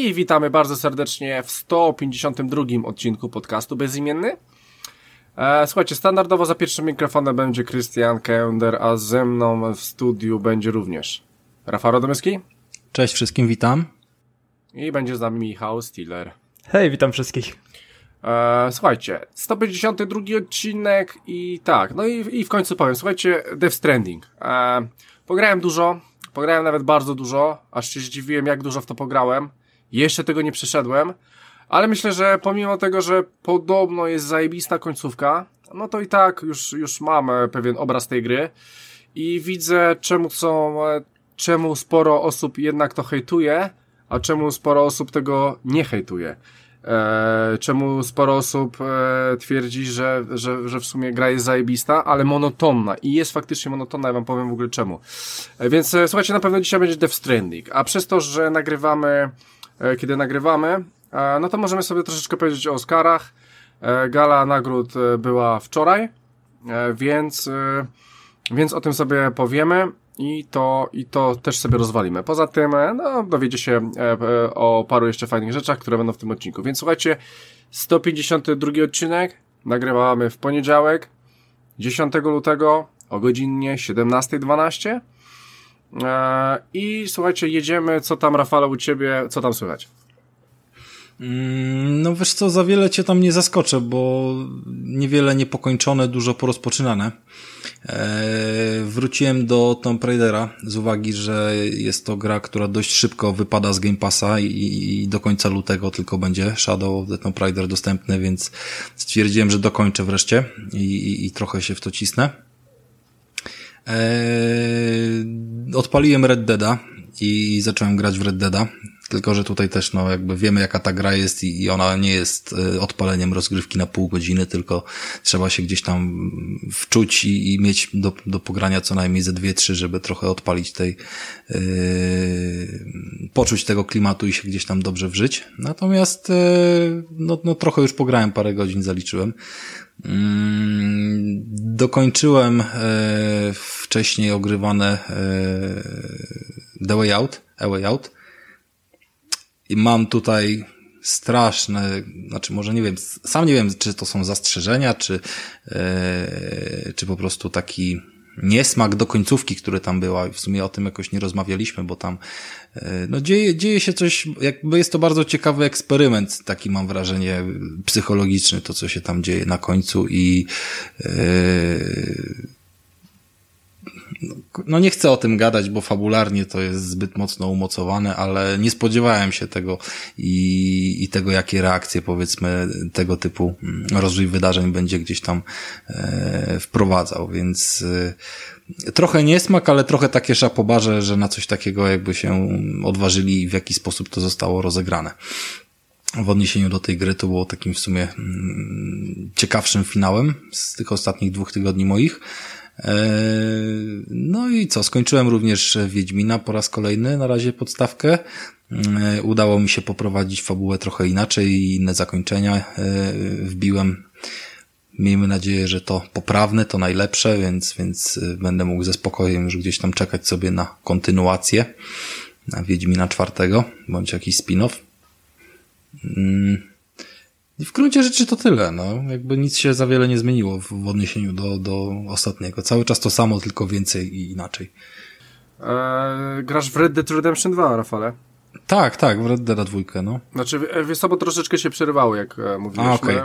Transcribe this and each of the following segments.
I witamy bardzo serdecznie w 152 odcinku podcastu Bezimienny. E, słuchajcie, standardowo za pierwszym mikrofonem będzie Krystian Kender, a ze mną w studiu będzie również Rafał Radomyski. Cześć wszystkim, witam. I będzie z nami Michał Stiller. Hej, witam wszystkich. E, słuchajcie, 152 odcinek i tak, no i, i w końcu powiem, słuchajcie, Death Stranding. E, pograłem dużo, pograłem nawet bardzo dużo, aż się zdziwiłem jak dużo w to pograłem. Jeszcze tego nie przeszedłem, ale myślę, że pomimo tego, że podobno jest zajebista końcówka, no to i tak już, już mam pewien obraz tej gry i widzę czemu są, czemu sporo osób jednak to hejtuje, a czemu sporo osób tego nie hejtuje. E, czemu sporo osób e, twierdzi, że, że, że w sumie gra jest zajebista, ale monotonna i jest faktycznie monotonna, ja wam powiem w ogóle czemu. E, więc e, słuchajcie, na pewno dzisiaj będzie Death Stranding, a przez to, że nagrywamy, kiedy nagrywamy, e, no to możemy sobie troszeczkę powiedzieć o Oscarach. E, gala nagród e, była wczoraj, e, więc, e, więc o tym sobie powiemy i to, i to też sobie rozwalimy. Poza tym, e, no, dowiecie się e, e, o paru jeszcze fajnych rzeczach, które będą w tym odcinku. Więc słuchajcie, 152 odcinek nagrywamy w poniedziałek, 10 lutego o godzinie 17.12. E, I słuchajcie, jedziemy. Co tam, Rafale, u ciebie? Co tam słychać? Mm, no wiesz co, za wiele cię tam nie zaskoczę, bo niewiele niepokończone, dużo porozpoczynane. Eee, wróciłem do Tomb Raidera z uwagi, że jest to gra, która dość szybko wypada z Game Passa i, i do końca lutego tylko będzie Shadow of the Tomb Raider dostępny, więc stwierdziłem, że dokończę wreszcie i, i, i trochę się w to cisnę. Eee, odpaliłem Red Deada i zacząłem grać w Red Deada. Tylko, że tutaj też, no, jakby wiemy, jaka ta gra jest i, i ona nie jest y, odpaleniem rozgrywki na pół godziny, tylko trzeba się gdzieś tam wczuć i, i mieć do, do pogrania co najmniej ze dwie, trzy, żeby trochę odpalić tej, yy, poczuć tego klimatu i się gdzieś tam dobrze wżyć. Natomiast, yy, no, no, trochę już pograłem, parę godzin zaliczyłem. Mm, dokończyłem e, wcześniej ogrywane e, The Way Out, A Way Out i mam tutaj straszne, znaczy może nie wiem, sam nie wiem, czy to są zastrzeżenia, czy, e, czy po prostu taki niesmak do końcówki, który tam była. W sumie o tym jakoś nie rozmawialiśmy, bo tam no dzieje, dzieje się coś, jakby jest to bardzo ciekawy eksperyment, taki mam wrażenie psychologiczny, to co się tam dzieje na końcu i yy, no nie chcę o tym gadać, bo fabularnie to jest zbyt mocno umocowane, ale nie spodziewałem się tego i, i tego, jakie reakcje powiedzmy tego typu rozwój wydarzeń będzie gdzieś tam e, wprowadzał, więc e, trochę niesmak, ale trochę takie szapobarze, że na coś takiego jakby się odważyli i w jaki sposób to zostało rozegrane w odniesieniu do tej gry to było takim w sumie mm, ciekawszym finałem z tych ostatnich dwóch tygodni moich. Eee, no i co, skończyłem również Wiedźmina po raz kolejny, na razie podstawkę. Eee, udało mi się poprowadzić fabułę trochę inaczej i inne zakończenia eee, wbiłem. Miejmy nadzieję, że to poprawne, to najlepsze, więc, więc będę mógł ze spokojem już gdzieś tam czekać sobie na kontynuację, na Wiedźmina czwartego, bądź jakiś spin-off. I w gruncie rzeczy to tyle, no. Jakby nic się za wiele nie zmieniło w, w odniesieniu do, do ostatniego. Cały czas to samo, tylko więcej i inaczej. Eee, grasz w Red Dead Redemption 2, Rafale? Tak, tak, w Red Dead dwójkę, no. Znaczy, wiesz co, bo troszeczkę się przerywało, jak e, mówiłeś. A, okay.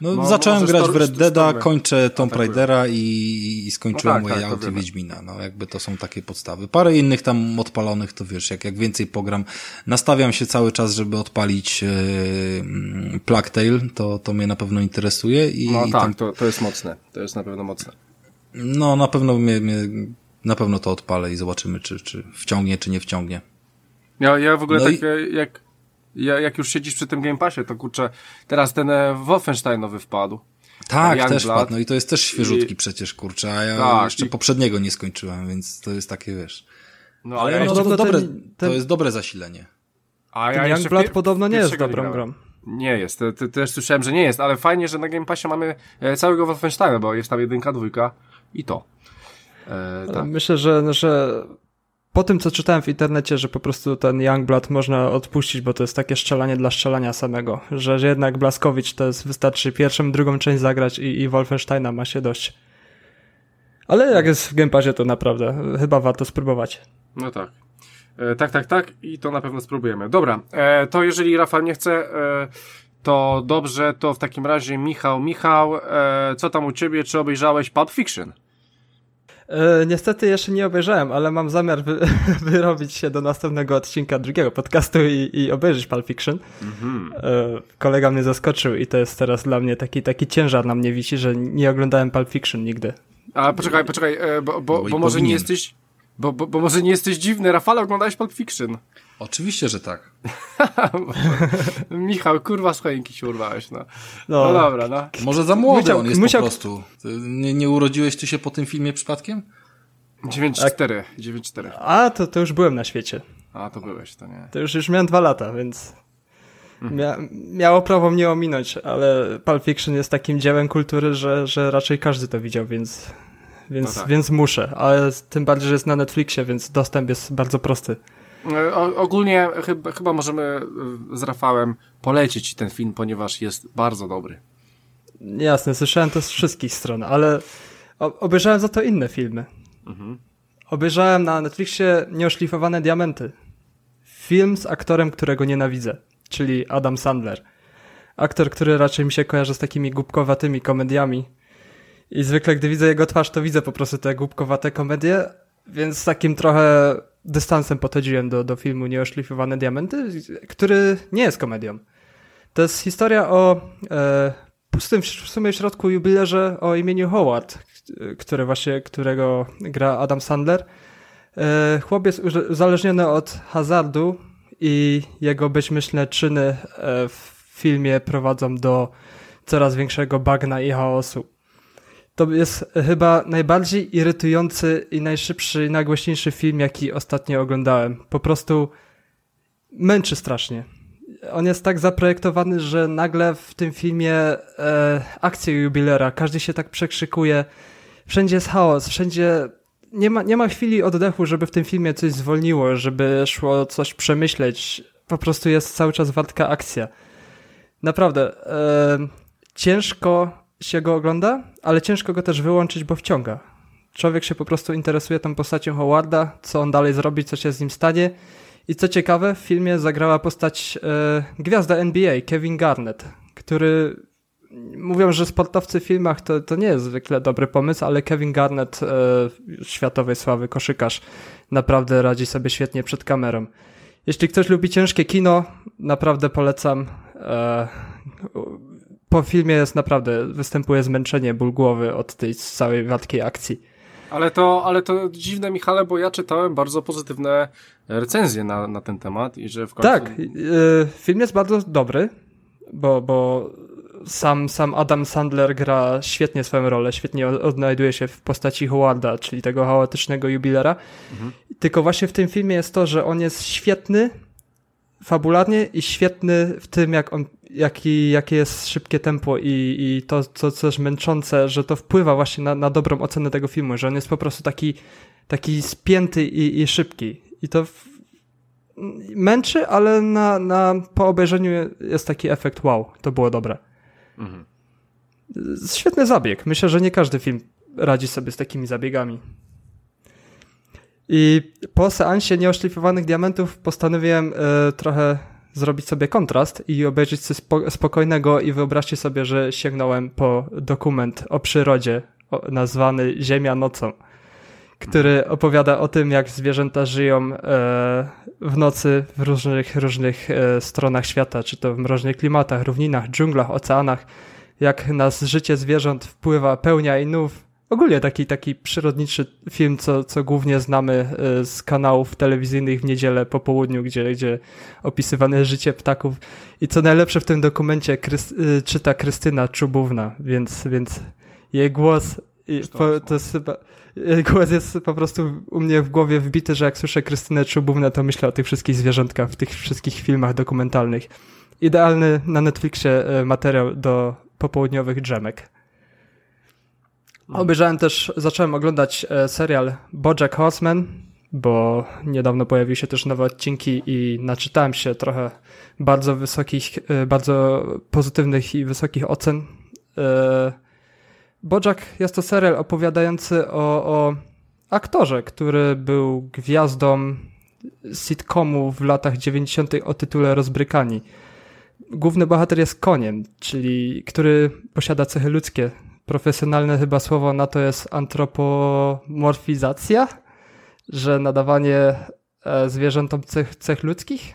No, Mo, zacząłem grać w Red Deada, kończę Tomb tak Raidera i, i skończyłem no tak, moje tak, auty Wiedźmina. No, jakby to są takie podstawy. Parę innych tam odpalonych, to wiesz, jak, jak więcej pogram. Nastawiam się cały czas, żeby odpalić yy, Plague Tale, to, to mnie na pewno interesuje. I, no i tak, tam... to, to jest mocne. To jest na pewno mocne. No, na pewno mnie, mnie na pewno to odpalę i zobaczymy, czy, czy wciągnie, czy nie wciągnie. Ja, ja w ogóle no tak, i... jak ja, jak już siedzisz przy tym Game Passie, to kurczę, teraz ten e, Wolfensteinowy wpadł. Tak, też wpadł, no i to jest też świeżutki i... przecież, kurczę, a ja tak, jeszcze i... poprzedniego nie skończyłem, więc to jest takie, wiesz. No, ale ja no, to, to, dobre, ten, ten... to jest dobre zasilenie. A ja ten Youngblood podobno nie jest dobrą grą. Nie jest, ty, też słyszałem, że nie jest, ale fajnie, że na Game Passie mamy e, całego Wolfensteina, bo jest tam jedynka, dwójka i to. E, tak. Myślę, że, że po tym, co czytałem w internecie, że po prostu ten Youngblood można odpuścić, bo to jest takie strzelanie dla strzelania samego, że, że jednak Blaskowicz to jest, wystarczy pierwszą, drugą część zagrać i, i Wolfensteina ma się dość. Ale jak jest w Game Passie, to naprawdę chyba warto spróbować. No tak. E, tak, tak, tak i to na pewno spróbujemy. Dobra, e, to jeżeli Rafał nie chce, e, to dobrze, to w takim razie Michał, Michał, e, co tam u ciebie, czy obejrzałeś Pulp Fiction? E, niestety jeszcze nie obejrzałem, ale mam zamiar wy, wyrobić się do następnego odcinka drugiego podcastu i, i obejrzeć Pulp Fiction. Mm-hmm. E, kolega mnie zaskoczył i to jest teraz dla mnie taki, taki ciężar na mnie wisi, że nie oglądałem Pulp Fiction nigdy. A poczekaj, poczekaj, e, bo, bo, bo, bo może nie jesteś... Bo, bo, bo może nie jesteś dziwny. Rafale, oglądałeś Pulp Fiction? Oczywiście, że tak. Michał, kurwa z choinki się urwałeś, no. no. no. dobra, no. Może za młody musiał, on jest musiał... po prostu. Nie, nie urodziłeś ty się po tym filmie przypadkiem? 9-4, 9-4. A, to, to już byłem na świecie. A, to byłeś, to nie. To już, już miałem dwa lata, więc mhm. mia miało prawo mnie ominąć, ale Pulp Fiction jest takim dziełem kultury, że, że raczej każdy to widział, więc, więc, no tak. więc muszę. Ale tym bardziej, że jest na Netflixie, więc dostęp jest bardzo prosty. E, ogólnie chyba, chyba możemy e, z Rafałem polecić ten film, ponieważ jest bardzo dobry. Jasne, słyszałem to z wszystkich stron, ale obejrzałem za to inne filmy. Mhm. Obejrzałem na Netflixie Nieoszlifowane Diamenty. Film z aktorem, którego nienawidzę, czyli Adam Sandler. Aktor, który raczej mi się kojarzy z takimi głupkowatymi komediami. I zwykle, gdy widzę jego twarz, to widzę po prostu te głupkowate komedie, więc z takim trochę dystansem podchodziłem do, do filmu Nieoszlifowane Diamenty, który nie jest komedią. To jest historia o e, pustym w sumie w środku jubilerze o imieniu Howard, które właśnie, którego gra Adam Sandler. E, chłop uzależniony od hazardu i jego myślne czyny e, w filmie prowadzą do coraz większego bagna i chaosu. To jest chyba najbardziej irytujący i najszybszy i najgłośniejszy film, jaki ostatnio oglądałem. Po prostu męczy strasznie. On jest tak zaprojektowany, że nagle w tym filmie e, akcja jubilera, każdy się tak przekrzykuje, wszędzie jest chaos, wszędzie nie ma, nie ma chwili oddechu, żeby w tym filmie coś zwolniło, żeby szło coś przemyśleć. Po prostu jest cały czas wartka akcja. Naprawdę, e, ciężko się go ogląda, ale ciężko go też wyłączyć, bo wciąga. Człowiek się po prostu interesuje tą postacią Howarda, co on dalej zrobi, co się z nim stanie. I co ciekawe, w filmie zagrała postać e, gwiazda NBA, Kevin Garnett, który mówią, że sportowcy w filmach to, to nie jest zwykle dobry pomysł, ale Kevin Garnett, e, światowej sławy koszykarz, naprawdę radzi sobie świetnie przed kamerą. Jeśli ktoś lubi ciężkie kino, naprawdę polecam. E, po filmie jest naprawdę, występuje zmęczenie, ból głowy od tej całej wadkiej akcji. Ale to, ale to dziwne, Michale, bo ja czytałem bardzo pozytywne recenzje na, na ten temat i że w końcu... Tak, yy, film jest bardzo dobry, bo, bo sam, sam Adam Sandler gra świetnie swoją rolę, świetnie odnajduje się w postaci Howarda, czyli tego chaotycznego jubilera. Mhm. Tylko właśnie w tym filmie jest to, że on jest świetny fabularnie i świetny w tym, jak on jaki, jakie jest szybkie tempo i, i to, co coś męczące, że to wpływa właśnie na, na dobrą ocenę tego filmu, że on jest po prostu taki, taki spięty i, i szybki. I to w, męczy, ale na, na, po obejrzeniu jest taki efekt wow, to było dobre. Mhm. Świetny zabieg. Myślę, że nie każdy film radzi sobie z takimi zabiegami. I po seansie nieoszlifowanych diamentów postanowiłem y, trochę zrobić sobie kontrast i obejrzeć coś spo, spokojnego i wyobraźcie sobie, że sięgnąłem po dokument o przyrodzie nazwany Ziemia nocą, który opowiada o tym, jak zwierzęta żyją e, w nocy w różnych, różnych e, stronach świata, czy to w mroźnych klimatach, równinach, dżunglach, oceanach, jak na życie zwierząt wpływa pełnia i nów, Ogólnie taki, taki przyrodniczy film, co, co głównie znamy e, z kanałów telewizyjnych w niedzielę po południu, gdzie, gdzie opisywane życie ptaków. I co najlepsze w tym dokumencie e, czyta Krystyna Czubówna, więc, więc jej głos po, to jest chyba, głos jest po prostu u mnie w głowie wbity, że jak słyszę Krystynę Czubównę, to myślę o tych wszystkich zwierzątkach w tych wszystkich filmach dokumentalnych. Idealny na Netflixie e, materiał do popołudniowych drzemek. Obejrzałem też, zacząłem oglądać e, serial Bojack Horseman, bo niedawno pojawiły się też nowe odcinki i naczytałem się trochę bardzo wysokich, e, bardzo pozytywnych i wysokich ocen. E, Bojack jest to serial opowiadający o, o aktorze, który był gwiazdą sitcomu w latach 90. o tytule Rozbrykani. Główny bohater jest koniem, czyli który posiada cechy ludzkie. Profesjonalne chyba słowo na to jest antropomorfizacja, że nadawanie e, zwierzętom cech, cech ludzkich.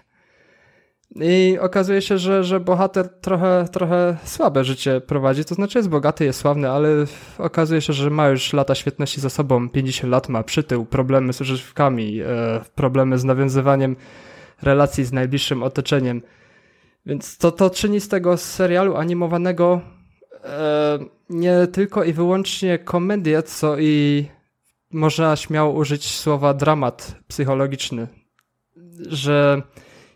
I okazuje się, że, że bohater trochę, trochę słabe życie prowadzi, to znaczy jest bogaty, jest sławny, ale okazuje się, że ma już lata świetności za sobą, 50 lat ma przytył, problemy z używkami, e, problemy z nawiązywaniem relacji z najbliższym otoczeniem. Więc to, to czyni z tego serialu animowanego nie tylko i wyłącznie komedię, co i można śmiało użyć słowa dramat psychologiczny. Że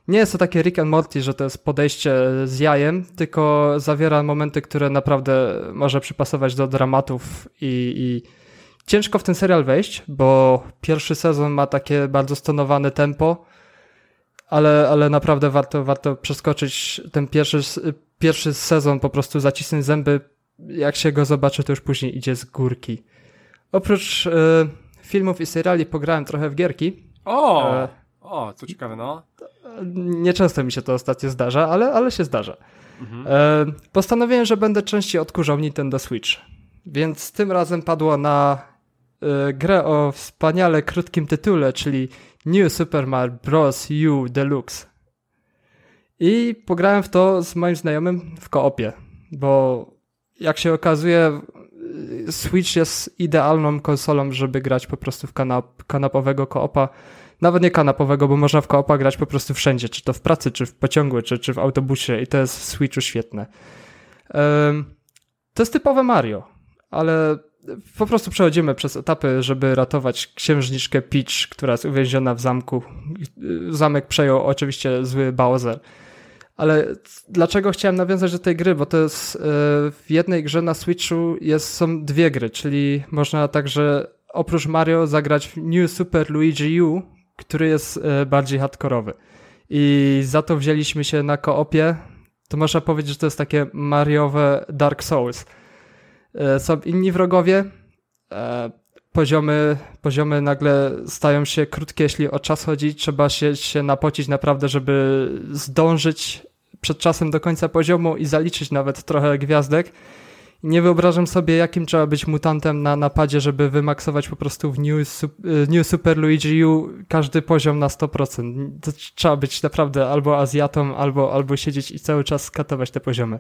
nie jest to takie Rick and Morty, że to jest podejście z jajem, tylko zawiera momenty, które naprawdę może przypasować do dramatów i, i ciężko w ten serial wejść, bo pierwszy sezon ma takie bardzo stonowane tempo, ale, ale naprawdę warto, warto przeskoczyć ten pierwszy, pierwszy sezon, po prostu zacisnąć zęby. Jak się go zobaczy, to już później idzie z górki. Oprócz y, filmów i seriali pograłem trochę w gierki. O! E, o, co ciekawe, no. Nieczęsto mi się to ostatnio zdarza, ale, ale się zdarza. Mhm. E, postanowiłem, że będę częściej odkurzał Nintendo Switch. Więc tym razem padło na e, grę o wspaniale krótkim tytule, czyli New Super Mario Bros. U Deluxe. I pograłem w to z moim znajomym w koopie, bo jak się okazuje, Switch jest idealną konsolą, żeby grać po prostu w kanap kanapowego koopa. Nawet nie kanapowego, bo można w koopa grać po prostu wszędzie, czy to w pracy, czy w pociągu, czy, czy w autobusie i to jest w Switchu świetne. Um, to jest typowe Mario, ale po prostu przechodzimy przez etapy, żeby ratować księżniczkę Peach, która jest uwięziona w zamku. Zamek przejął oczywiście zły Bowser. Ale dlaczego chciałem nawiązać do tej gry? Bo to jest e, w jednej grze na Switchu jest, są dwie gry, czyli można także oprócz Mario zagrać w New Super Luigi U, który jest e, bardziej hardkorowy. I za to wzięliśmy się na koopie. To można powiedzieć, że to jest takie Mariowe Dark Souls są inni wrogowie. E, poziomy, poziomy nagle stają się krótkie, jeśli o czas chodzi. Trzeba się, się napocić naprawdę, żeby zdążyć przed czasem do końca poziomu i zaliczyć nawet trochę gwiazdek. Nie wyobrażam sobie, jakim trzeba być mutantem na napadzie, żeby wymaksować po prostu w New, e, New Super Luigi U każdy poziom na 100%. To trzeba być naprawdę albo Azjatą, albo, albo siedzieć i cały czas skatować te poziomy.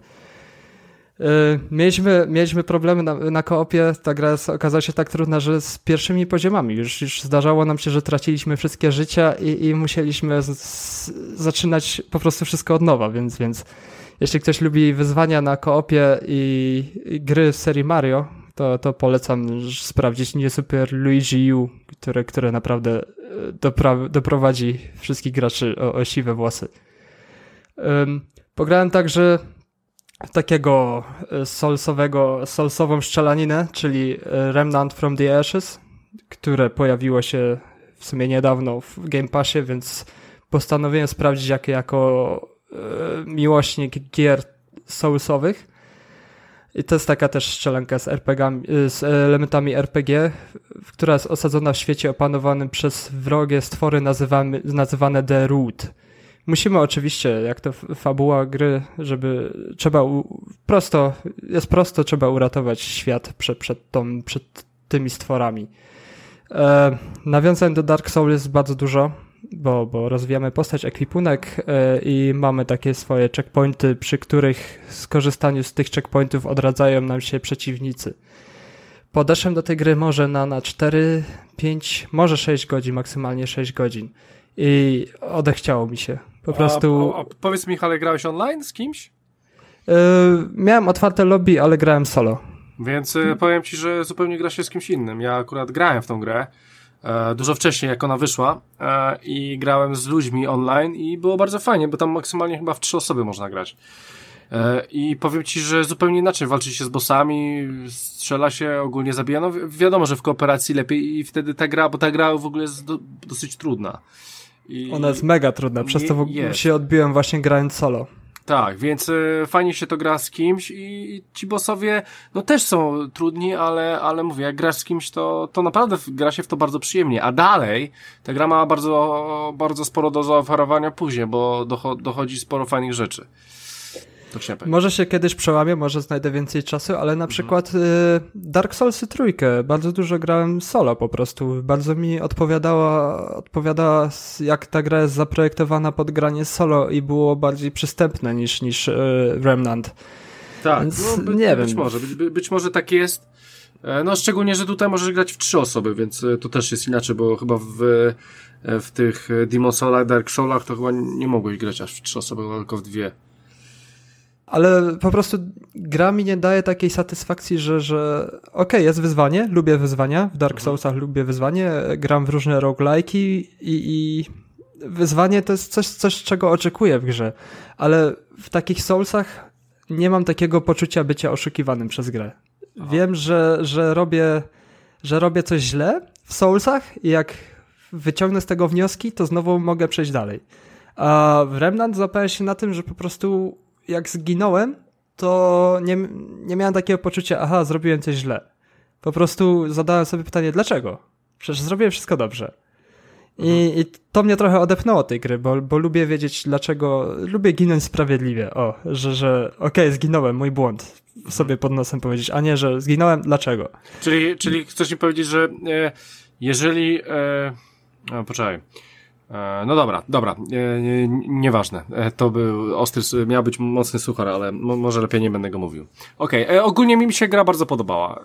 Y, mieliśmy, mieliśmy problemy na, koopie, ta gra okazała się tak trudna, że z pierwszymi poziomami już, już zdarzało nam się, że traciliśmy wszystkie życia i, i musieliśmy z, z, zaczynać po prostu wszystko od nowa, więc, więc jeśli ktoś lubi wyzwania na koopie i, i gry z serii Mario, to, to polecam sprawdzić nie Super Luigi U, które, które naprawdę y, dopra- doprowadzi wszystkich graczy o, o siwe włosy. Um, pograłem także takiego e, solsowego, solsową szczelaninę, czyli e, Remnant from the Ashes, które pojawiło się w sumie niedawno w Game Passie, więc postanowiłem sprawdzić jakie jako e, miłośnik gier soulsowych. I to jest taka też strzelanka z, RPG, z elementami RPG, która jest osadzona w świecie opanowanym przez wrogie stwory nazywane The Root Musimy oczywiście, jak to fabuła gry, żeby trzeba u, prosto, jest prosto, trzeba uratować świat przed, przed, tą, przed tymi stworami. E, nawiązań do Dark Souls jest bardzo dużo, bo, bo rozwijamy postać, ekwipunek e, i mamy takie swoje checkpointy, przy których skorzystaniu z tych checkpointów odradzają nam się przeciwnicy. Podeszłem do tej gry może na, na 4, 5, może 6 godzin, maksymalnie 6 godzin. I odechciało mi się. Po prostu. A, a, powiedz mi, ale grałeś online z kimś? Yy, miałem otwarte lobby, ale grałem solo. Więc y, powiem ci, że zupełnie gra się z kimś innym. Ja akurat grałem w tą grę e, dużo wcześniej, jak ona wyszła e, i grałem z ludźmi online i było bardzo fajnie, bo tam maksymalnie chyba w trzy osoby można grać. E, I powiem ci, że zupełnie inaczej walczy się z bossami, strzela się, ogólnie zabija. No wi wiadomo, że w kooperacji lepiej i wtedy ta gra, bo ta gra w ogóle jest do, dosyć trudna. I Ona jest mega trudna, przez to się odbiłem właśnie grając solo. Tak, więc y, fajnie się to gra z kimś i, i, ci bossowie, no też są trudni, ale, ale mówię, jak grasz z kimś, to, to naprawdę gra się w to bardzo przyjemnie. A dalej, ta gra ma bardzo, bardzo sporo do zaoferowania później, bo dochodzi sporo fajnych rzeczy. Może się kiedyś przełamię, może znajdę więcej czasu, ale na mhm. przykład y, Dark Soulsy trójkę, bardzo dużo grałem solo po prostu. Bardzo mi odpowiadała, odpowiadała jak ta gra jest zaprojektowana pod granie solo i było bardziej przystępne niż, niż y, Remnant. Tak, Więc, no, by, nie być wiem. może, być, być może tak jest. E, no szczególnie, że tutaj możesz grać w trzy osoby, więc e, to też jest inaczej, bo chyba w, e, w tych Demon Soulach, Dark Soulach to chyba nie mogłeś grać aż w trzy osoby, tylko w dwie ale po prostu gra mi nie daje takiej satysfakcji, że, że okej, okay, jest wyzwanie, lubię wyzwania, w Dark mhm. Soulsach lubię wyzwanie, gram w różne roguelike'i i, i wyzwanie to jest coś, coś, czego oczekuję w grze, ale w takich Soulsach nie mam takiego poczucia bycia oszukiwanym przez grę. Aha. Wiem, że, że, robię, że robię coś źle w Soulsach i jak wyciągnę z tego wnioski, to znowu mogę przejść dalej. A w Remnant złapałem się na tym, że po prostu jak zginąłem, to nie, nie miałem takiego poczucia, aha, zrobiłem coś źle. Po prostu zadałem sobie pytanie, dlaczego? Przecież zrobiłem wszystko dobrze. I, mhm. I, to mnie trochę odepnęło tej gry, bo, bo lubię wiedzieć, dlaczego. Lubię ginąć sprawiedliwie. O, że, że okej, okay, zginąłem, mój błąd. Sobie pod nosem powiedzieć, a nie, że zginąłem, dlaczego. Czyli, czyli chcesz mi powiedzieć, że e, jeżeli. E, no, poczekaj. E, no dobra, dobra, e, nieważne. E, to był ostry, miał być mocny suchar, ale może lepiej nie będę go mówił. Okej, okay. ogólnie mi się gra bardzo podobała.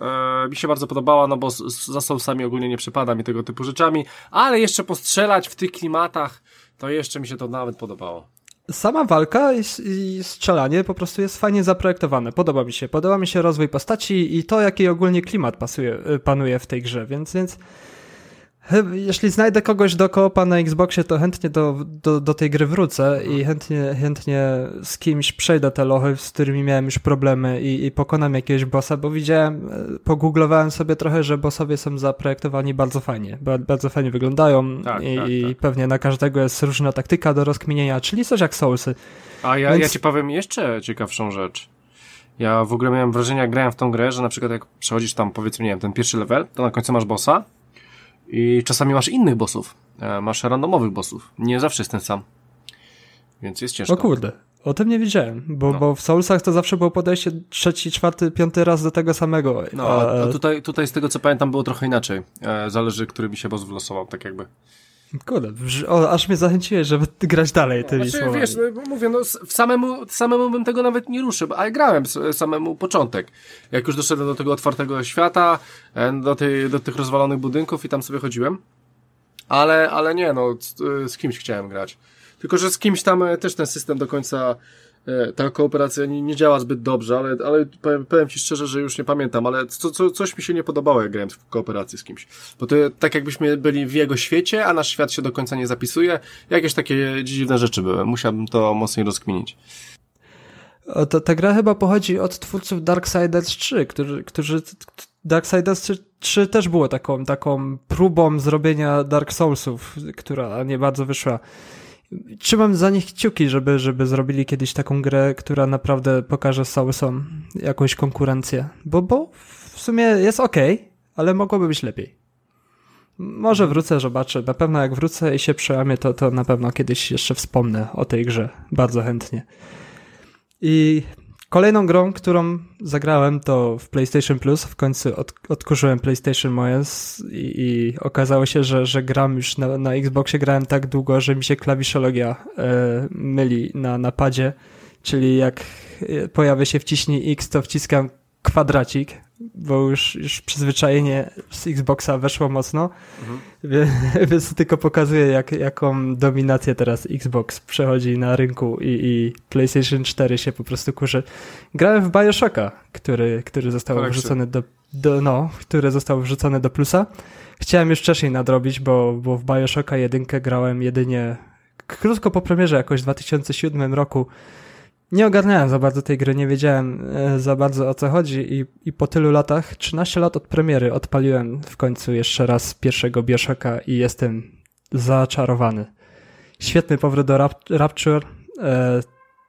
Mi się bardzo podobała, no bo za sousami ogólnie nie przypada mi tego typu rzeczami, ale jeszcze postrzelać w tych klimatach, to jeszcze mi się to nawet podobało. Sama walka i, strzelanie po prostu jest fajnie zaprojektowane. Podoba mi się. Podoba mi się rozwój postaci i to, jaki ogólnie klimat pasuje, panuje w tej grze, więc, więc jeśli znajdę kogoś do koopa na Xboxie, to chętnie do, do, do tej gry wrócę i chętnie, chętnie z kimś przejdę te lochy, z którymi miałem już problemy i, i pokonam jakiegoś bossa, bo widziałem, e, pogooglowałem sobie trochę, że bossowie są zaprojektowani bardzo fajnie, bardzo fajnie wyglądają tak, i, tak, tak. pewnie na każdego jest różna taktyka do rozkminienia, czyli coś jak Soulsy. A ja, Więc... ja ci powiem jeszcze ciekawszą rzecz. Ja w ogóle miałem wrażenie, jak grałem w tą grę, że na przykład jak przechodzisz tam, powiedzmy, nie wiem, ten pierwszy level, to na końcu masz bossa, i czasami masz innych bossów. E, masz randomowych bossów. Nie zawsze jest ten sam. Więc jest ciężko. O kurde. O tym nie wiedziałem, bo, no. bo w Soulsach to zawsze było podejście trzeci, czwarty, piąty raz do tego samego. No, a, a tutaj, tutaj z tego co pamiętam było trochę inaczej. E, zależy, który mi się boss wylosował, tak jakby. Kurde, o, aż mnie zachęciłeś, żeby grać dalej tymi znaczy, Wiesz, no, mówię, no samemu, samemu bym tego nawet nie ruszył, ale grałem samemu początek. Jak już doszedłem do tego otwartego świata, e, do, tej, do tych rozwalonych budynków i tam sobie chodziłem. Ale, ale nie, no, z, z kimś chciałem grać. Tylko, że z kimś tam e, też ten system do końca E, ta kooperacja nie, nie działa zbyt dobrze, ale, ale powiem, powiem Ci szczerze, że już nie pamiętam, ale co, co, coś mi się nie podobało, jak grałem w kooperacji z kimś. Bo to tak jakbyśmy byli w jego świecie, a nasz świat się do końca nie zapisuje. Jakieś takie dziwne rzeczy były. Musiałbym to mocniej rozkminić. To, ta gra chyba pochodzi od twórców Darksiders 3, którzy, którzy Darksiders 3, 3 też było taką, taką próbą zrobienia Dark Soulsów, która nie bardzo wyszła. Trzymam za nich kciuki, żeby, żeby zrobili kiedyś taką grę, która naprawdę pokaże Soulsom jakąś konkurencję. Bo, bo w sumie jest ok, ale mogłoby być lepiej. Może wrócę, zobaczę. Na pewno jak wrócę i się przełamię, to, to na pewno kiedyś jeszcze wspomnę o tej grze. Bardzo chętnie. I Kolejną grą, którą zagrałem to w PlayStation Plus. W końcu od, odkurzyłem PlayStation moje i, i, okazało się, że, że gram już na, na Xboxie grałem tak długo, że mi się klawiszologia e, myli na napadzie. Czyli jak e, pojawia się wciśnij X, to wciskam kwadracik, bo już, już przyzwyczajenie z Xboxa weszło mocno, mhm. więc tylko pokazuje, jak, jaką dominację teraz Xbox przechodzi na rynku i, i PlayStation 4 się po prostu kurzy. Grałem w Bioshocka, który, który został wrzucony do, do, no, który został wrzucony do plusa. Chciałem już wcześniej nadrobić, bo, bo w Bioshocka jedynkę grałem jedynie krótko po premierze, jakoś w 2007 roku nie ogarniałem za bardzo tej gry, nie wiedziałem e, za bardzo o co chodzi i, i po tylu latach, 13 lat od premiery, odpaliłem w końcu jeszcze raz pierwszego Bioshocka i jestem zaczarowany. Świetny powrót do Rap Rapture, e,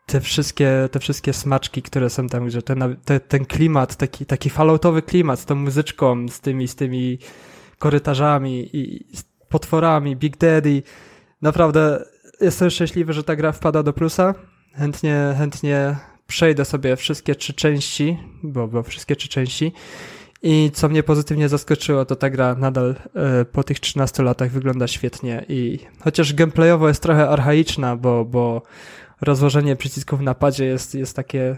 te wszystkie, te wszystkie smaczki, które są tam, że ten, te, ten klimat, taki, taki falloutowy klimat z tą muzyczką, z tymi, z tymi korytarzami i potworami, Big Daddy. Naprawdę jestem szczęśliwy, że ta gra wpada do plusa. Chętnie, chętnie przejdę sobie wszystkie trzy części, bo, bo wszystkie trzy części. I co mnie pozytywnie zaskoczyło, to ta gra nadal e, po tych 13 latach wygląda świetnie i chociaż gameplayowo jest trochę archaiczna, bo, bo rozłożenie przycisków na padzie jest, jest takie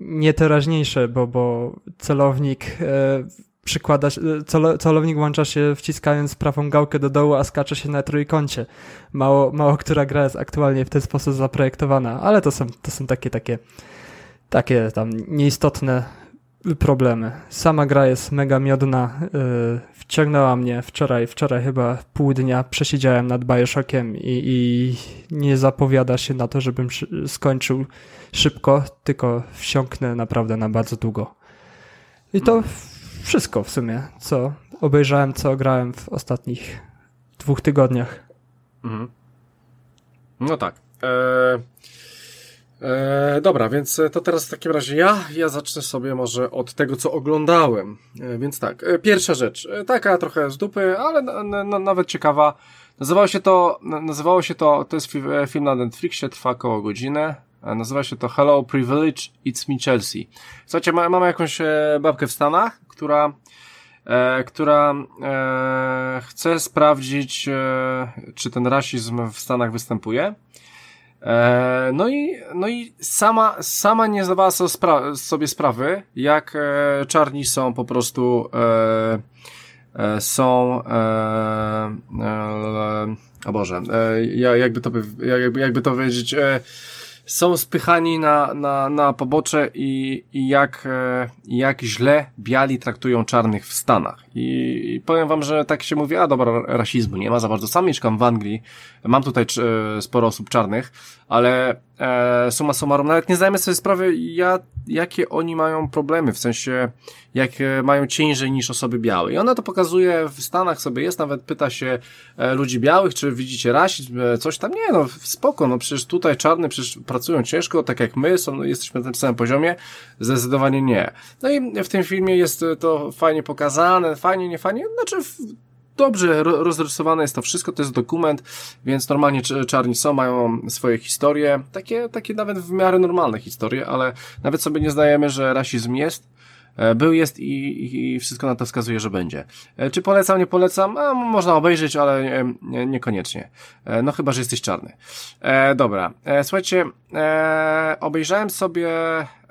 nieteraźniejsze, bo, bo celownik e, przykłada, cel, celownik włącza się wciskając prawą gałkę do dołu, a skacze się na trójkącie. Mało, mało która gra jest aktualnie w ten sposób zaprojektowana, ale to są, to są takie, takie, takie tam nieistotne problemy. Sama gra jest mega miodna, yy, wciągnęła mnie wczoraj, wczoraj chyba pół dnia przesiedziałem nad Bioshockiem i, i nie zapowiada się na to, żebym skończył szybko, tylko wsiąknę naprawdę na bardzo długo. I to wszystko w sumie, co obejrzałem, co grałem w ostatnich dwóch tygodniach. Mhm. No tak. Eee, e, dobra, więc to teraz w takim razie ja, ja zacznę sobie może od tego, co oglądałem. E, więc tak, e, pierwsza rzecz, e, taka trochę z dupy, ale nawet ciekawa. Nazywało się to, nazywało się to, to jest e, film na Netflixie, trwa około godzinę. Nazywa się to Hello Privilege, It's Me Chelsea. Słuchajcie, ma, mamy jakąś babkę w Stanach, która e, która e, chce sprawdzić, e, czy ten rasizm w Stanach występuje. No i, no i sama, sama nie zdawała sobie, spra sobie sprawy, jak czarni są po prostu są o Boże, jakby to, jakby, jakby to powiedzieć, są spychani na, na, na pobocze i, i jak, e, jak źle biali traktują czarnych w Stanach. I, powiem wam, że tak się mówi, a dobra, rasizmu nie ma za bardzo. Sam mieszkam w Anglii, mam tutaj e, sporo osób czarnych, ale e, summa summarum, nawet nie zdajemy sobie sprawy, ja, jakie oni mają problemy, w sensie, jak mają ciężej niż osoby białe. I ona to pokazuje w Stanach sobie jest, nawet pyta się e, ludzi białych, czy widzicie rasizm, e, coś tam. Nie, no spoko, no przecież tutaj czarny, przecież pracują ciężko, tak jak my, są, jesteśmy na tym samym poziomie. Zdecydowanie nie. No i w tym filmie jest to fajnie pokazane, fajnie, nie fajnie, znaczy dobrze rozrysowane jest to wszystko, to jest dokument, więc normalnie czarni są, mają swoje historie, takie, takie nawet w miarę normalne historie, ale nawet sobie nie zdajemy, że rasizm jest, e, był, jest i, i wszystko na to wskazuje, że będzie. E, czy polecam, nie polecam? A, można obejrzeć, ale nie, niekoniecznie. E, no chyba, że jesteś czarny. E, dobra, e, słuchajcie, e, obejrzałem sobie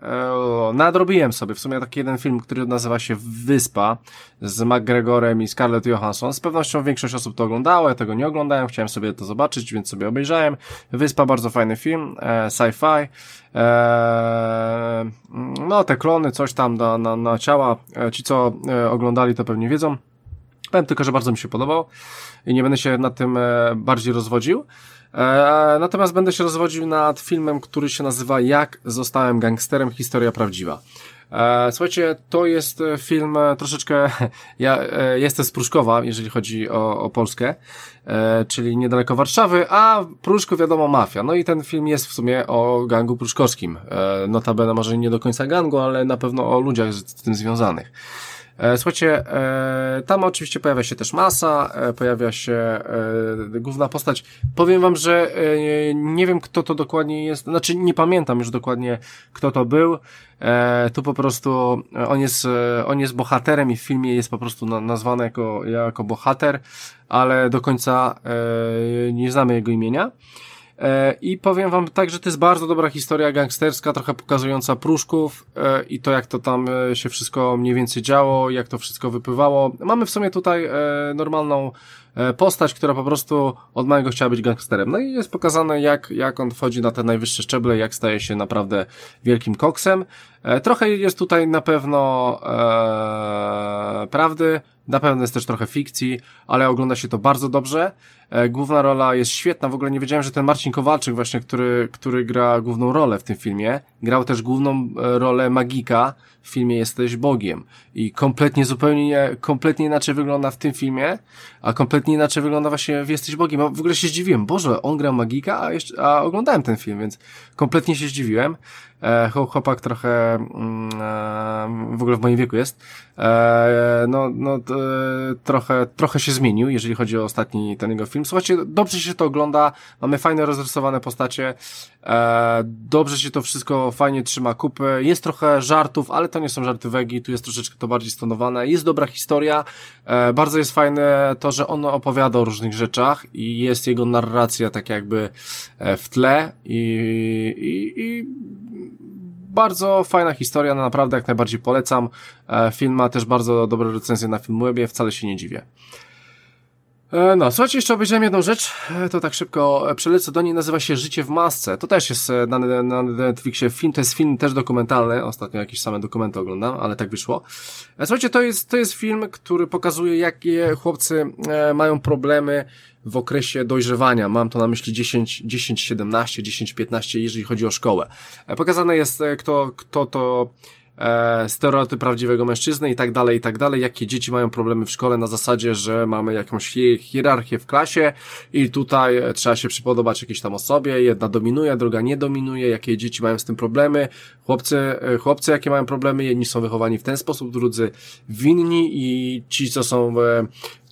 E, nadrobiłem sobie w sumie taki jeden film, który nazywa się Wyspa z McGregorem i Scarlett Johansson. Z pewnością większość osób to oglądało, ja tego nie oglądałem, chciałem sobie to zobaczyć, więc sobie obejrzałem. Wyspa, bardzo fajny film, e, sci-fi. E, no, te klony, coś tam na, na, na ciała. E, ci, co oglądali, to pewnie wiedzą. Powiem tylko, że bardzo mi się podobał i nie będę się nad tym bardziej rozwodził. E, natomiast będę się rozwodził nad filmem, który się nazywa Jak zostałem gangsterem, historia prawdziwa. E, słuchajcie, to jest film troszeczkę, ja jestem z Pruszkowa, jeżeli chodzi o, o Polskę, czyli niedaleko Warszawy, a Pruszko wiadomo mafia. No i ten film jest w sumie o gangu pruszkowskim. Notabene może nie do końca gangu, ale na pewno o ludziach z tym związanych. E, słuchajcie, e, tam oczywiście pojawia się też masa, e, pojawia się główna postać. Powiem wam, że nie wiem kto to dokładnie jest, znaczy nie pamiętam już dokładnie kto to był. Tu po prostu on jest, on jest bohaterem i w filmie jest po prostu nazwany jako, jako bohater, ale do końca nie znamy jego imienia. E, I powiem wam tak, że to jest bardzo dobra historia gangsterska, trochę pokazująca pruszków e, i to jak to tam e, się wszystko mniej więcej działo, jak to wszystko wypływało. Mamy w sumie tutaj normalną postać, która po prostu od małego chciała być gangsterem. No i jest pokazane, jak, jak on wchodzi na te najwyższe szczeble, jak staje się naprawdę wielkim koksem. Trochę jest tutaj na pewno prawdy, na pewno jest też trochę fikcji, ale ogląda się to bardzo dobrze. E, główna rola jest świetna, w ogóle nie wiedziałem, że ten Marcin Kowalczyk właśnie, który, który gra główną rolę w tym filmie, grał też główną e, rolę magika w filmie Jesteś Bogiem i kompletnie, zupełnie, kompletnie inaczej wygląda w tym filmie, a kompletnie inaczej wygląda właśnie w Jesteś Bogiem. w ogóle się zdziwiłem, Boże, on gra magika, a, jeszcze, a oglądałem ten film, więc kompletnie się zdziwiłem. E, chłopak trochę mm, e, w ogóle w moim wieku jest. E, no, no trochę, trochę się zmienił, jeżeli chodzi o ostatni ten jego film. Słuchajcie, dobrze się to ogląda, mamy fajne rozrysowane postacie, dobrze się to wszystko fajnie trzyma kupy, jest trochę żartów, ale to nie są żarty wegi, tu jest troszeczkę to bardziej stonowane, jest dobra historia, bardzo jest fajne to, że on opowiada o różnych rzeczach i jest jego narracja tak jakby w tle. I, i, i bardzo fajna historia, no naprawdę jak najbardziej polecam. E, film ma też bardzo dobre recenzje na Filmwebie, wcale się nie dziwię. E, no, słuchajcie, jeszcze obejrzałem jedną rzecz, e, to tak szybko przelecę do niej, nazywa się Życie w masce. To też jest na, na Netflixie film, to jest film też dokumentalny, ostatnio jakieś same dokumenty oglądam, ale tak wyszło. Słuchajcie, to jest, to jest film, który pokazuje, jakie chłopcy mają problemy w okresie dojrzewania. Mam to na myśli 10, 10, 17, 10, 15, jeżeli chodzi o szkołę. E, pokazane jest, e, kto, kto to e, stereotyp prawdziwego mężczyzny i tak dalej, i tak dalej, jakie dzieci mają problemy w szkole na zasadzie, że mamy jakąś hierarchię w klasie i tutaj e, trzeba się przypodobać jakiejś tam osobie, jedna dominuje, druga nie dominuje, jakie dzieci mają z tym problemy, chłopcy, chłopcy jakie mają problemy, jedni są wychowani w ten sposób, drudzy winni i ci, co są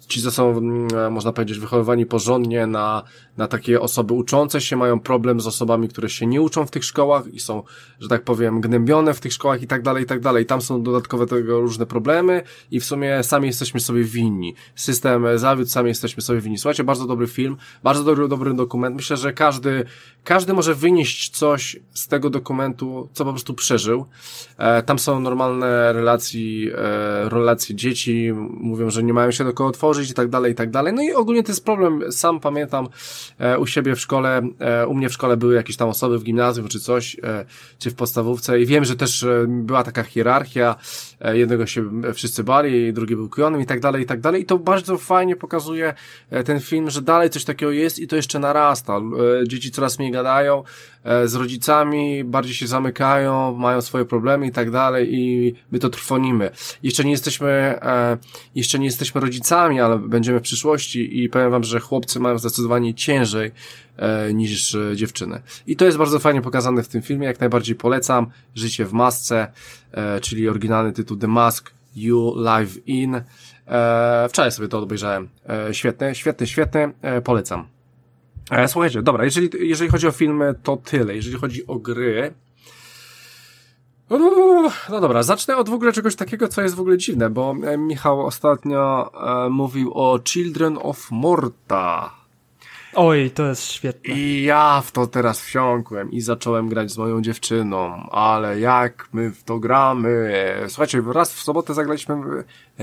ci, co są, mm, można powiedzieć, wychowywani porządnie na, na takie osoby uczące się, mają problem z osobami, które się nie uczą w tych szkołach i są, że tak powiem, gnębione w tych szkołach i tak dalej, i tak dalej. Tam są dodatkowe tego różne problemy i w sumie sami jesteśmy sobie winni. System zawiódł, sami jesteśmy sobie winni. Słuchajcie, bardzo dobry film, bardzo dobry, dobry dokument. Myślę, że każdy, każdy może wynieść coś z tego dokumentu, co po prostu przeżył. E, tam są normalne relacje, e, relacje dzieci, mówią, że nie mają się do kogo otworzyć i tak dalej, i tak dalej. No i ogólnie to jest problem, sam pamiętam u siebie w szkole, e, u mnie w szkole były jakieś tam osoby w gimnazjum czy coś, e, czy w podstawówce i wiem, że też e, była taka hierarchia, e, jednego się wszyscy bali, drugi był kujonym i tak dalej, i tak dalej. I to bardzo fajnie pokazuje e, ten film, że dalej coś takiego jest i to jeszcze narasta. E, dzieci coraz mniej gadają, E, z rodzicami, bardziej się zamykają, mają swoje problemy i tak dalej i my to trwonimy. Jeszcze nie jesteśmy, e, jeszcze nie jesteśmy rodzicami, ale będziemy w przyszłości i powiem wam, że chłopcy mają zdecydowanie ciężej e, niż dziewczyny. I to jest bardzo fajnie pokazane w tym filmie, jak najbardziej polecam. Życie w masce, czyli oryginalny tytuł The Mask You Live In. Wczoraj sobie to obejrzałem. Świetny, świetny, świetny, polecam. E, słuchajcie, dobra, jeżeli, jeżeli chodzi o filmy, to tyle. Jeżeli chodzi o gry, no dobra, zacznę od w ogóle czegoś takiego, co jest w ogóle dziwne, bo e, Michał ostatnio e, mówił o Children of Morta. Oj, to jest świetne. I ja w to teraz wsiąkłem i zacząłem grać z moją dziewczyną, ale jak my w to gramy? Słuchajcie, raz w sobotę zagraliśmy,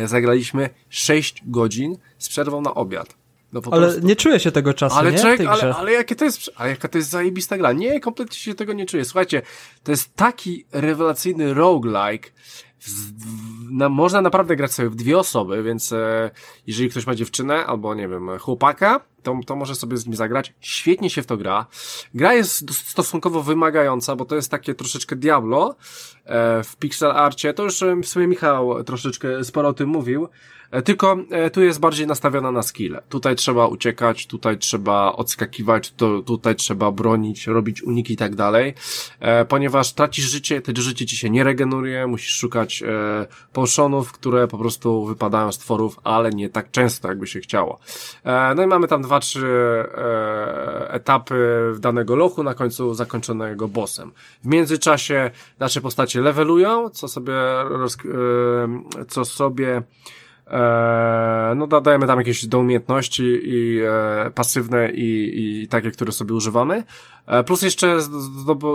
zagraliśmy 6 godzin z przerwą na obiad. No ale prostu... nie czuję się tego czasu, ale nie? Czek, ale, ale jakie to jest, ale jaka to jest zajebista gra. Nie, kompletnie się tego nie czuję. Słuchajcie, to jest taki rewelacyjny roguelike, na, można naprawdę grać sobie w dwie osoby, więc e, jeżeli ktoś ma dziewczynę albo, nie wiem, chłopaka, to, to może sobie z nim zagrać. Świetnie się w to gra. Gra jest stosunkowo wymagająca, bo to jest takie troszeczkę Diablo e, w pixel arcie. To już w sumie Michał troszeczkę sporo o tym mówił. E, tylko e, tu jest bardziej nastawiona na skill. Tutaj trzeba uciekać, tutaj trzeba odskakiwać, to, tutaj trzeba bronić, robić uniki i tak dalej. E, ponieważ tracisz życie, to życie ci się nie regeneruje, musisz szukać potionów, które po prostu wypadają z tworów, ale nie tak często, jakby się chciało. No i mamy tam dwa, trzy etapy danego lochu, na końcu zakończonego bossem. W międzyczasie nasze postacie levelują, co sobie, co sobie E, no dodajemy tam jakieś do umiejętności i e, pasywne i, i takie, które sobie używamy. E, plus jeszcze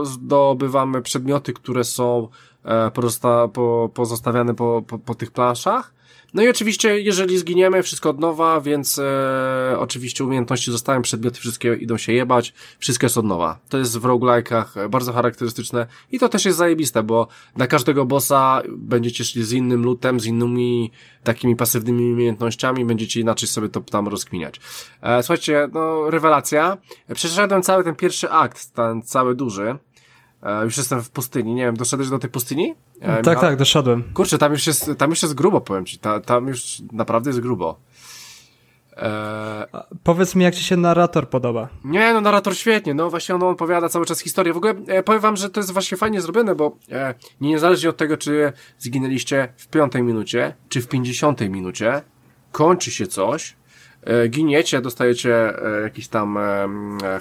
zdobywamy przedmioty, które są e, pozosta po, pozostawiane po, po, po tych planszach No i oczywiście, jeżeli zginiemy, wszystko od nowa, więc e, oczywiście umiejętności zostają, przedmioty wszystkie idą się jebać, wszystko jest od nowa. To jest w roguelike'ach bardzo charakterystyczne i to też jest zajebiste, bo na każdego bossa będziecie szli z innym lutem, z innymi takimi pasywnymi umiejętnościami, będziecie inaczej sobie to tam rozkminiać. E, słuchajcie, no rewelacja. Przeszedłem cały ten pierwszy akt, ten cały duży. E, już jestem w pustyni, nie wiem, doszedłeś do tej pustyni? E, tak, tak, doszedłem. Kurczę, tam już jest, tam już jest grubo, powiem ci. Ta, tam już naprawdę jest grubo. E... Powiedz mi, jak ci się narrator podoba. Nie, no narrator świetnie, no właśnie on opowiada cały czas historię. W ogóle e, powiem wam, że to jest właśnie fajnie zrobione, bo e, niezależnie od tego, czy zginęliście w piątej minucie, czy w pięćdziesiątej minucie, kończy się coś, giniecie, dostajecie e, jakiś tam e,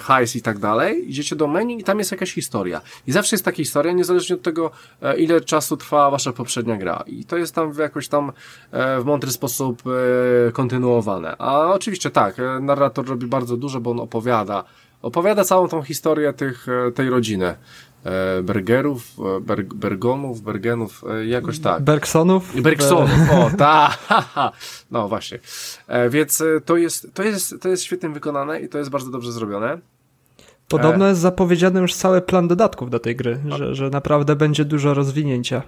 hajs i tak dalej, idziecie do menu i tam jest jakaś historia. I zawsze jest taka historia, niezależnie od tego, ile czasu trwa wasza poprzednia gra. I to jest tam w jakoś tam w mądry sposób kontynuowane. A oczywiście tak, narrator robi bardzo dużo, bo on opowiada opowiada całą tą historię tych, tej rodziny. E, Bergerów, e, Berg, Bergonów, Bergenów, e, jakoś tak. Bergsonów? Bergsonów, o, ta, no właśnie. Więc to jest, to jest, to jest świetnie wykonane i to jest bardzo dobrze zrobione. Podobno jest zapowiedziany już cały plan dodatków do tej gry, że, że naprawdę będzie dużo rozwinięcia.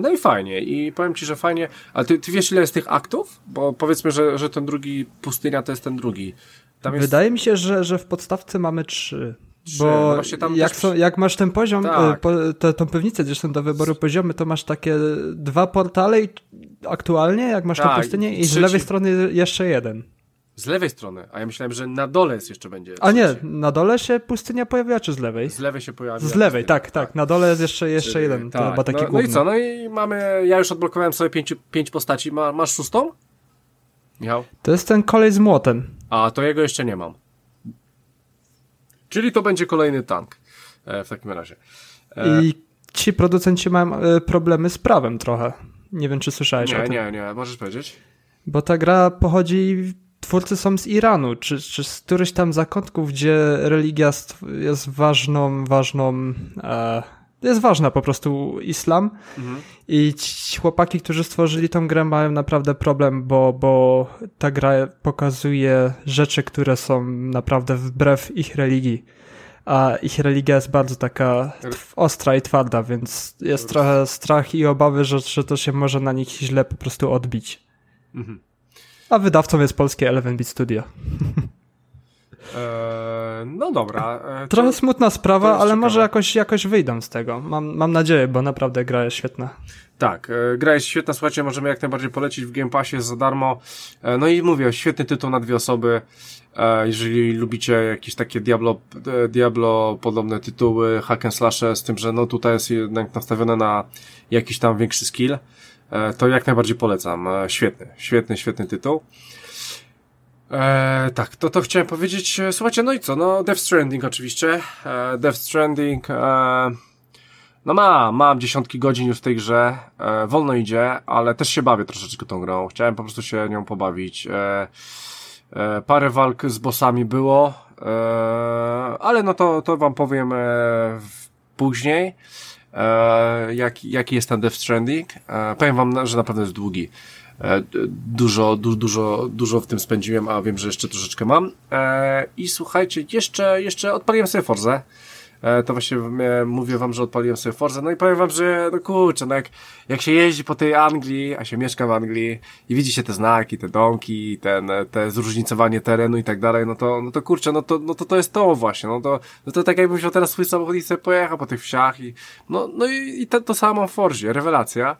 No i fajnie. I powiem ci, że fajnie. A ty, ty wiesz, ile jest tych aktów? Bo powiedzmy, że, że ten drugi pustynia to jest ten drugi. Jest... Wydaje mi się, że, że w podstawce mamy trzy. Bo no jak, są, jak, masz ten poziom, tak. E, po, te, tą pewnicę zresztą do wyboru poziomy, to masz takie dwa portale i aktualnie, jak masz tak, tą pustynię i z lewej strony jeszcze jeden. Z lewej strony, a ja myślałem, że na dole jest jeszcze będzie. A nie, na dole się pustynia pojawia, czy z lewej? Z lewej się pojawia. Z lewej, tak, tak, tak. Na dole jest jeszcze, jeszcze Czyli, jeden, tak. chyba taki no, główny. No i co, no i mamy, ja już odblokowałem sobie pięć, pięć postaci. Ma, masz szóstą? Michał? To jest ten kolej z młotem. A, to jego jeszcze nie mam. Czyli to będzie kolejny tank e, w takim razie. E... I ci producenci mają e, problemy z prawem trochę. Nie wiem, czy słyszałeś nie, o tym. Nie, nie, możesz powiedzieć. Bo ta gra pochodzi, twórcy są z Iranu, czy, czy z którychś tam zakątków, gdzie religia jest ważną, ważną, e, jest ważna po prostu islam. Mhm. I ci chłopaki, którzy stworzyli tą grę mają naprawdę problem, bo, bo ta gra pokazuje rzeczy, które są naprawdę wbrew ich religii. A ich religia jest bardzo taka ostra i twarda, więc jest trochę strach i obawy, że, że to się może na nich źle po prostu odbić. Mhm. A wydawcą jest polskie Eleven Beat Studio. Eee, no dobra. Eee, Trochę smutna sprawa, ale ciekawe. może jakoś, jakoś wyjdą z tego. Mam, mam nadzieję, bo naprawdę gra jest świetna. Tak, e, gra jest świetna, słuchajcie, możemy jak najbardziej polecić w Game Passie za darmo. E, no i mówię, świetny tytuł na dwie osoby. E, jeżeli lubicie jakieś takie Diablo, Diablo podobne tytuły, hack and slash, z tym, że no tutaj jest jednak nastawione na jakiś tam większy skill, to jak najbardziej polecam. Świetny, świetny, świetny tytuł. E, tak, to to chciałem powiedzieć. E, słuchajcie, no i co? No, Death Stranding oczywiście. E, Death Stranding. E, no ma, mam dziesiątki godzin już w tej grze. E, wolno idzie, ale też się bawię troszeczkę tą grą. Chciałem po prostu się nią pobawić. E, e, parę walk z bossami było, e, ale no to, to wam powiem e, później. E, jaki, jaki jest ten Death Stranding. E, powiem wam, że naprawdę jest długi. E, dużo, du, dużo, dużo w tym spędziłem, a wiem, że jeszcze troszeczkę mam. E, I słuchajcie, jeszcze, jeszcze odpaliłem sobie Forze. E, to właśnie mówię wam, że odpaliłem sobie Forze. No i powiem wam, że no kurczę, no jak, jak się jeździ po tej Anglii, a się mieszka w Anglii i widzi się te znaki, te domki, ten, te zróżnicowanie terenu i tak dalej, no to, no to kurczę, no to, no to to jest to właśnie, no to, no to tak jakbym wziął teraz swój samochód i sobie pojechał po tych wsiach i, no, no i, i to, to samo w Forzie, rewelacja.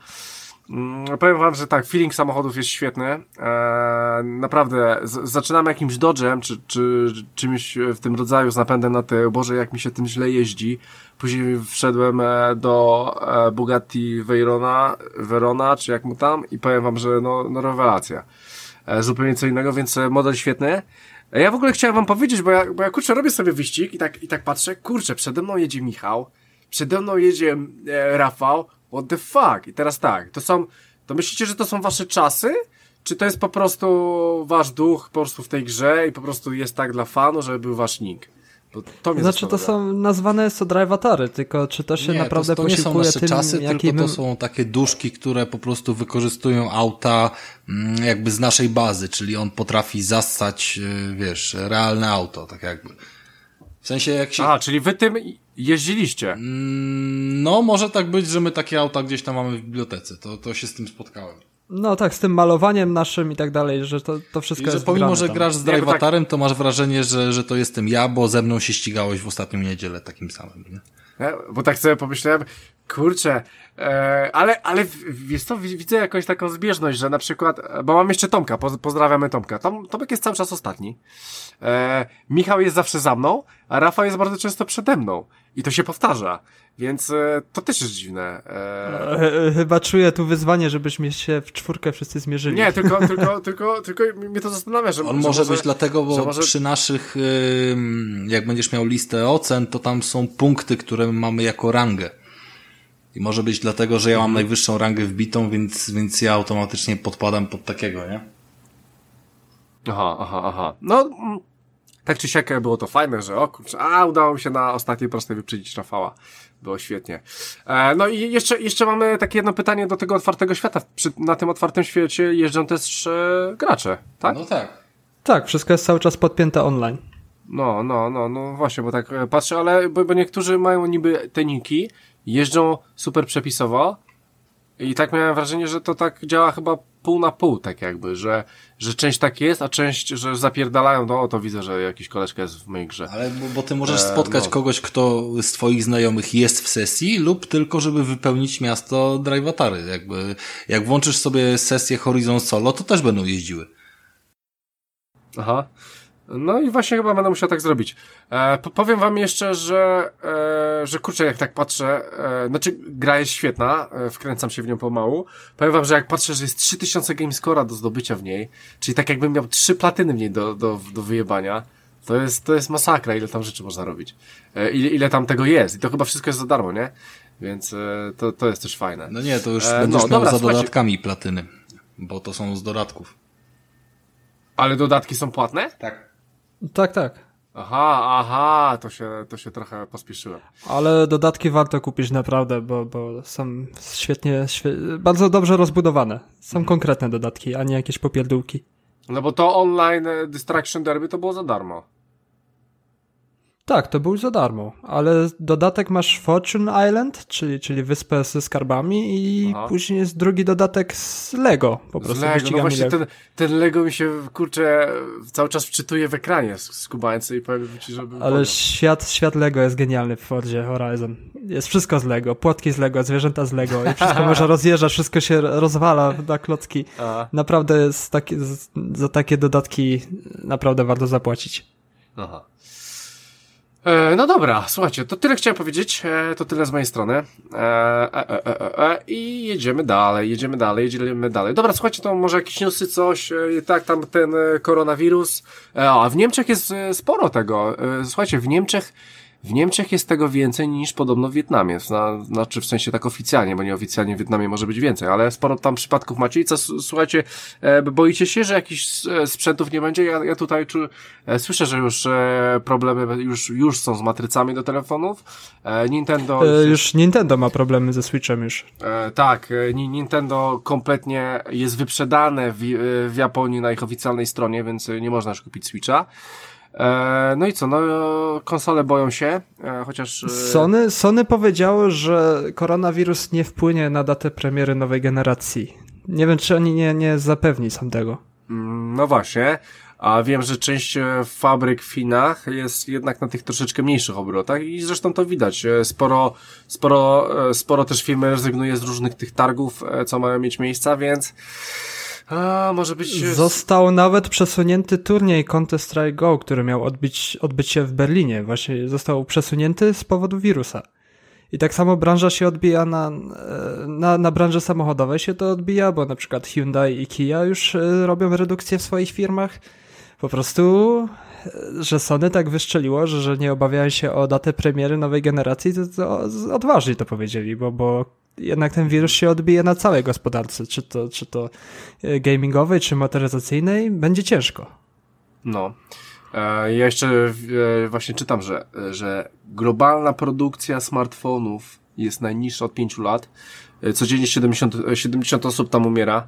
Mm, powiem wam, że tak, feeling samochodów jest świetny. Eee, naprawdę, z, jakimś Dodge'em, czy, czy czymś w tym rodzaju z napędem na tył. Boże, jak mi się tym źle jeździ. Później wszedłem e, do e, Bugatti Veyrona, Verona, czy jak mu tam, i powiem wam, że no, no rewelacja. E, zupełnie co innego, więc e, model świetny. Ja w ogóle chciałem wam powiedzieć, bo ja, bo ja kurczę, robię sobie wyścig i tak, i tak patrzę, kurczę, przede mną jedzie Michał, przede mną jedzie Rafał, What the fuck? I teraz tak, to są, to myślicie, że to są wasze czasy? Czy to jest po prostu wasz duch po prostu w tej grze i po prostu jest tak dla fanu, żeby był wasz nick? To, to mnie znaczy to są nazwane są drivatary, tylko czy to się nie, naprawdę to, to nie są nasze tym, czasy, jakim... tylko to są takie duszki, które po prostu wykorzystują auta mm, jakby z naszej bazy, czyli on potrafi zastać, y, wiesz, realne auto, tak jakby. W sensie jak się... A, czyli wy tym jeździliście? Mm, no, może tak być, że my takie auta gdzieś tam mamy w bibliotece, to, to się z tym spotkałem. No tak, z tym malowaniem naszym i tak dalej, że to, to wszystko I że jest pomimo, że tam. grasz z tak- drivatarem, to masz wrażenie, że, że to jestem ja, bo ze mną się ścigałeś w ostatnią niedzielę takim samym, nie? Bo tak sobie pomyślałem, kurczę, ale, ale wiesz co, widzę jakąś taką zbieżność, że na przykład, bo mam jeszcze Tomka, poz, pozdrawiamy Tomka. Tom, Tomek jest cały czas ostatni. E, Michał jest zawsze za mną, a Rafał jest bardzo często przede mną. I to się powtarza. Więc e, to też jest dziwne. E, Chyba czuję tu wyzwanie, żebyśmy się w czwórkę wszyscy zmierzyli. nie, tylko, tylko, tylko, tylko mnie to zastanawia, że On że może być dlatego, bo może- przy naszych, jak będziesz miał listę ocen, to tam są punkty, które mamy jako rangę. I może być dlatego, że ja mam najwyższą rangę wbitą, więc, więc ja automatycznie podpadam pod takiego, nie? Aha, aha, aha. No, mm, tak czy siak było to fajne, że o kurczę, a udało mi się na ostatniej prostej wyprzedzić Rafała. Było świetnie. E, no i jeszcze, jeszcze mamy takie jedno pytanie do tego otwartego świata. Przy, na tym otwartym świecie jeżdżą też e, gracze, tak? No tak. Tak, wszystko jest cały czas podpięte online. No, no, no, no właśnie, bo tak e, patrzę, ale bo, bo niektórzy mają niby te niki, jeżdżą super przepisowo i tak miałem wrażenie, że to tak działa chyba pół na pół, tak jakby, że, że część tak jest, a część, że zapierdalają, no o to widzę, że jakiś koleżka jest w mojej grze. Ale bo, bo ty możesz E, spotkać no. kogoś, kto z twoich znajomych jest w sesji lub tylko, żeby wypełnić miasto drivatary. Jakby, jak włączysz sobie sesję Horizon Solo, to też będą jeździły. Aha. No i właśnie chyba będę musiał tak zrobić. E, po- powiem wam jeszcze, że, e, że kurczę, jak tak patrzę, e, znaczy gra jest świetna, e, wkręcam się w nią pomału. Powiem wam, że jak patrzę, że jest 3000 gamescora do zdobycia w niej, czyli tak jakbym miał trzy platyny w niej do, do, do wyjebania, to jest, to jest masakra, ile tam rzeczy można robić. E, ile, ile tam tego jest. I to chyba wszystko jest za darmo, nie? Więc e, to, to jest też fajne. No nie, to już E, będziesz no, miał dobra, za słuchajcie. dodatkami platyny. Bo to są z dodatków. Ale dodatki są płatne? Tak. Tak, tak. Aha, aha, to się, to się trochę pospieszyłem. Ale dodatki warto kupić naprawdę, bo, bo są świetnie, świe... bardzo dobrze rozbudowane. Są konkretne dodatki, a nie jakieś popierdółki. No bo to online Distraction Derby to było za darmo. Tak, to był za darmo, ale dodatek masz Fortune Island, czyli, czyli wyspę ze skarbami i Aha. później jest drugi dodatek z Lego, po prostu Z Lego, no właśnie Lego. ten, ten Lego mi się, kurczę, cały czas wczytuje w ekranie z, z Kubańcy i powiem ci, żeby... Ale świat, świat Lego jest genialny w Fordzie Horizon. Jest wszystko z Lego, płotki z Lego, zwierzęta z Lego i wszystko można rozjeżdżać, wszystko się rozwala na klocki. A, Naprawdę jest taki, za takie dodatki naprawdę warto zapłacić. aha. E, no dobra, słuchajcie, to tyle chciałem powiedzieć, e, to tyle z mojej strony. E, e, I jedziemy dalej, jedziemy dalej, jedziemy dalej. Dobra, słuchajcie, to może jakieś newsy, coś, tak, tam ten koronawirus. A w Niemczech jest sporo tego. Słuchajcie, w Niemczech w Niemczech jest tego więcej niż podobno w Wietnamie. Zna, znaczy w sensie tak oficjalnie, bo nieoficjalnie w Wietnamie może być więcej, ale sporo tam przypadków macie. I co, słuchajcie, e, boicie się, że jakichś e, sprzętów nie będzie? Ja, ja tutaj czu, e, słyszę, że już problemy już, już są z matrycami do telefonów. Nintendo... E, już Nintendo ma problemy ze Switchem już. Tak, Ni- Nintendo kompletnie jest wyprzedane w, w Japonii na ich oficjalnej stronie, więc nie można już kupić Switcha. E, no i co, no konsole boją się, e, chociaż... e, Sony, Sony powiedziało, że koronawirus nie wpłynie na datę premiery nowej generacji. Nie wiem, czy oni nie, nie zapewni sam tego. Mm, No właśnie, a wiem, że część fabryk w Chinach jest jednak na tych troszeczkę mniejszych obrotach i zresztą to widać. Sporo, sporo, sporo też firmy rezygnuje z różnych tych targów, co mają mieć miejsca, więc a, może być... e, Został nawet przesunięty turniej Counter-Strike Go, który miał odbyć, odbyć się w Berlinie. Właśnie został przesunięty z powodu wirusa. I tak samo branża się odbija na, e, na, na branży samochodowej się to odbija, bo na przykład Hyundai i Kia już e, robią redukcję w swoich firmach. Po prostu, że Sony tak wyszczeliło, że, że nie obawiają się o datę premiery nowej generacji, to, to odważnie to powiedzieli, bo, bo jednak ten wirus się odbije na całej gospodarce, czy to, czy to e, gamingowej, czy motoryzacyjnej, będzie ciężko. No. E, ja jeszcze e, właśnie czytam, że, że globalna produkcja smartfonów jest najniższa od 5 lat. Codziennie 70, 70 osób tam umiera.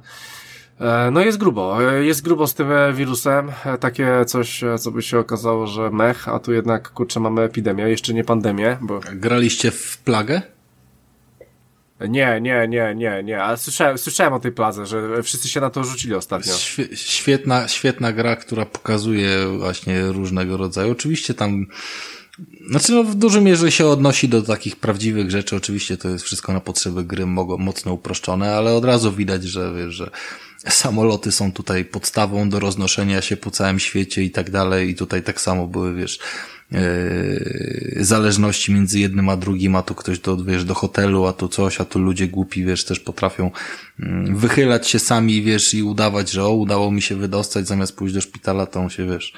No jest grubo, jest grubo z tym wirusem, takie coś, co by się okazało, że mech, a tu jednak, kurczę, mamy epidemię, jeszcze nie pandemię, bo... Graliście w plagę? Nie, nie, nie, nie, nie, ale słyszałem, słyszałem o tej plaze, że wszyscy się na to rzucili ostatnio. Świetna, świetna gra, która pokazuje właśnie różnego rodzaju. Oczywiście tam znaczy, no, w dużej mierze się odnosi do takich prawdziwych rzeczy. Oczywiście to jest wszystko na potrzeby gry mocno uproszczone, ale od razu widać, że, wiesz, że samoloty są tutaj podstawą do roznoszenia się po całym świecie i tak dalej. I tutaj tak samo były, wiesz, zależności między jednym a drugim, a tu ktoś do, wiesz, do hotelu, a tu coś, a tu ludzie głupi, wiesz, też potrafią mm, wychylać się sami, wiesz, i udawać, że o, udało mi się wydostać, zamiast pójść do szpitala, to on się, wiesz,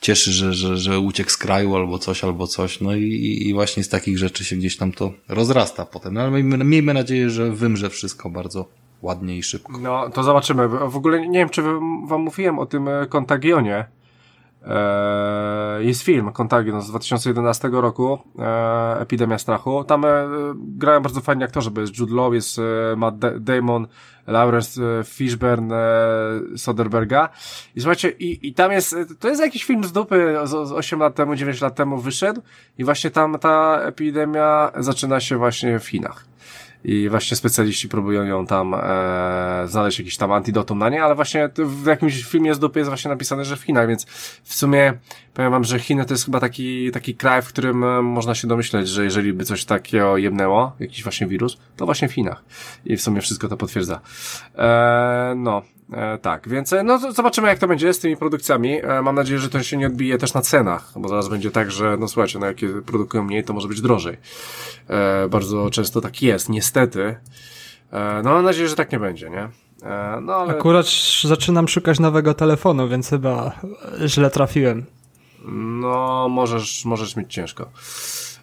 cieszy, że, że, że uciekł z kraju albo coś, albo coś, no i, i właśnie z takich rzeczy się gdzieś tam to rozrasta potem, no ale miejmy, miejmy nadzieję, że wymrze wszystko bardzo ładnie i szybko. No, to zobaczymy. W ogóle nie wiem, czy wam mówiłem o tym e, kontagionie, E, jest film Contagion z 2011 roku, e, Epidemia Strachu. Tam e, grają bardzo fajni aktorzy, bo jest Jude Law, jest Matt Damon, Lawrence Fishburne, Soderberga. I słuchajcie, i, i tam jest, to jest jakiś film z dupy z, z 8 lat temu, 9 lat temu wyszedł i właśnie tam ta epidemia zaczyna się właśnie w Chinach i właśnie specjaliści próbują ją tam e, znaleźć jakiś tam antidotum na nie, ale właśnie w jakimś filmie z dupy jest właśnie napisane, że w Chinach, więc w sumie powiem wam, że Chiny to jest chyba taki, taki kraj, w którym e, można się domyśleć, że jeżeli by coś takiego jebnęło, jakiś właśnie wirus, to właśnie w Chinach. I w sumie wszystko to potwierdza. E, no, E, tak, więc e, no zobaczymy jak to będzie z tymi produkcjami. E, mam nadzieję, że to się nie odbije też na cenach, bo zaraz będzie tak, że no słuchajcie, no jakie produkują mniej, to może być drożej. E, bardzo często tak jest, niestety. E, no mam nadzieję, że tak nie będzie, nie? E, no ale... Akurat zaczynam szukać nowego telefonu, więc chyba źle trafiłem. No, możesz, możesz mieć ciężko.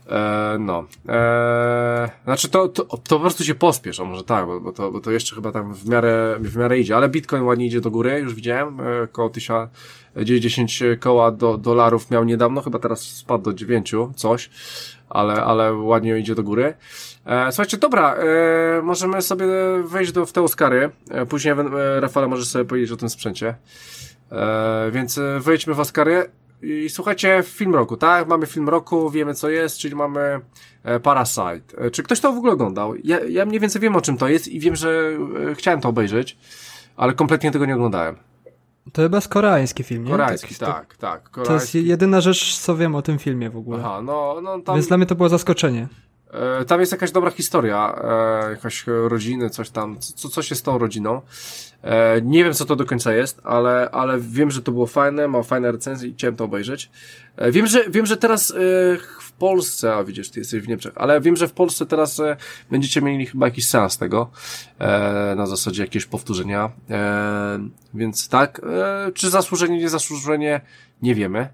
E, no. E, znaczy to, to, to po prostu się pospiesz, a może tak, bo, bo, to, bo to jeszcze chyba tam w miarę, w miarę idzie, ale Bitcoin ładnie idzie do góry, już widziałem, e, koło 1000, 10 koła do, dolarów miał niedawno, chyba teraz spadł do 9, coś, ale, ale ładnie idzie do góry. E, słuchajcie, dobra, e, możemy sobie wejść do, w te Oscary, e, później e, Rafale może sobie powiedzieć o tym sprzęcie. E, więc e, wejdźmy w Oscary. I słuchajcie, film roku, tak? Mamy film roku, wiemy co jest, czyli mamy e, Parasite. E, czy ktoś to w ogóle oglądał? Ja, ja mniej więcej wiem o czym to jest i wiem, że e, chciałem to obejrzeć, ale kompletnie tego nie oglądałem. To chyba jest koreański film, nie? Koreański, tak, tak. tak koreański. To jest jedyna rzecz, co wiem o tym filmie w ogóle. Aha, no, no tam... Więc dla mnie to było zaskoczenie. Tam jest jakaś dobra historia, jakaś rodziny, coś tam, co, coś jest z tą rodziną. E, nie wiem, co to do końca jest, ale, ale wiem, że to było fajne, ma fajne recenzje i chciałem to obejrzeć. Wiem, że, wiem, że teraz w Polsce, a widzisz, ty jesteś w Niemczech, ale wiem, że w Polsce teraz będziecie mieli chyba jakiś sens tego, na zasadzie jakieś powtórzenia, więc tak, czy zasłużenie, nie zasłużenie, nie wiemy.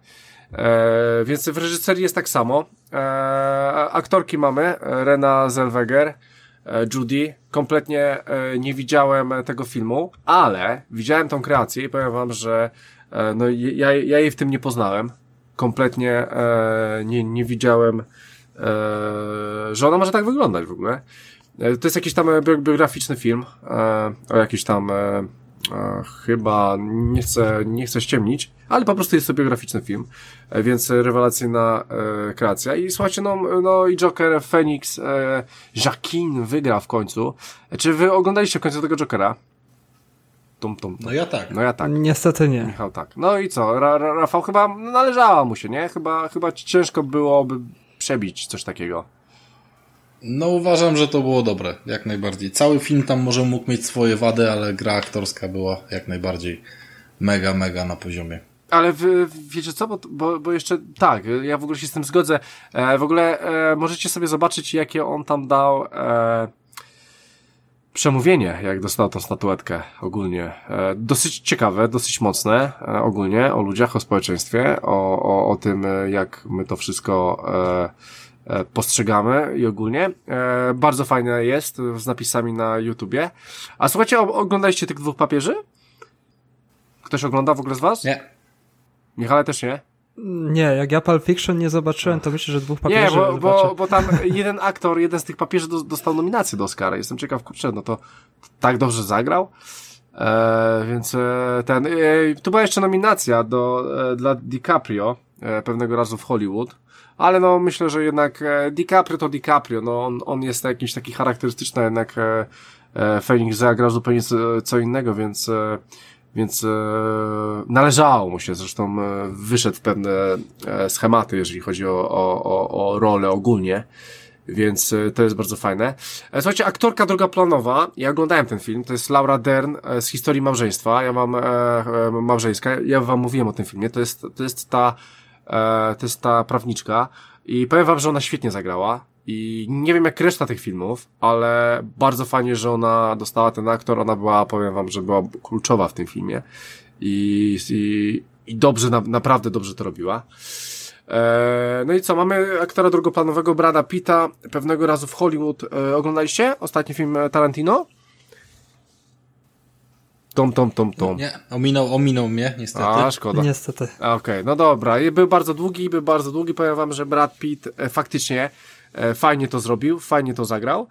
E, więc w reżyserii jest tak samo. E, aktorki mamy, Rena Zellweger, e, Judy. Kompletnie e, nie widziałem tego filmu, ale widziałem tą kreację i powiem wam, że e, no, ja, ja jej w tym nie poznałem. Kompletnie e, nie, nie widziałem, że ona może tak wyglądać w ogóle. To jest jakiś tam biograficzny film o jakiś tam chyba nie chcę, nie chcę ściemnić, ale po prostu jest to biograficzny film, e, więc rewelacyjna e, kreacja. I słuchajcie, no, no i Joker Phoenix e, Jacquin wygra w końcu. E, czy wy oglądaliście w końcu tego Jokera? Tum, tum, tum. No ja tak. No ja tak. Niestety nie. Michał tak. No i co? Ra, Ra, Rafał chyba należała mu się, nie? Chyba, chyba ciężko byłoby przebić coś takiego. No uważam, że to było dobre, jak najbardziej. Cały film tam może mógł mieć swoje wady, ale gra aktorska była jak najbardziej mega, mega na poziomie. Ale wy, wiecie co, bo, bo, bo jeszcze tak, ja w ogóle się z tym zgodzę. E, w ogóle e, możecie sobie zobaczyć, jakie on tam dał e, przemówienie, jak dostał tą statuetkę ogólnie. E, dosyć ciekawe, dosyć mocne e, ogólnie o ludziach, o społeczeństwie, o, o, o tym, e, jak my to wszystko e, postrzegamy i ogólnie. E, bardzo fajne jest z napisami na YouTubie. A słuchajcie, oglądaliście tych dwóch papieży? Ktoś ogląda w ogóle z was? Nie. Michale też nie? Nie, jak ja Pulp Fiction nie zobaczyłem, to myślę, że dwóch papieży Nie, bo, bo, bo tam jeden aktor, jeden z tych papieży dostał nominację do Oscara. Jestem ciekaw, kurczę, no to tak dobrze zagrał. E, więc e, ten, e, tu była jeszcze nominacja do, e, dla DiCaprio, e, pewnego razu w Hollywood. Ale no, myślę, że jednak e, DiCaprio to DiCaprio, no on, on jest jakiś taki charakterystyczny, jednak e, e, Phoenix zagrał zupełnie co, innego, więc więc należało mu się, zresztą wyszedł w pewne schematy, jeżeli chodzi o, o, o, o rolę ogólnie, więc to jest bardzo fajne. Słuchajcie, aktorka drugoplanowa, ja oglądałem ten film, to jest Laura Dern z historii małżeństwa, ja mam małżeńska, ja wam mówiłem o tym filmie, to jest, to jest ta, e, to jest ta prawniczka i powiem wam, że ona świetnie zagrała, i nie wiem jak reszta tych filmów, ale bardzo fajnie, że ona dostała ten aktor. Ona była, powiem wam, że była kluczowa w tym filmie. I, i, i dobrze, na, naprawdę dobrze to robiła. E, no i co, mamy aktora drugoplanowego Brada Pitta, pewnego razu w Hollywood. E, oglądaliście ostatni film Tarantino? Tom, tom, tom, tom. Nie, ominął, ominął mnie, niestety. A, szkoda. Niestety. Okej, okay, no dobra. I Był bardzo długi, był bardzo długi. Powiem wam, że Brad Pitt e, faktycznie e, fajnie to zrobił, fajnie to zagrał.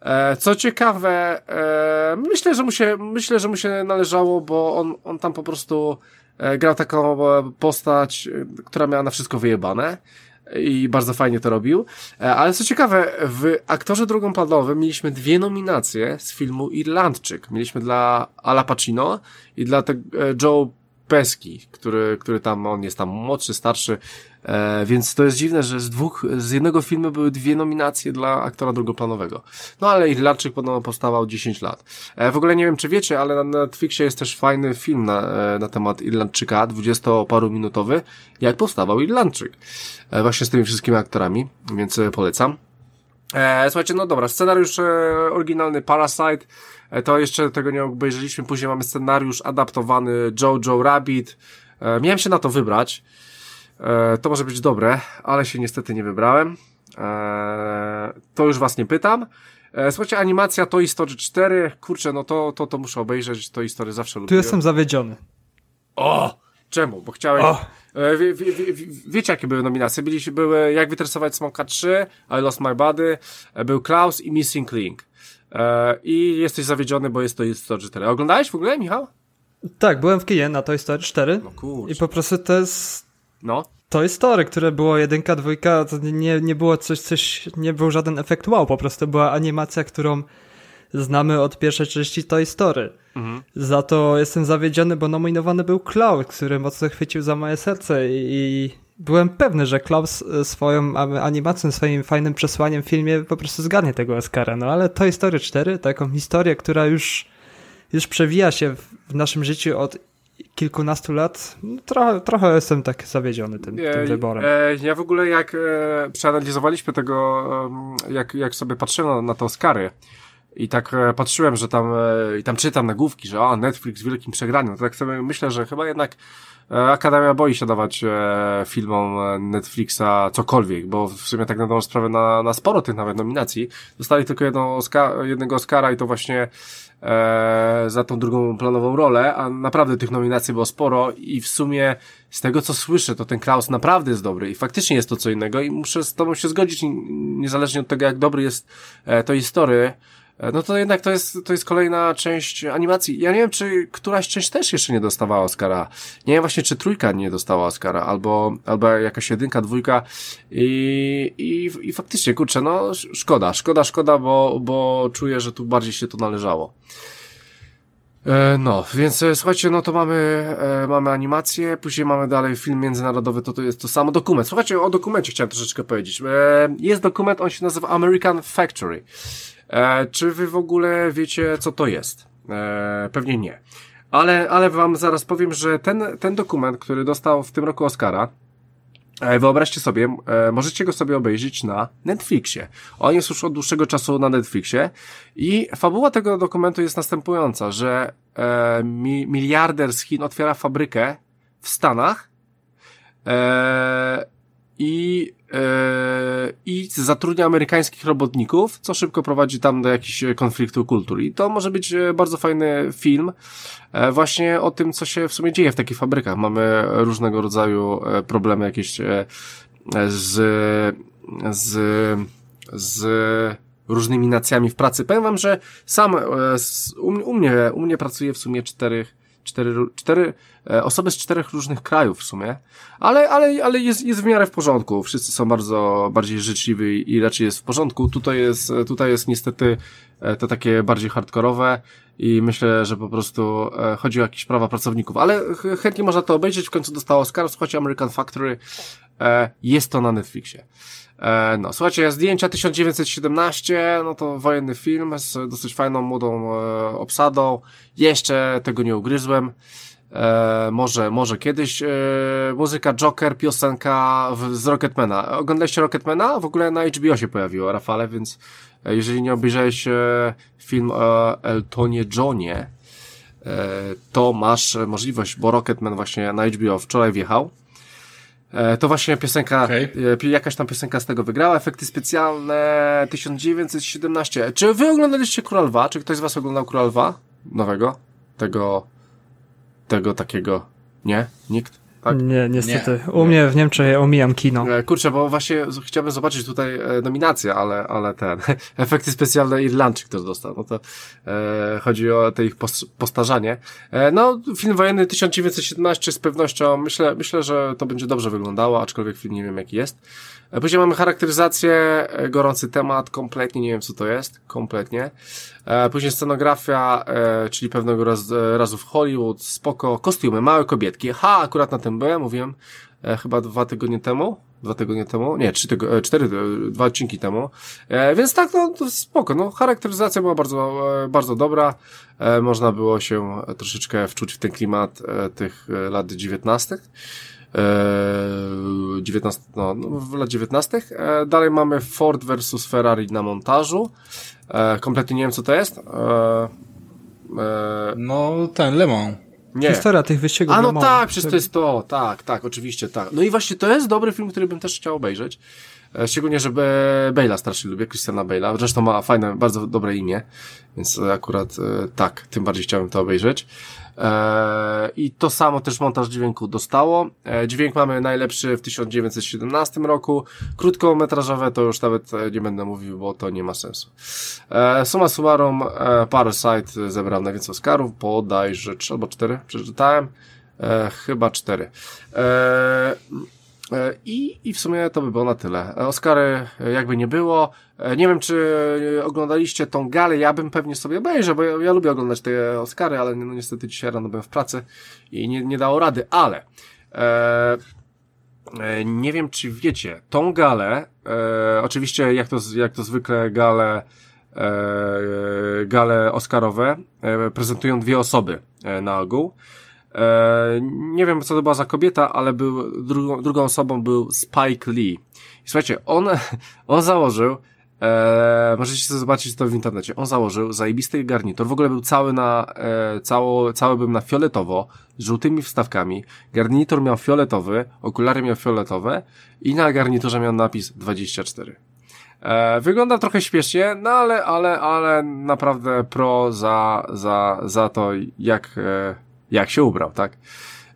E, co ciekawe, e, myślę, że mu się, myślę, że mu się należało, bo on, on tam po prostu e, grał taką e, postać, która miała na wszystko wyjebane i bardzo fajnie to robił. E, Ale co ciekawe, w aktorze drugoplanowym mieliśmy dwie nominacje z filmu Irlandczyk. Mieliśmy dla Ala Pacino i dla e, Joe Pesky, który, który tam, on jest tam młodszy, starszy, e, więc to jest dziwne, że z dwóch, z jednego filmu były dwie nominacje dla aktora drugoplanowego. No ale Irlandczyk podobno powstawał 10 lat. E, w ogóle nie wiem, czy wiecie, ale na Netflixie jest też fajny film na, e, na temat Irlandczyka, 20 minutowy, jak powstawał Irlandczyk. E, właśnie z tymi wszystkimi aktorami, więc e, polecam. E, słuchajcie, no dobra, scenariusz e, oryginalny Parasite, to jeszcze tego nie obejrzeliśmy, później mamy scenariusz adaptowany Jojo Rabbit, e, miałem się na to wybrać, e, to może być dobre, ale się niestety nie wybrałem, e, to już was nie pytam. E, słuchajcie, animacja Toy Story 4, kurczę, no to, to, to muszę obejrzeć, Toy Story zawsze Tu lubiłem. jestem zawiedziony. O! Czemu? Bo chciałem... O! E, Wie, wie, wie, wiecie, jakie były nominacje? Byli, były Jak wytresować Smoka 3, I Lost My Body, e, był Klaus i Missing Link. E, I jesteś zawiedziony, bo jest to jest Story 4. Oglądałeś w ogóle, Michał? Tak, byłem w kinie na Toy Story 4 No kurczę. i po prostu to jest No. Toy Story, które było jedynka, dwójka, to nie, nie było coś, coś, nie był żaden efekt wow, po prostu była animacja, którą znamy od pierwszej części Toy Story. Mhm. Za to jestem zawiedziony, bo nominowany był Klaus, który mocno chwycił za moje serce i, i byłem pewny, że Klaus e, swoją animacją, swoim fajnym przesłaniem w filmie po prostu zgarnie tego Oscara. No ale Toy Story 4, taką historię, która już, już przewija się w, naszym życiu od kilkunastu lat, no, trochę, trochę jestem tak zawiedziony tym, tym wyborem. E, ja w ogóle jak e, przeanalizowaliśmy tego, jak, jak sobie patrzyłem na, na te Oscary i tak e, patrzyłem, że tam, e, i tam czytam nagłówki, że a, Netflix w wielkim przegraniu, to tak sobie myślę, że chyba jednak e, Akademia boi się dawać filmom Netflixa cokolwiek, bo w sumie tak na sprawę na, na sporo tych nawet nominacji. Dostali tylko jedną Oska jednego Oscara i to właśnie e, za tą drugą planową rolę, a naprawdę tych nominacji było sporo i w sumie z tego co słyszę, to ten Klaus naprawdę jest dobry i faktycznie jest to co innego i muszę z tobą się zgodzić, niezależnie od tego jak dobry jest e, to history, no to jednak to jest, to jest kolejna część animacji. Ja nie wiem, czy któraś część też jeszcze nie dostawała Oscara. Nie wiem właśnie, czy trójka nie dostała Oscara, albo, albo jakaś jedynka, dwójka i, i, i faktycznie, kurczę, no sz- szkoda, szkoda, szkoda, bo, bo czuję, że tu bardziej się to należało. E, No, więc e, słuchajcie, no to mamy, e, mamy animację, później mamy dalej film międzynarodowy, to to jest to samo dokument. Słuchajcie, o dokumencie chciałem troszeczkę powiedzieć. E, jest dokument, on się nazywa American Factory. E, czy wy w ogóle wiecie, co to jest? E, pewnie nie. Ale, ale wam zaraz powiem, że ten, ten dokument, który dostał w tym roku Oscara, E, Wyobraźcie sobie, e, możecie go sobie obejrzeć na Netflixie. On jest już od dłuższego czasu na Netflixie i fabuła tego dokumentu jest następująca, że e, mi, miliarder z Chin otwiera fabrykę w Stanach i, e, i zatrudnia amerykańskich robotników, co szybko prowadzi tam do jakichś konfliktu kultur. I to może być e, bardzo fajny film e, właśnie o tym, co się w sumie dzieje w takich fabrykach. Mamy różnego rodzaju e, problemy jakieś z, z, z różnymi nacjami w pracy. Powiem wam, że sam u, mnie, u mnie pracuje w sumie czterech cztery, cztery e, osoby z czterech różnych krajów w sumie, ale, ale, ale jest, jest w miarę w porządku. Wszyscy są bardzo bardziej życzliwi i raczej jest w porządku. Tutaj jest, tutaj jest niestety e, to takie bardziej hardkorowe i myślę, że po prostu e, chodzi o jakieś prawa pracowników, ale chętnie można to obejrzeć. W końcu dostał Oscar, słuchajcie, American Factory. Jest to na Netflixie. No, słuchajcie, zdjęcia 1917, no to wojenny film z dosyć fajną, młodą obsadą. Jeszcze tego nie ugryzłem. E, może, może kiedyś. E, muzyka Joker, piosenka w, z Rocketmana. Oglądaliście Rocketmana? W ogóle na HBO się pojawiło, Rafale, więc e, jeżeli nie obejrzałeś e, film o Eltonie Johnie, e, to masz możliwość, bo Rocketman właśnie na HBO wczoraj wjechał. E, to właśnie piosenka, okay. jakaś tam piosenka z tego wygrała. Efekty specjalne 1917. Czy wy oglądaliście Król Lwa? Czy ktoś z was oglądał Król Lwa? Nowego? Tego, tego takiego, nie? Nikt? Tak? Nie, niestety. Nie. U mnie w Niemczech ja omijam kino. E, kurczę, bo właśnie chciałbym zobaczyć tutaj e, nominację, ale, ale ten, efekty specjalne Irlandczyk też dostał. No to e, chodzi o te ich postarzanie. E, no, film wojenny 1917 z pewnością, myślę, myślę, że to będzie dobrze wyglądało, aczkolwiek film nie wiem jaki jest. E, później mamy charakteryzację, e, gorący temat, kompletnie nie wiem co to jest, kompletnie. E, później scenografia, czyli pewnego raz, razu w Hollywood, spoko, kostiumy, małe kobietki. Ha, akurat na tym byłem, mówiłem, chyba dwa tygodnie temu, dwa tygodnie temu, nie, trzy tygo, cztery, dwa odcinki temu, e, więc tak, no, to spoko, no, charakteryzacja była bardzo, e, bardzo dobra, e, można było się troszeczkę wczuć w ten klimat e, tych lat dziewiętnastych, 19, e, no, no, w lat 19. E, dalej mamy Ford versus Ferrari na montażu. E, kompletnie nie wiem, co to jest. No, ten Le Mans. Nie. Historia tych wyścigów. A no tak, przecież to jest to, tak, tak, oczywiście, tak. No i właśnie to jest dobry film, który bym też chciał obejrzeć. Szczególnie, że Bale'a strasznie lubię, Christiana Bale'a. Zresztą ma fajne, bardzo dobre imię, więc akurat tak, tym bardziej chciałem to obejrzeć. E, I to samo też montaż dźwięku dostało. E, dźwięk mamy najlepszy w 1917 roku. Krótkometrażowe to już nawet e, nie będę mówił, bo to nie ma sensu. Suma summarum, Parasite zebrał najwięcej Oscarów, bodajże 3 albo 4, przeczytałem. Chyba 4. E, I, I w sumie to by było na tyle. E, Oscary e, jakby nie było. Nie wiem, czy oglądaliście tą galę. Ja bym pewnie sobie obejrzał, bo ja, ja, lubię oglądać te Oscary, ale no, niestety dzisiaj rano byłem w pracy i nie, nie dało rady. Ale e, nie wiem, czy wiecie, tą galę, e, oczywiście jak to, jak to zwykle gale e, gale Oscarowe prezentują dwie osoby na ogół. E, nie wiem, co to była za kobieta, ale był, drugą, drugą osobą był Spike Lee. I słuchajcie, on, on założył, e, możecie sobie zobaczyć to w internecie, on założył zajebisty garnitur, w ogóle był cały na, e, cało, cały był na fioletowo, z żółtymi wstawkami, garnitur miał fioletowy, okulary miał fioletowe i na garniturze miał napis 24. E, wygląda trochę śpiesznie, no ale, ale, ale naprawdę pro za, za, za to, jak, e, jak się ubrał, tak?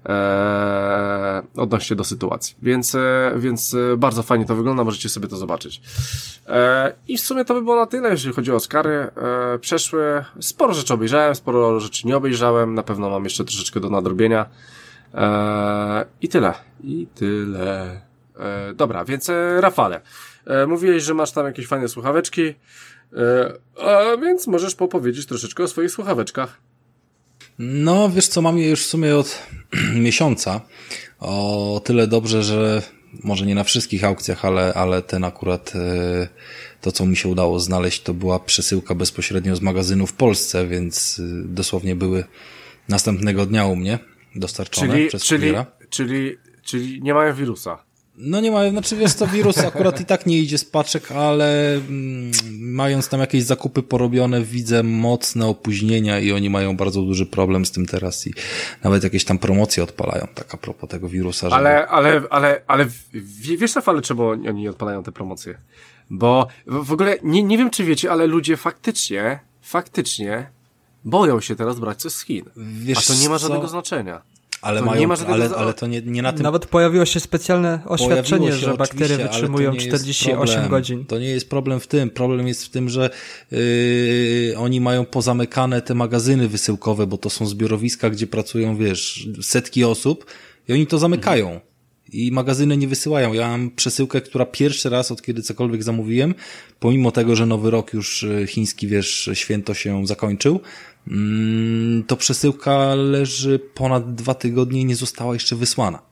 Eee, odnośnie do sytuacji. Więc, e, więc e, bardzo fajnie to wygląda, możecie sobie to zobaczyć. Eee, I w sumie to by było na tyle, jeżeli chodzi o Oscary. Eee, przeszły, sporo rzeczy obejrzałem, sporo rzeczy nie obejrzałem, na pewno mam jeszcze troszeczkę do nadrobienia. Eee, I tyle. I tyle. Eee, dobra, więc e, Rafale, e, mówiłeś, że masz tam jakieś fajne słuchaweczki, e, a więc możesz popowiedzieć troszeczkę o swoich słuchaweczkach. No, wiesz co, mam je już w sumie od miesiąca. O tyle dobrze, że może nie na wszystkich aukcjach, ale, ale ten akurat e, to, co mi się udało znaleźć, to była przesyłka bezpośrednio z magazynu w Polsce, więc e, dosłownie były następnego dnia u mnie dostarczone czyli, przez czyli, Czyli, czyli nie mają wirusa. No nie mają, znaczy wiesz co, wirus akurat i tak nie idzie z paczek, ale mm, mając tam jakieś zakupy porobione, widzę mocne opóźnienia i oni mają bardzo duży problem z tym teraz i nawet jakieś tam promocje odpalają, tak a propos tego wirusa. Żeby... Ale, ale, ale, ale wiesz na czemu oni odpalają te promocje? Bo w ogóle nie, nie wiem, czy wiecie, ale ludzie faktycznie, faktycznie boją się teraz brać coś z Chin. Wiesz a to nie ma żadnego co? znaczenia. Ale, to mają, ale, ale to nie, nie na tym. Nawet pojawiło się specjalne oświadczenie, się, że bakterie wytrzymują 48 godzin. To nie jest problem w tym. Problem jest w tym, że yy, oni mają pozamykane te magazyny wysyłkowe, bo to są zbiorowiska, gdzie pracują, wiesz, setki osób i oni to zamykają. Mhm i magazyny nie wysyłają. Ja mam przesyłkę, która pierwszy raz od kiedy cokolwiek zamówiłem, pomimo tego, że nowy rok już y, chiński, wiesz, święto się zakończył, to przesyłka leży ponad dwa tygodnie i nie została jeszcze wysłana.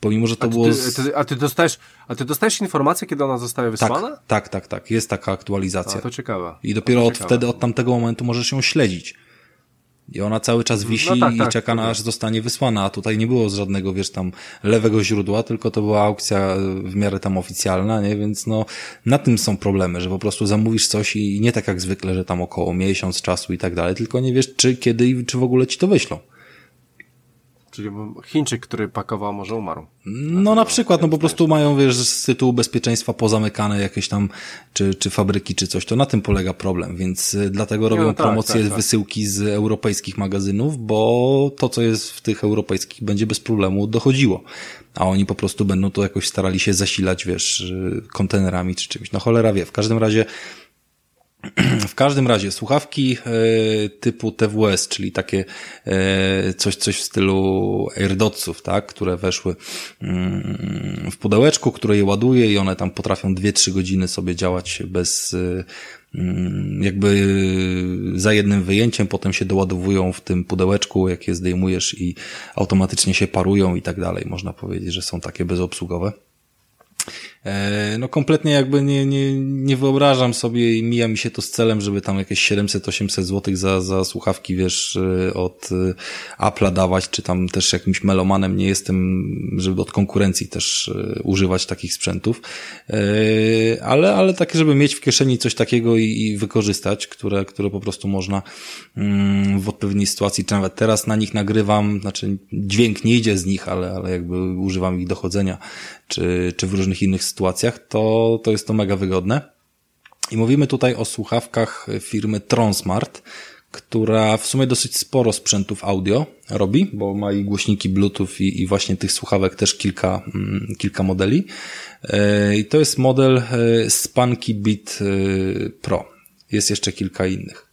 Pomimo, że to a ty, było. Z... Ty, a ty dostajesz, a ty dostajesz informację, kiedy ona zostaje wysłana? Tak, tak, tak, tak. Jest taka aktualizacja. A, to ciekawe. I dopiero od ciekawe. wtedy, od tamtego momentu możesz ją śledzić. I ona cały czas wisi no tak, tak, i czeka na aż zostanie wysłana, a tutaj nie było z żadnego, wiesz, tam lewego źródła, tylko to była aukcja w miarę tam oficjalna, nie? Więc no, na tym są problemy, że po prostu zamówisz coś i nie tak jak zwykle, że tam około miesiąc czasu i tak dalej, tylko nie wiesz, czy, kiedy i czy w ogóle ci to wyślą. Czyli Chińczyk, który pakował, może umarł. No na przykład, no po prostu mają, wiesz, z tytułu bezpieczeństwa pozamykane jakieś tam, czy, czy fabryki, czy coś, to na tym polega problem, więc y, dlatego robią no, tak, promocje tak, tak. wysyłki z europejskich magazynów, bo to, co jest w tych europejskich, będzie bez problemu dochodziło. A oni po prostu będą to jakoś starali się zasilać, wiesz, y, kontenerami czy czymś. No cholera wie. W każdym razie w każdym razie słuchawki e, typu TWS, czyli takie e, coś, coś w stylu AirDotsów, tak, które weszły mm, w pudełeczku, które je ładuje i one tam potrafią 2-3 godziny sobie działać bez e, mm, jakby za jednym wyjęciem, potem się doładowują w tym pudełeczku, jak je zdejmujesz i automatycznie się parują i tak dalej. Można powiedzieć, że są takie bezobsługowe. E, no kompletnie jakby nie, nie, nie wyobrażam sobie i mija mi się to z celem, żeby tam jakieś 700-800 złotych za, za słuchawki, wiesz, e, od e, Apple'a dawać, czy tam też jakimś melomanem nie jestem, żeby od konkurencji też używać takich sprzętów. Ale, ale takie, żeby mieć w kieszeni coś takiego i, i wykorzystać, które, które po prostu można mm, w odpowiedniej sytuacji, czy nawet teraz na nich nagrywam, znaczy dźwięk nie idzie z nich, ale, ale jakby używam ich dochodzenia, czy, czy w różnych innych sytuacjach, to, to jest to mega wygodne. I mówimy tutaj o słuchawkach firmy Tronsmart, która w sumie dosyć sporo sprzętów audio robi, bo ma i głośniki Bluetooth i, i właśnie tych słuchawek też kilka, mm, kilka modeli. E, I to jest model e, Spunky Beat e, Pro. Jest jeszcze kilka innych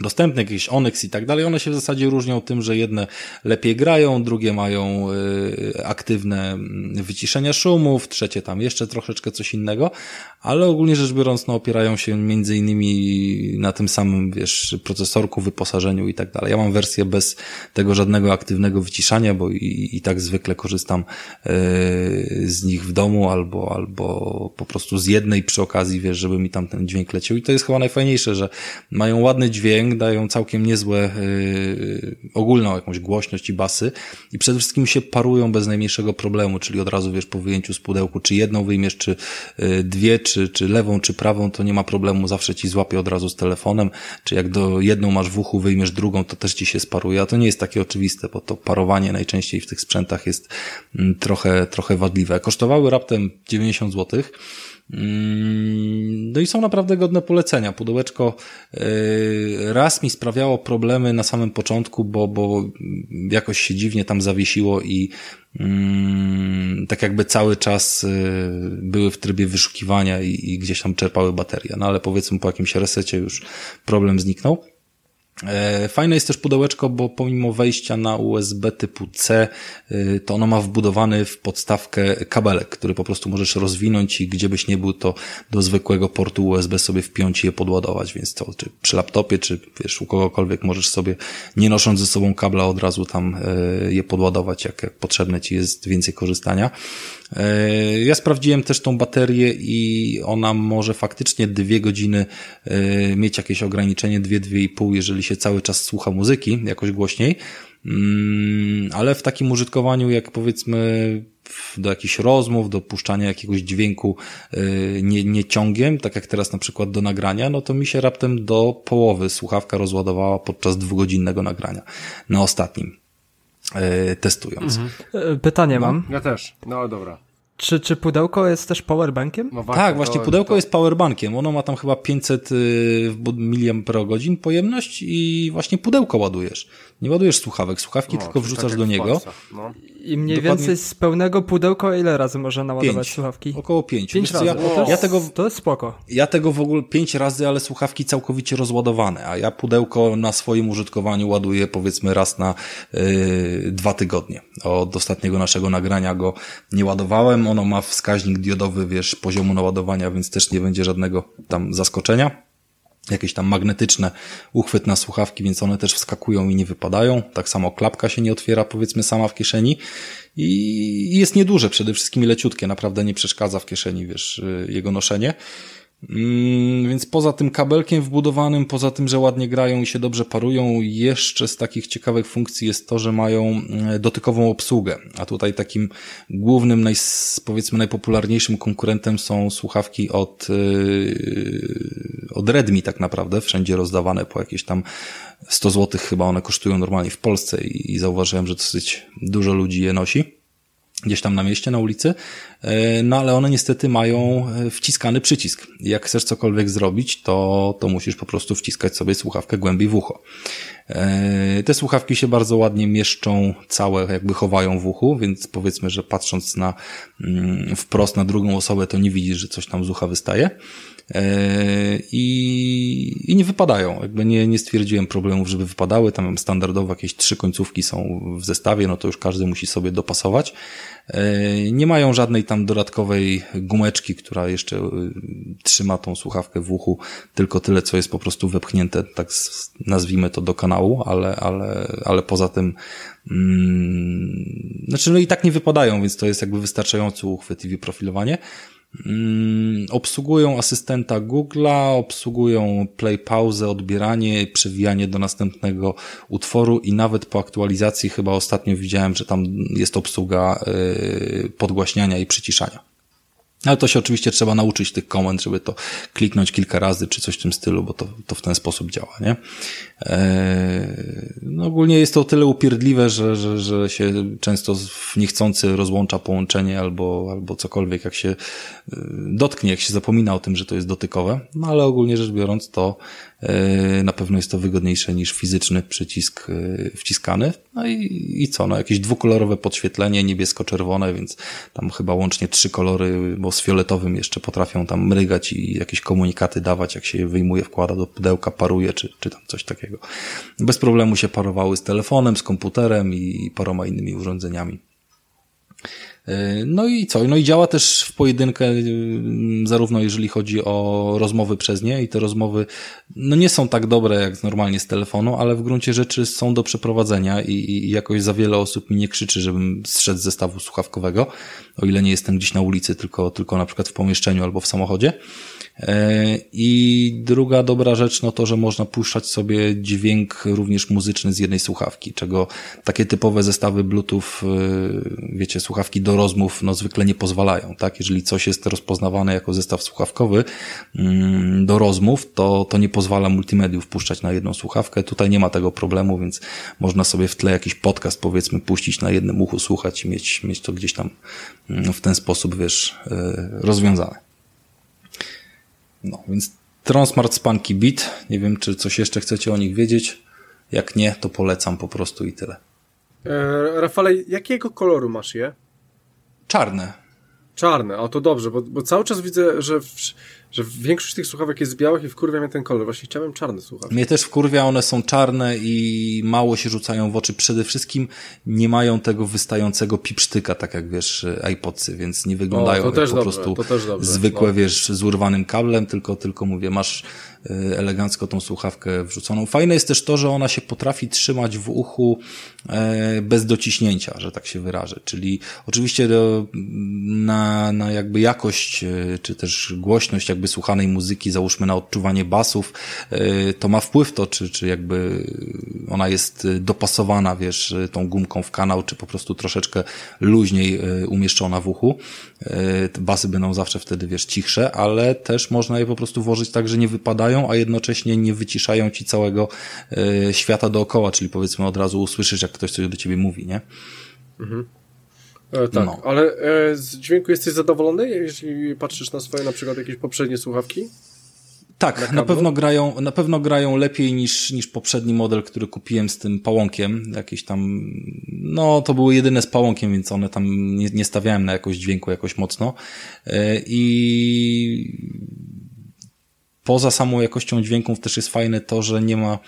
dostępne, jakieś Onyx i tak dalej, one się w zasadzie różnią tym, że jedne lepiej grają, drugie mają y, aktywne mm, wyciszenia szumów, trzecie tam jeszcze troszeczkę coś innego, ale ogólnie rzecz biorąc, no, opierają się między innymi na tym samym, wiesz, procesorku, wyposażeniu i tak dalej. Ja mam wersję bez tego żadnego aktywnego wyciszania, bo i, i tak zwykle korzystam y, z nich w domu albo, albo po prostu z jednej przy okazji, wiesz, żeby mi tam ten dźwięk leciał. I to jest chyba najfajniejsze, że mają ładny dźwięk, dźwięk, dają całkiem niezłe yy, ogólną jakąś głośność i basy i przede wszystkim się parują bez najmniejszego problemu, czyli od razu wiesz po wyjęciu z pudełku, czy jedną wyjmiesz, czy yy, dwie, czy, czy lewą, czy prawą, to nie ma problemu, zawsze ci złapie od razu z telefonem, czy jak do jedną masz w uchu, wyjmiesz drugą, to też ci się sparuje, a to nie jest takie oczywiste, bo to parowanie najczęściej w tych sprzętach jest mm, trochę, trochę wadliwe. Kosztowały raptem 90 złotych. Mm, no i są naprawdę godne polecenia. Pudełeczko y, raz mi sprawiało problemy na samym początku, bo, bo jakoś się dziwnie tam zawiesiło i mm, tak jakby cały czas y, były w trybie wyszukiwania i, i gdzieś tam czerpały baterie. No ale powiedzmy po jakimś resecie już problem zniknął. E, fajne jest też pudełeczko, bo pomimo wejścia na USB typu C, e, to ono ma wbudowany w podstawkę kabelek, który po prostu możesz rozwinąć i gdzie byś nie był, to do zwykłego portu USB sobie wpiąć i je podładować, więc to czy przy laptopie, czy wiesz, u kogokolwiek możesz sobie, nie nosząc ze sobą kabla, od razu tam e, je podładować, jak, jak potrzebne ci jest więcej korzystania. E, ja sprawdziłem też tą baterię i ona może faktycznie dwie godziny e, mieć jakieś ograniczenie, dwie, dwie i pół, jeżeli się cały czas słucha muzyki jakoś głośniej. mm, ale w takim użytkowaniu jak powiedzmy do jakichś rozmów, do puszczania jakiegoś dźwięku y, nie, nie ciągiem, tak jak teraz na przykład do nagrania, no to mi się raptem do połowy słuchawka rozładowała podczas dwugodzinnego nagrania na ostatnim testując. Mhm. Pytanie no, mam. Ja też. No dobra. Czy, czy pudełko jest też powerbankiem? No właśnie, tak, właśnie to, pudełko to... jest powerbankiem. Ono ma tam chyba 500 mAh pojemność i właśnie pudełko ładujesz. Nie ładujesz słuchawek, słuchawki no, tylko wrzucasz tak do niego. No. I mniej Dokładnie... więcej z pełnego pudełka ile razy można naładować pięć. słuchawki? Około pięć. Pięć razy. Ja, wow. ja, tego, to jest spoko. Ja tego w ogóle pięć razy, ale słuchawki całkowicie rozładowane, a ja pudełko na swoim użytkowaniu ładuję powiedzmy raz na yy, dwa tygodnie. Od ostatniego naszego nagrania go nie ładowałem. Ono ma wskaźnik diodowy, wiesz, poziomu naładowania, więc też nie będzie żadnego tam zaskoczenia jakieś tam magnetyczne uchwyt na słuchawki, więc one też wskakują i nie wypadają. Tak samo klapka się nie otwiera, powiedzmy, sama w kieszeni. I jest nieduże, przede wszystkim leciutkie, naprawdę nie przeszkadza w kieszeni, wiesz, jego noszenie. Mm, więc poza tym kabelkiem wbudowanym, poza tym, że ładnie grają i się dobrze parują, jeszcze z takich ciekawych funkcji jest to, że mają mm, dotykową obsługę. A tutaj takim głównym, naj, powiedzmy najpopularniejszym konkurentem są słuchawki od, yy, od Redmi tak naprawdę, wszędzie rozdawane po jakieś tam 100 zł chyba one kosztują normalnie w Polsce i, i zauważyłem, że dosyć dużo ludzi je nosi gdzieś tam na mieście, na ulicy, e, no ale one niestety mają e, wciskany przycisk. Jak chcesz cokolwiek zrobić, to, to musisz po prostu wciskać sobie słuchawkę głębiej w ucho. E, te słuchawki się bardzo ładnie mieszczą, całe jakby chowają w uchu, więc powiedzmy, że patrząc na mm, wprost na drugą osobę, to nie widzisz, że coś tam z ucha wystaje. E, i, i nie wypadają. Jakby nie, nie stwierdziłem problemów, żeby wypadały. Tam standardowo jakieś trzy końcówki są w zestawie, no to już każdy musi sobie dopasować. E, nie mają żadnej tam dodatkowej gumeczki, która jeszcze e, trzyma tą słuchawkę w uchu, tylko tyle, co jest po prostu wepchnięte, tak nazwijmy to do kanału, ale, ale, ale poza tym mm, znaczy no i tak nie wypadają, więc to jest jakby wystarczający uchwyt i wyprofilowanie. Mm, obsługują asystenta Google'a, obsługują play, pauzę, odbieranie, przewijanie do następnego utworu i nawet po aktualizacji chyba ostatnio widziałem, że tam jest obsługa y, podgłaśniania i przyciszania. Ale to się oczywiście trzeba nauczyć tych komend, żeby to kliknąć kilka razy, czy coś w tym stylu, bo to, to w ten sposób działa, nie? Eee, no ogólnie jest to o tyle upierdliwe, że, że, że się często niechcący rozłącza połączenie albo, albo cokolwiek, jak się e, dotknie, jak się zapomina o tym, że to jest dotykowe. No ale ogólnie rzecz biorąc, to E, na pewno jest to wygodniejsze niż fizyczny przycisk e, wciskany. No i, i co? No jakieś dwukolorowe podświetlenie, niebiesko-czerwone, więc tam chyba łącznie trzy kolory, bo z fioletowym jeszcze potrafią tam mrygać i jakieś komunikaty dawać, jak się je wyjmuje, wkłada do pudełka, paruje, czy, czy tam coś takiego. Bez problemu się parowały z telefonem, z komputerem i paroma innymi urządzeniami. E, no i co? No i działa też w pojedynkę, e, zarówno jeżeli chodzi o rozmowy przez nie i te rozmowy no nie są tak dobre jak normalnie z telefonu, ale w gruncie rzeczy są do przeprowadzenia i, i jakoś za wiele osób mi nie krzyczy, żebym zszedł z zestawu słuchawkowego, o ile nie jestem gdzieś na ulicy, tylko, tylko na przykład w pomieszczeniu albo w samochodzie. E, I druga dobra rzecz, no to, że można puszczać sobie dźwięk również muzyczny z jednej słuchawki, czego takie typowe zestawy Bluetooth, e, wiecie, słuchawki do rozmów, no zwykle nie pozwalają, tak? Jeżeli coś jest rozpoznawane jako zestaw słuchawkowy mm, do rozmów, to, to nie pozwala multimediów puszczać na jedną słuchawkę. Tutaj nie ma tego problemu, więc można sobie w tle jakiś podcast, powiedzmy, puścić na jednym uchu, słuchać i mieć, mieć to gdzieś tam mm, w ten sposób, wiesz, e, rozwiązane. No, więc Transmart Spanky Beat. Nie wiem, czy coś jeszcze chcecie o nich wiedzieć. Jak nie, to polecam po prostu i tyle. E, Rafale, jakiego koloru masz je? Czarne. Czarne, o to dobrze, bo, bo cały czas widzę, że, w, że większość tych słuchawek jest białych i wkurwia mnie ten kolor. Właśnie chciałem czarne słuchawki. Mnie też wkurwia, one są czarne i mało się rzucają w oczy. Przede wszystkim nie mają tego wystającego pipsztyka, tak jak wiesz, iPodsy, więc nie wyglądają o, jak po dobrze, prostu zwykłe, no. wiesz, z urwanym kablem, tylko, tylko mówię, masz elegancko tą słuchawkę wrzuconą. Fajne jest też to, że ona się potrafi trzymać w uchu e, bez dociśnięcia, że tak się wyrażę. Czyli oczywiście na, na jakby jakość, e, czy też głośność jakby słuchanej muzyki, załóżmy na odczuwanie basów, y, to ma wpływ to, czy, czy jakby ona jest dopasowana, wiesz, tą gumką w kanał, czy po prostu troszeczkę luźniej umieszczona w uchu. Basy będą zawsze wtedy, wiesz, cichsze, ale też można je po prostu włożyć tak, że nie wypadają, a jednocześnie nie wyciszają ci całego świata dookoła, czyli powiedzmy od razu usłyszysz, jak ktoś coś do ciebie mówi, nie? Mhm. E, tak, no. ale e, z dźwięku jesteś zadowolony, jeśli patrzysz na swoje na przykład jakieś poprzednie słuchawki? Tak, na, na, pewno grają, na pewno grają lepiej niż, niż poprzedni model, który kupiłem z tym pałąkiem. Jakieś tam, no to były jedyne z pałąkiem, więc one tam nie, nie stawiałem na jakość dźwięku jakoś mocno. E, I poza samą jakością dźwięków też jest fajne to, że nie ma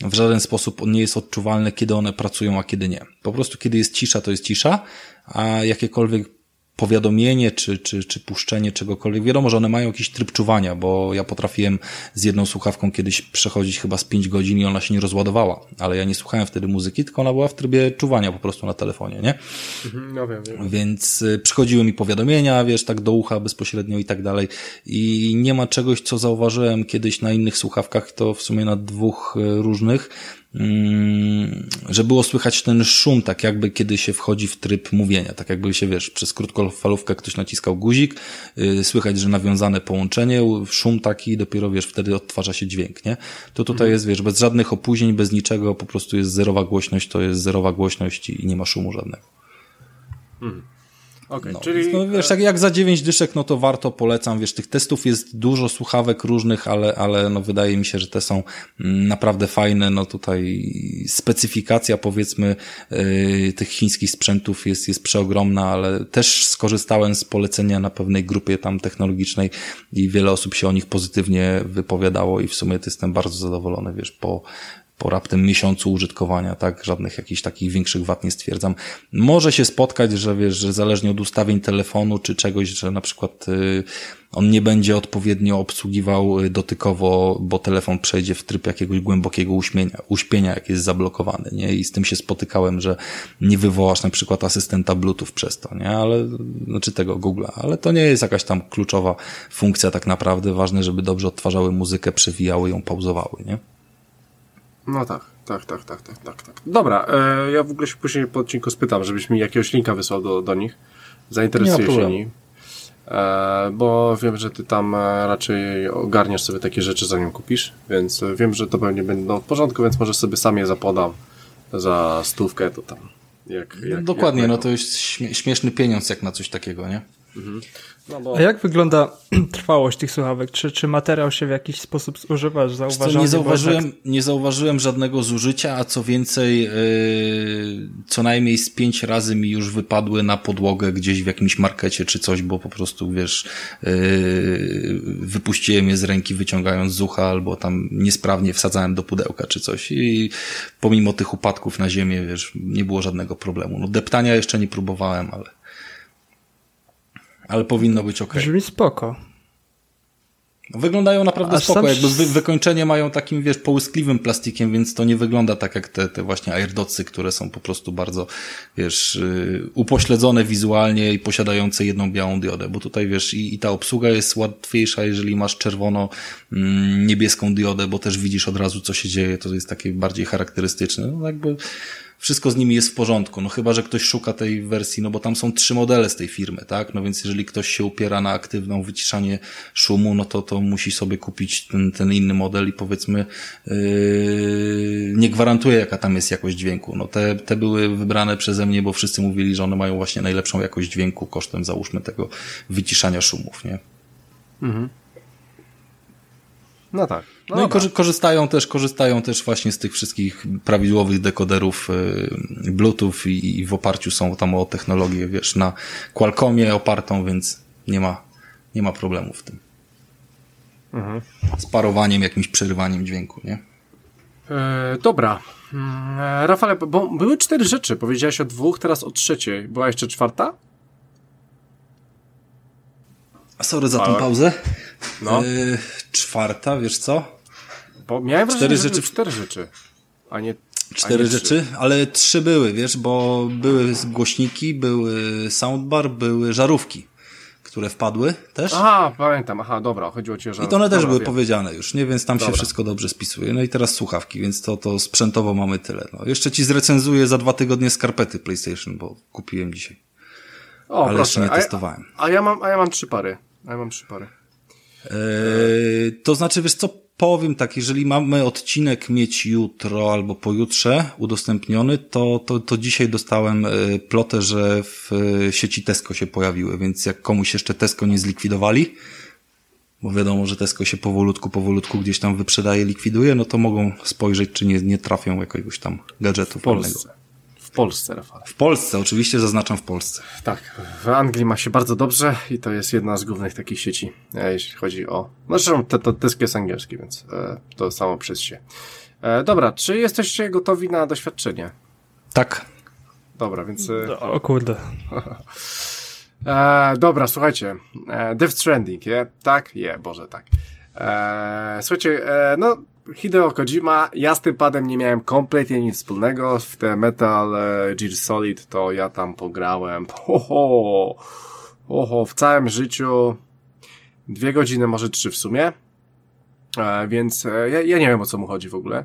w żaden sposób, nie jest odczuwalne, kiedy one pracują, a kiedy nie. Po prostu kiedy jest cisza, to jest cisza, a jakiekolwiek powiadomienie czy, czy, czy puszczenie czegokolwiek. Wiadomo, że one mają jakiś tryb czuwania, bo ja potrafiłem z jedną słuchawką kiedyś przechodzić chyba z 5 godzin i ona się nie rozładowała, ale ja nie słuchałem wtedy muzyki, tylko ona była w trybie czuwania po prostu na telefonie, nie? Mhm, no wiem, wiem. Więc y, przychodziły mi powiadomienia, wiesz, tak do ucha bezpośrednio i tak dalej i nie ma czegoś, co zauważyłem kiedyś na innych słuchawkach, to w sumie na dwóch y, różnych, że było słychać ten szum, tak jakby kiedy się wchodzi w tryb mówienia, tak jakby się, wiesz, przez krótkofalówkę ktoś naciskał guzik, yy, słychać, że nawiązane połączenie, szum taki dopiero, wiesz, wtedy odtwarza się dźwięk, nie? To tutaj mhm. jest, wiesz, bez żadnych opóźnień, bez niczego, po prostu jest zerowa głośność, to jest zerowa głośność i nie ma szumu żadnego. Mhm. Okay, no, czyli... No, wiesz, jak, jak za 9 dyszek, no to warto, polecam, wiesz, tych testów jest dużo, słuchawek różnych, ale, ale no wydaje mi się, że te są mm, naprawdę fajne, no tutaj specyfikacja powiedzmy yy, tych chińskich sprzętów jest, jest przeogromna, ale też skorzystałem z polecenia na pewnej grupie tam technologicznej i wiele osób się o nich pozytywnie wypowiadało i w sumie jestem bardzo zadowolony, wiesz, po, po raptem miesiącu użytkowania, tak? Żadnych jakichś takich większych wad nie stwierdzam. Może się spotkać, że wiesz, że zależnie od ustawień telefonu czy czegoś, że na przykład y, on nie będzie odpowiednio obsługiwał y, dotykowo, bo telefon przejdzie w tryb jakiegoś głębokiego uśmienia, uśpienia, jak jest zablokowany, nie? I z tym się spotykałem, że nie wywołasz na przykład asystenta Bluetooth przez to, nie? Ale, znaczy tego Google'a, ale to nie jest jakaś tam kluczowa funkcja tak naprawdę. Ważne, żeby dobrze odtwarzały muzykę, przewijały ją, pauzowały, nie? No tak, tak, tak, tak, tak, tak. tak. Dobra, e, ja w ogóle się później po odcinku spytam, żebyś mi jakiegoś linka wysłał do, do nich. Zainteresuję się nimi. E, bo wiem, że ty tam e, raczej ogarniasz sobie takie rzeczy, zanim kupisz, więc wiem, że to pewnie będą w porządku, więc może sobie sam je zapodam za stówkę, to tam. Jak, jak, Dokładnie, jak no to jest śmieszny pieniądz jak na coś takiego, nie? Mhm. No bo... A jak wygląda trwałość tych słuchawek? Czy, czy materiał się w jakiś sposób zużywa? Zauważam, nie, zauważyłem, tak... nie zauważyłem żadnego zużycia, a co więcej, yy, co najmniej z pięć razy mi już wypadły na podłogę gdzieś w jakimś markecie czy coś, bo po prostu, wiesz, yy, wypuściłem je z ręki wyciągając z ucha albo tam niesprawnie wsadzałem do pudełka czy coś i pomimo tych upadków na ziemię, wiesz, nie było żadnego problemu. No deptania jeszcze nie próbowałem, ale ale powinno być ok. Brzmi spoko. Wyglądają naprawdę Aż spoko, jakby wy, wykończenie mają takim, wiesz, połyskliwym plastikiem, więc to nie wygląda tak jak te, te właśnie airdotsy, które są po prostu bardzo, wiesz, yy, upośledzone wizualnie i posiadające jedną białą diodę, bo tutaj, wiesz, i, i ta obsługa jest łatwiejsza, jeżeli masz czerwono-niebieską mm, diodę, bo też widzisz od razu, co się dzieje, to jest takie bardziej charakterystyczne. No jakby wszystko z nimi jest w porządku. No chyba, że ktoś szuka tej wersji, no bo tam są trzy modele z tej firmy, tak? No więc jeżeli ktoś się upiera na aktywną wyciszanie szumu, no to, to musi sobie kupić ten, ten inny model i powiedzmy yy, nie gwarantuje jaka tam jest jakość dźwięku. No te, te były wybrane przeze mnie, bo wszyscy mówili, że one mają właśnie najlepszą jakość dźwięku kosztem załóżmy tego wyciszania szumów, nie? Mhm. No tak. No, no i korzystają też, korzystają też właśnie z tych wszystkich prawidłowych dekoderów y, Bluetooth i, i w oparciu są tam o technologię, wiesz, na Qualcommie opartą, więc nie ma, nie ma problemu w tym. Mhm. Z parowaniem, jakimś przerywaniem dźwięku, nie? E, dobra. E, Rafale, bo były cztery rzeczy. Powiedziałeś o dwóch, teraz o trzeciej. Była jeszcze czwarta? Sorry za tą pauzę. No. E, czwarta, wiesz co? Bo miałem cztery wrażenie, rzeczy. cztery rzeczy, a nie Cztery rzeczy, trzy. ale trzy były, wiesz, bo były głośniki, były soundbar, były żarówki, które wpadły też. Aha, pamiętam, aha, dobra, chodziło ci o że... I to one też dobra, były wiem. powiedziane już, nie? Więc tam Dobra. się wszystko dobrze spisuje. No i teraz słuchawki, więc to, to sprzętowo mamy tyle. No. Jeszcze ci zrecenzuję za dwa tygodnie skarpety PlayStation, bo kupiłem dzisiaj. O, ale proszę. jeszcze nie a, ja- testowałem. a, ja mam, a ja mam trzy pary. A ja mam trzy pary. Eee, to znaczy, wiesz co, powiem tak, jeżeli mamy odcinek mieć jutro albo pojutrze udostępniony, to, to, to dzisiaj dostałem e, plotę, że w e, sieci Tesco się pojawiły, więc jak komuś jeszcze Tesco nie zlikwidowali, bo wiadomo, że Tesco się powolutku, powolutku gdzieś tam wyprzedaje, likwiduje, no to mogą spojrzeć, czy nie, nie trafią jakiegoś tam gadżetu W. Polsce. Polsce, Rafał. W Polsce, oczywiście zaznaczam w Polsce. Tak, w Anglii ma się bardzo dobrze i to jest jedna z głównych takich sieci, e, jeśli chodzi o... No zresztą to, to Tesco jest angielski, więc e, to samo przez się. E, dobra, czy jesteście gotowi na doświadczenie? Tak. Dobra, więc... E, O kurde. E, dobra, słuchajcie. E, Death Stranding, je? Tak? Je, Boże, tak. E, słuchajcie, e, no, Hideo Kojima, ja z tym padem nie miałem kompletnie nic wspólnego. W te Metal Gear Solid to ja tam pograłem. Oho, oho, w całym życiu dwie godziny, może trzy w sumie. E, więc e, ja, ja nie wiem o co mu chodzi w ogóle.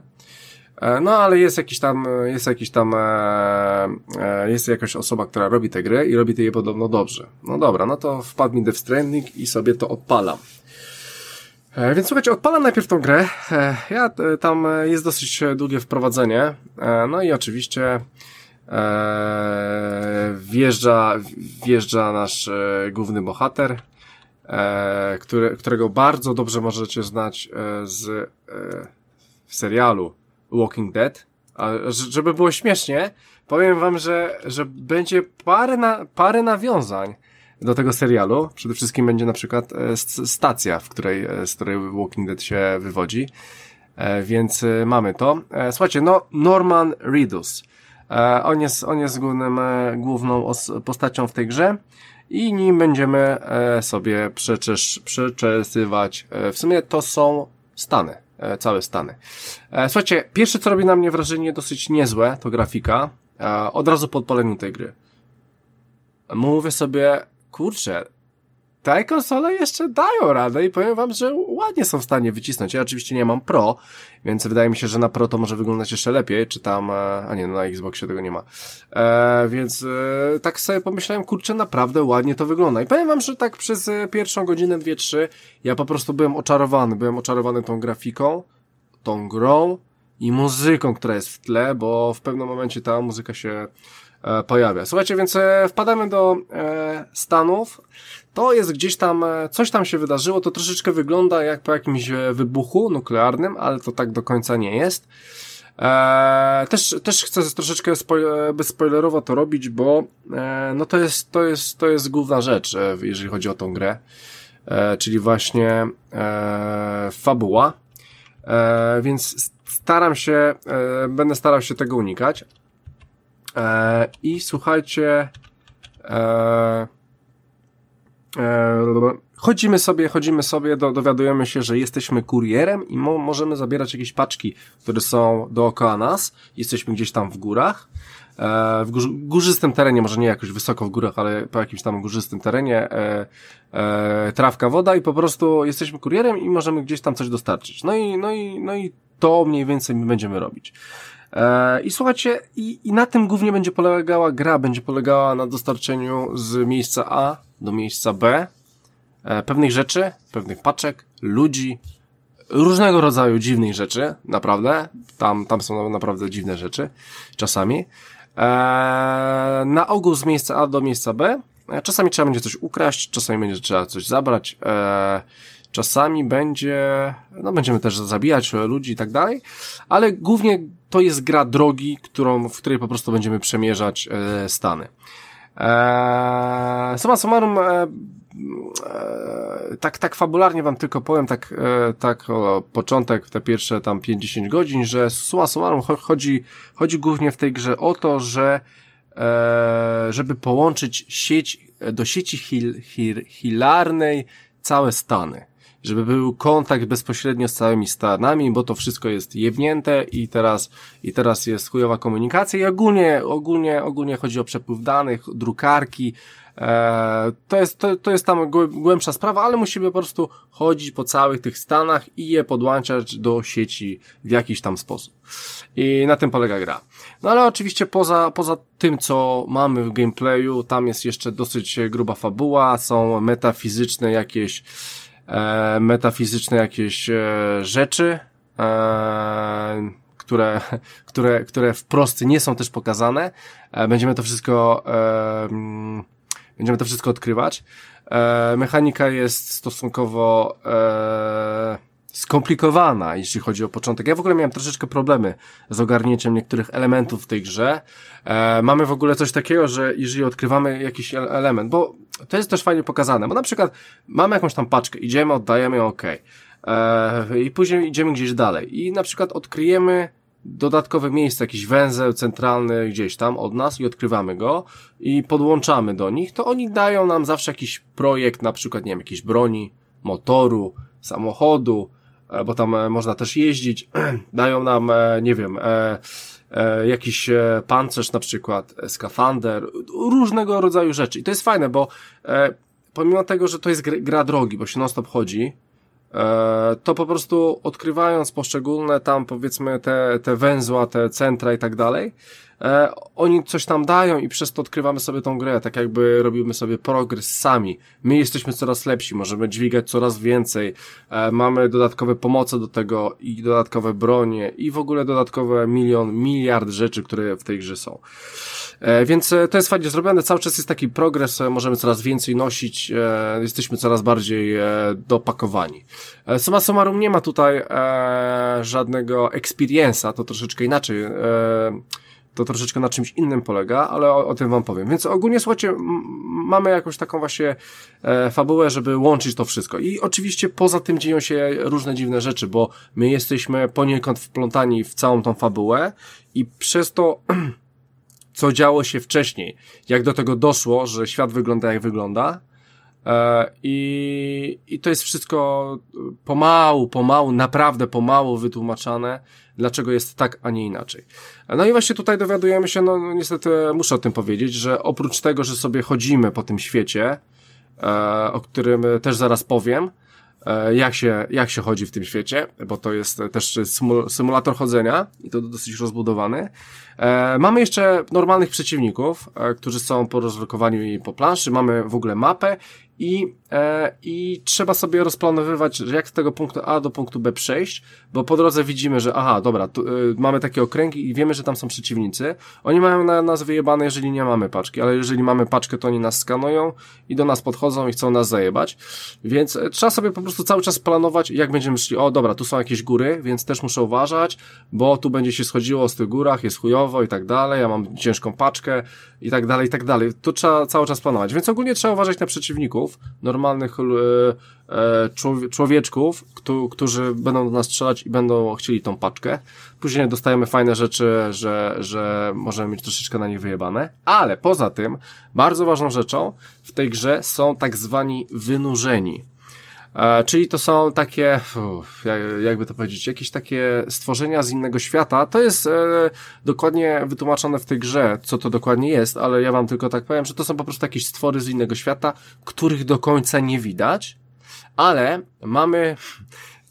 E, No, ale jest jakiś tam, jest jakiś tam, e, e, jest jakaś osoba, która robi te gry i robi te je podobno dobrze. No dobra, no to wpadł mi Death Stranding i sobie to odpalam. E, Więc słuchajcie, odpalam najpierw tą grę. E, Ja, e, tam jest dosyć długie wprowadzenie. No i oczywiście wjeżdża, wjeżdża nasz główny bohater, którego bardzo dobrze możecie znać z serialu Walking Dead. A żeby było śmiesznie, powiem wam, że, że będzie parę, na, parę nawiązań do tego serialu. Przede wszystkim będzie na przykład e, st- stacja, w której, e, z której Walking Dead się wywodzi. E, więc mamy to. Słuchajcie, no Norman Reedus. On jest, on jest głównym, główną os- postacią w tej grze i nim będziemy sobie przeczesz, przeczesywać. W sumie to są Stany, całe Stany. Słuchajcie, pierwsze co robi na mnie wrażenie dosyć niezłe, to grafika. Od razu po odpaleniu tej gry. Mówię sobie, kurczę, te konsole jeszcze dają radę i powiem wam, że ładnie są w stanie wycisnąć. Ja oczywiście nie mam Pro, więc wydaje mi się, że na Pro to może wyglądać jeszcze lepiej, czy tam, e, a nie, no na Xboxie tego nie ma. E, więc e, tak sobie pomyślałem, kurczę, naprawdę ładnie to wygląda. I powiem wam, że tak przez e, pierwszą godzinę, dwie, trzy, ja po prostu byłem oczarowany, byłem oczarowany tą grafiką, tą grą i muzyką, która jest w tle, bo w pewnym momencie ta muzyka się pojawia. Słuchajcie, więc e, wpadamy do e, Stanów. To jest gdzieś tam, e, coś tam się wydarzyło, to troszeczkę wygląda jak po jakimś e, wybuchu nuklearnym, ale to tak do końca nie jest. E, też, też chcę troszeczkę spoj- bezspoilerowo to robić, bo e, no to jest, to jest, to jest główna rzecz, e, jeżeli chodzi o tą grę. E, czyli właśnie e, fabuła. E, więc staram się, e, będę starał się tego unikać. E, I słuchajcie, e, e, chodzimy sobie, chodzimy sobie, do, dowiadujemy się, że jesteśmy kurierem i mo, możemy zabierać jakieś paczki, które są dookoła nas. Jesteśmy gdzieś tam w górach. E, w gór, górzystym terenie, może nie jakoś wysoko w górach, ale po jakimś tam górzystym terenie, e, e, trawka, woda i po prostu jesteśmy kurierem i możemy gdzieś tam coś dostarczyć. No i, no i, no i to mniej więcej my będziemy robić. E, I słuchajcie, i, i na tym głównie będzie polegała gra, będzie polegała na dostarczeniu z miejsca A do miejsca B e, pewnych rzeczy, pewnych paczek, ludzi, różnego rodzaju dziwnych rzeczy, naprawdę. Tam, tam są naprawdę dziwne rzeczy, czasami. E, na ogół z miejsca A do miejsca B. Czasami trzeba będzie coś ukraść, czasami będzie trzeba coś zabrać. E, czasami będzie, no będziemy też zabijać ludzi i tak dalej, ale głównie to jest gra drogi, którą, w której po prostu będziemy przemierzać e, stany. Eee, summa summarum, e, e, tak, tak fabularnie wam tylko powiem, tak, e, tak o, początek, te pierwsze tam 5-10 godzin, że summa summarum cho- chodzi, chodzi głównie w tej grze o to, że e, żeby połączyć sieć, do sieci hil, hil, hilarnej całe Stany. Żeby był kontakt bezpośrednio z całymi stanami, bo to wszystko jest jebnięte i teraz, i teraz jest chujowa komunikacja i ogólnie, ogólnie, ogólnie chodzi o przepływ danych, drukarki, e, to jest, to, to jest tam głębsza sprawa, ale musimy po prostu chodzić po całych tych stanach i je podłączać do sieci w jakiś tam sposób. I na tym polega gra. No ale oczywiście poza, poza tym, co mamy w gameplayu, tam jest jeszcze dosyć gruba fabuła, są metafizyczne jakieś e, metafizyczne jakieś e, rzeczy, e, które, które, które wprost nie są też pokazane. Będziemy to wszystko, mm, będziemy to wszystko odkrywać. Mechanika jest stosunkowo skomplikowana, jeśli chodzi o początek. Ja w ogóle miałem troszeczkę problemy z ogarnięciem niektórych elementów w tej grze. E, mamy w ogóle coś takiego, że jeżeli odkrywamy jakiś element, bo to jest też fajnie pokazane, bo na przykład mamy jakąś tam paczkę, idziemy, oddajemy ją, ok. E, I później idziemy gdzieś dalej i na przykład odkryjemy dodatkowe miejsce, jakiś węzeł centralny gdzieś tam od nas i odkrywamy go i podłączamy do nich, to oni dają nam zawsze jakiś projekt, na przykład, nie wiem, jakiejś broni, motoru, samochodu, bo tam e, można też jeździć, dają nam, e, nie wiem, jakiś pancerz na przykład, skafander, różnego rodzaju rzeczy. I to jest fajne, bo pomimo tego, że to jest gra drogi, bo się non stop chodzi, to po prostu odkrywając poszczególne tam powiedzmy te, te węzła, te centra i tak dalej, e, oni coś tam dają i przez to odkrywamy sobie tą grę, tak jakby robimy sobie progres sami. My jesteśmy coraz lepsi, możemy dźwigać coraz więcej, e, mamy dodatkowe pomoce do tego i dodatkowe bronie i w ogóle dodatkowe milion, miliard rzeczy, które w tej grze są. E, więc e, to jest fajnie zrobione, cały czas jest taki progres, e, możemy coraz więcej nosić, e, jesteśmy coraz bardziej e, dopakowani. E, suma summarum nie ma tutaj e, żadnego experience'a, to troszeczkę inaczej e, to troszeczkę na czymś innym polega, ale o, o tym wam powiem. Więc ogólnie, słuchajcie, mamy jakąś taką właśnie e, fabułę, żeby łączyć to wszystko. I oczywiście poza tym dzieją się różne dziwne rzeczy, bo my jesteśmy poniekąd wplątani w całą tą fabułę i przez to, co działo się wcześniej, jak do tego doszło, że świat wygląda jak wygląda, i, I to jest wszystko pomału, pomału, naprawdę pomału wytłumaczane dlaczego jest tak, a nie inaczej. No i właśnie tutaj dowiadujemy się, no, no niestety muszę o tym powiedzieć, że oprócz tego, że sobie chodzimy po tym świecie, e, o którym też zaraz powiem, e, jak się, jak się chodzi w tym świecie, bo to jest też symulator chodzenia i to dosyć rozbudowany. E, mamy jeszcze normalnych przeciwników, e, którzy są porozrokowani po planszy, mamy w ogóle mapę i, e, i trzeba sobie rozplanowywać, jak z tego punktu A do punktu B przejść, bo po drodze widzimy, że aha, dobra, tu, y, mamy takie okręgi i wiemy, że tam są przeciwnicy. Oni mają na nas wyjebane, jeżeli nie mamy paczki, ale jeżeli mamy paczkę, to oni nas skanują i do nas podchodzą i chcą nas zajebać. Więc e, trzeba sobie po prostu cały czas planować, jak będziemy szli, o dobra, tu są jakieś góry, więc też muszę uważać, bo tu będzie się schodziło z tych górach, jest chujowo i tak dalej, ja mam ciężką paczkę i tak dalej, i tak dalej. Tu trzeba cały czas planować, więc ogólnie trzeba uważać na przeciwników, normalnych e, e, człowieczków, którzy będą do nas strzelać i będą chcieli tą paczkę. Później dostajemy fajne rzeczy, że, że możemy mieć troszeczkę na nich wyjebane. Ale poza tym, bardzo ważną rzeczą w tej grze są tak zwani wynurzeni. E, czyli to są takie, jakby to powiedzieć, jakieś takie stworzenia z innego świata. To jest e, dokładnie wytłumaczone w tej grze, co to dokładnie jest, ale ja wam tylko tak powiem, że to są po prostu jakieś stwory z innego świata, których do końca nie widać, ale mamy,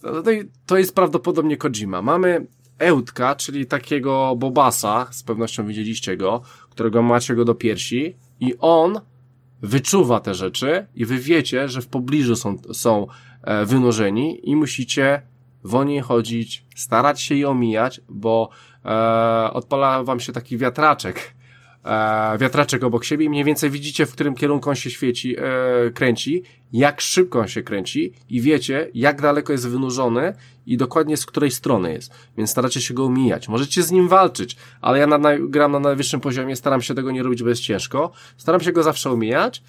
to jest prawdopodobnie Kojima, mamy Ełtka, czyli takiego Bobasa, z pewnością widzieliście go, którego macie go do piersi i on wyczuwa te rzeczy i wy wiecie, że w pobliżu są, są e, wynurzeni i musicie w niej chodzić, starać się je omijać, bo e, odpala wam się taki wiatraczek, e, wiatraczek obok siebie i mniej więcej widzicie, w którym kierunku on się świeci, e, kręci, jak szybko on się kręci i wiecie, jak daleko jest wynurzony i dokładnie z której strony jest. Więc staracie się go omijać. Możecie z nim walczyć, ale ja na, na, gram na najwyższym poziomie, staram się tego nie robić, bo jest ciężko. Staram się go zawsze omijać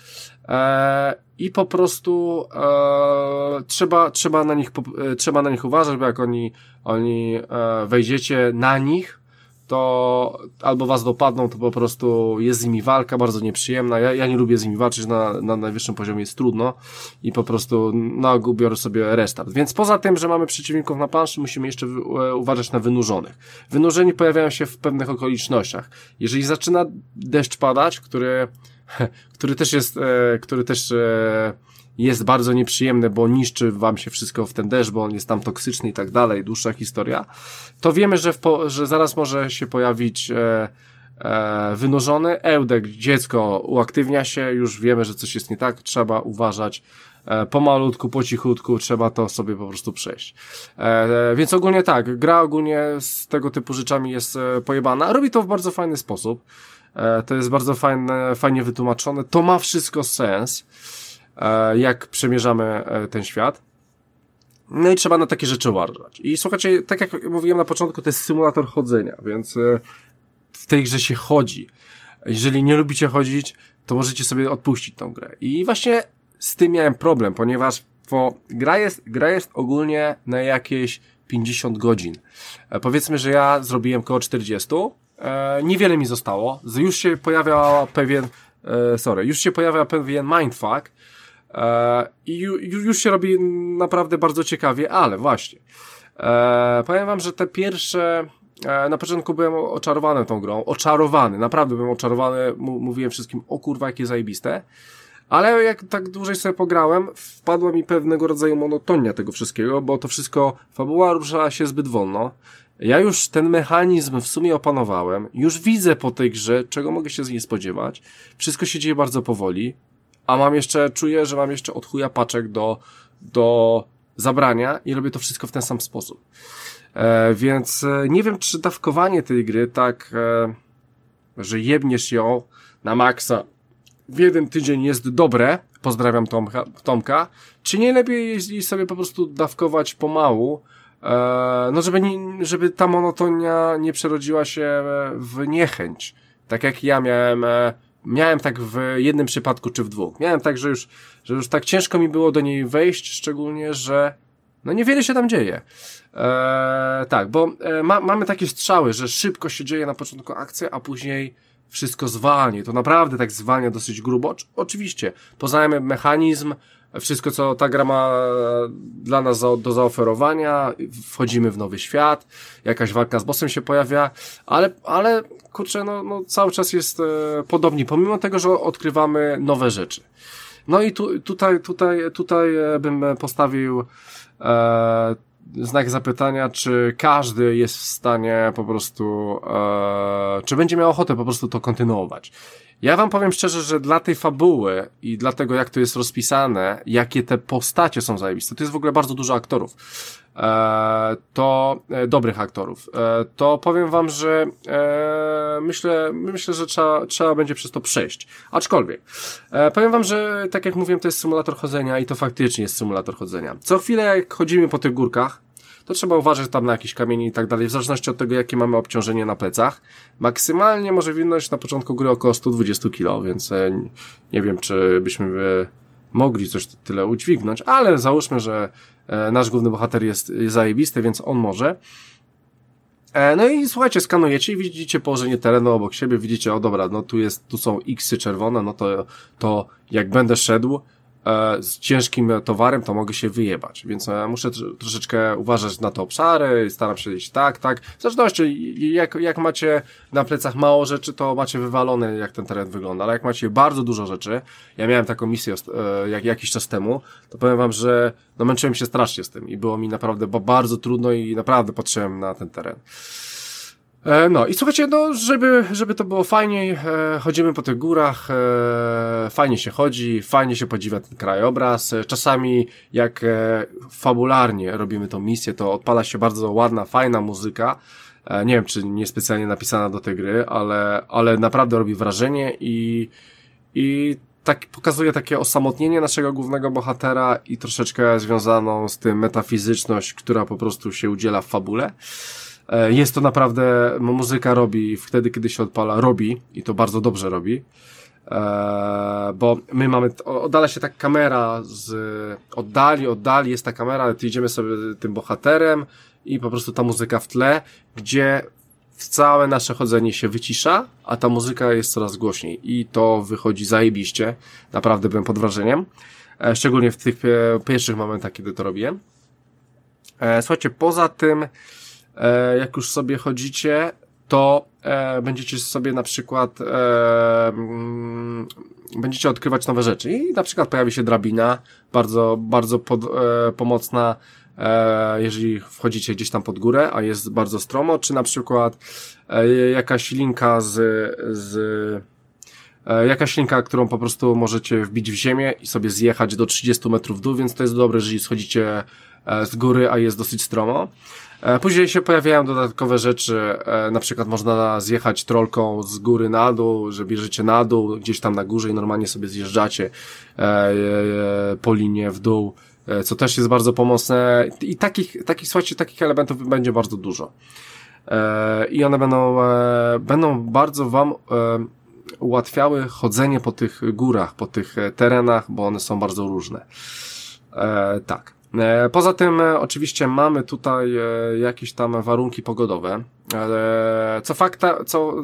e, i po prostu e, trzeba, trzeba, na nich, e, trzeba na nich uważać, bo jak oni, oni e, wejdziecie na nich, to albo was dopadną, to po prostu jest z nimi walka bardzo nieprzyjemna. Ja, ja nie lubię z nimi walczyć, na, na najwyższym poziomie jest trudno i po prostu na ogół biorę sobie restart. Więc poza tym, że mamy przeciwników na planszy, musimy jeszcze e, uważać na wynurzonych. Wynurzeni pojawiają się w pewnych okolicznościach. Jeżeli zaczyna deszcz padać, który, który też jest, e, który też e, jest bardzo nieprzyjemne, bo niszczy wam się wszystko w ten deszcz, bo on jest tam toksyczny i tak dalej, dłuższa historia, to wiemy, że, po, że zaraz może się pojawić e, e, wynurzony ełdek, dziecko uaktywnia się, już wiemy, że coś jest nie tak, trzeba uważać, e, pomalutku, po cichutku, trzeba to sobie po prostu przejść. E, więc ogólnie tak, gra ogólnie z tego typu rzeczami jest e, pojebana, robi to w bardzo fajny sposób, e, to jest bardzo fajne, fajnie wytłumaczone, to ma wszystko sens, E, jak przemierzamy e, ten świat. No i trzeba na takie rzeczy uważać. I słuchajcie, tak jak mówiłem na początku, to jest symulator chodzenia, więc e, w tej grze się chodzi. Jeżeli nie lubicie chodzić, to możecie sobie odpuścić tą grę. I właśnie z tym miałem problem, ponieważ bo gra jest, gra jest ogólnie na jakieś 50 godzin. powiedzmy, że ja zrobiłem około 40. E, niewiele mi zostało. Już się pojawia pewien, e, sorry, już się pojawia pewien mindfuck, E, I już się robi naprawdę bardzo ciekawie, ale właśnie. E, powiem wam, że te pierwsze e, na początku byłem oczarowany tą grą, oczarowany, naprawdę byłem oczarowany, mówiłem wszystkim, o kurwa, jakie zajebiste, ale jak tak dłużej sobie pograłem, wpadła mi pewnego rodzaju monotonia tego wszystkiego, bo to wszystko, fabuła rusza się zbyt wolno, ja już ten mechanizm w sumie opanowałem, już widzę po tej grze, czego mogę się z niej spodziewać, wszystko się dzieje bardzo powoli, a mam jeszcze, czuję, że mam jeszcze od chuja paczek do, do zabrania i robię to wszystko w ten sam sposób. E, więc e, nie wiem, czy dawkowanie tej gry tak, e, że jebniesz ją na maksa w jeden tydzień jest dobre, pozdrawiam Tomka, Tomka, czy nie lepiej jej sobie po prostu dawkować pomału, no żeby, nie, żeby ta monotonia nie przerodziła się w niechęć. Tak jak ja miałem e, miałem tak w jednym przypadku czy w dwóch. Miałem tak, że już, że już tak ciężko mi było do niej wejść, szczególnie, że no niewiele się tam dzieje. Eee, tak, bo e, ma, mamy takie strzały, że szybko się dzieje na początku akcja, a później wszystko zwalnia. To naprawdę tak zwalnia dosyć grubo. Oczywiście, poznajemy mechanizm, wszystko, co ta gra ma dla nas do zaoferowania, wchodzimy w nowy świat, jakaś walka z bossem się pojawia, ale, ale kurczę, no, no cały czas jest e, podobnie, pomimo tego, że odkrywamy nowe rzeczy. No i tu, tutaj, tutaj, tutaj e, bym postawił e, znak zapytania, czy każdy jest w stanie po prostu, e, czy będzie miał ochotę po prostu to kontynuować. Ja wam powiem szczerze, że dla tej fabuły i dla tego, jak to jest rozpisane, jakie te postacie są zajebiste, to jest w ogóle bardzo dużo aktorów. E, to e, dobrych aktorów. E, to powiem wam, że myślę, myślę, że trzeba, trzeba będzie przez to przejść. Aczkolwiek, powiem wam, że tak jak mówiłem, to jest symulator chodzenia i to faktycznie jest symulator chodzenia. Co chwilę, jak chodzimy po tych górkach, to trzeba uważać tam na jakieś kamienie i tak dalej, w zależności od tego, jakie mamy obciążenie na plecach. Maksymalnie może winność na początku gry około 120 kg, więc nie wiem, czy byśmy mogli coś tyle udźwignąć, ale załóżmy, że nasz główny bohater jest zajebisty, więc on może. No i słuchajcie, skanujecie i widzicie położenie terenu obok siebie, widzicie, o dobra, no tu jest, tu są X czerwone, no to, to jak będę szedł, E, z ciężkim towarem, to mogę się wyjebać. Więc e, muszę troszeczkę uważać na te obszary, staram się iść tak, tak. W zależności, jak, jak macie na plecach mało rzeczy, to macie wywalone, jak ten teren wygląda. Ale jak macie bardzo dużo rzeczy, ja miałem taką misję e, jak, jakiś czas temu, to powiem wam, że no męczyłem się strasznie z tym i było mi naprawdę bardzo trudno i naprawdę patrzyłem na ten teren. E, no i słuchajcie, no, żeby, żeby to było fajniej, e, chodzimy po tych górach, e, fajnie się chodzi, fajnie się podziwia ten krajobraz. E, czasami jak e, fabularnie robimy tą misję, to odpala się bardzo ładna, fajna muzyka. E, nie wiem, czy nie specjalnie napisana do tej gry, ale, ale naprawdę robi wrażenie i, i tak pokazuje takie osamotnienie naszego głównego bohatera i troszeczkę związaną z tym metafizyczność, która po prostu się udziela w fabule. E, jest to naprawdę, muzyka robi wtedy, kiedy się odpala, robi i to bardzo dobrze robi. E, bo my mamy, oddala się tak kamera z oddali, oddali jest ta kamera, ale idziemy sobie tym bohaterem i po prostu ta muzyka w tle, gdzie całe nasze chodzenie się wycisza, a ta muzyka jest coraz głośniej i to wychodzi zajebiście. Naprawdę byłem pod wrażeniem. E, szczególnie w tych pierwszych momentach, kiedy to robię. E, słuchajcie, poza tym, jak już sobie chodzicie, to będziecie sobie na przykład mm, będziecie odkrywać nowe rzeczy i na przykład pojawi się drabina, bardzo, bardzo pod, pomocna, jeżeli wchodzicie gdzieś tam pod górę, a jest bardzo stromo, czy na przykład jakaś linka z, z E, jakaś linka, którą po prostu możecie wbić w ziemię i sobie zjechać do 30 metrów w dół, więc to jest dobre, jeżeli schodzicie e, z góry, a jest dosyć stromo. E, później się pojawiają dodatkowe rzeczy, na przykład można zjechać trolką z góry na dół, że bierzecie na dół, gdzieś tam na górze i normalnie sobie zjeżdżacie po linie w dół, co też jest bardzo pomocne i takich, takich, słuchajcie, takich elementów będzie bardzo dużo. I one będą, będą bardzo wam ułatwiały chodzenie po tych górach, po tych e, terenach, bo one są bardzo różne. E, tak. E, poza tym e, oczywiście mamy tutaj e, jakieś tam warunki pogodowe. Co fakta, co,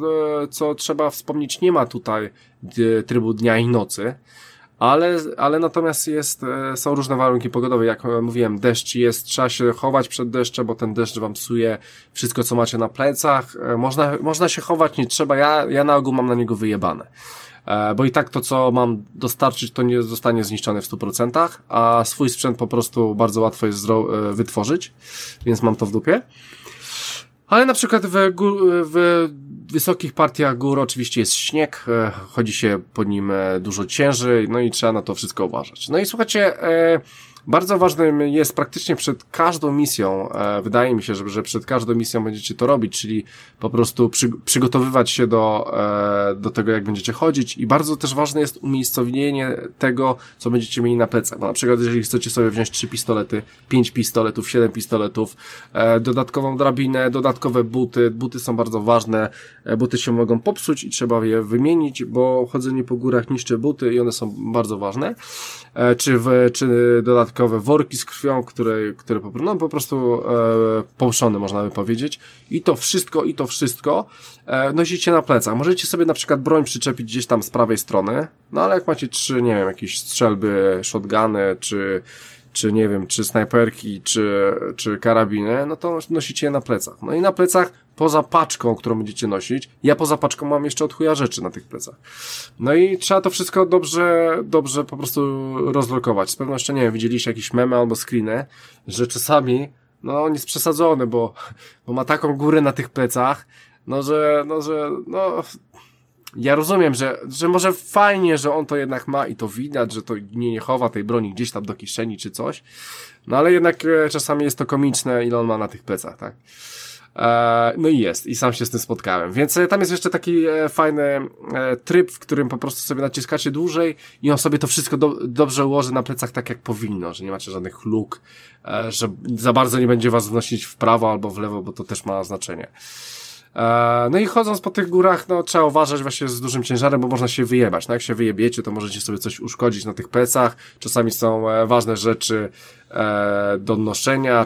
co trzeba wspomnieć, nie ma tutaj trybu dnia i nocy ale, ale natomiast jest, są różne warunki pogodowe, jak mówiłem, deszcz jest, trzeba się chować przed deszczem, bo ten deszcz wam psuje wszystko, co macie na plecach, można, można się chować, nie trzeba, ja, ja na ogół mam na niego wyjebane. E, bo i tak to, co mam dostarczyć, to nie zostanie zniszczone w 100%, a swój sprzęt po prostu bardzo łatwo jest wytworzyć, więc mam to w dupie. Ale na przykład w, w wysokich partiach gór oczywiście jest śnieg, e, chodzi się po nim e, dużo ciężej, no i trzeba na to wszystko uważać. No i słuchajcie, e, bardzo ważnym jest praktycznie przed każdą misją, e, wydaje mi się, że, że przed każdą misją będziecie to robić, czyli po prostu przy, przygotowywać się do, e, do tego, jak będziecie chodzić. I bardzo też ważne jest umiejscowienie tego, co będziecie mieli na plecach, bo na przykład jeżeli chcecie sobie wziąć trzy pistolety, pięć pistoletów, siedem pistoletów, e, dodatkową drabinę, dodatkowe buty, buty są bardzo ważne, buty się mogą popsuć i trzeba je wymienić, bo chodzenie po górach niszczy buty i one są bardzo ważne, czy, w, czy dodatkowo dodatkowe worki z krwią, które, które po, no, po prostu e, połszone, można by powiedzieć. I to wszystko, i to wszystko e, nosicie na plecach. Możecie sobie na przykład broń przyczepić gdzieś tam z prawej strony, no ale jak macie trzy, nie wiem, jakieś strzelby, shotguny, czy czy nie wiem, czy snajperki, czy, czy karabiny, no to nosicie je na plecach. No i na plecach, poza paczką, którą będziecie nosić, ja poza paczką mam jeszcze od chuja rzeczy na tych plecach. No i trzeba to wszystko dobrze, dobrze po prostu rozlokować. Z pewnością, nie wiem, widzieliście jakieś memy albo screeny, że czasami, no on jest przesadzony, bo, bo ma taką górę na tych plecach, no że, no że, no ja rozumiem, że, że może fajnie, że on to jednak ma i to widać, że to nie, nie chowa tej broni gdzieś tam do kieszeni czy coś, no ale jednak e, czasami jest to komiczne, ile on ma na tych plecach, tak? E, no i jest, i sam się z tym spotkałem. Więc e, tam jest jeszcze taki fajny tryb, w którym po prostu sobie naciskacie dłużej i on sobie to wszystko do, dobrze ułoży na plecach tak jak powinno, że nie macie żadnych luk, że za bardzo nie będzie was wnosić w prawo albo w lewo, bo to też ma znaczenie. E, no i chodząc po tych górach, no trzeba uważać właśnie z dużym ciężarem, bo można się wyjebać. No jak się wyjebiecie, to możecie sobie coś uszkodzić na tych plecach. Czasami są e, ważne rzeczy e, do noszenia,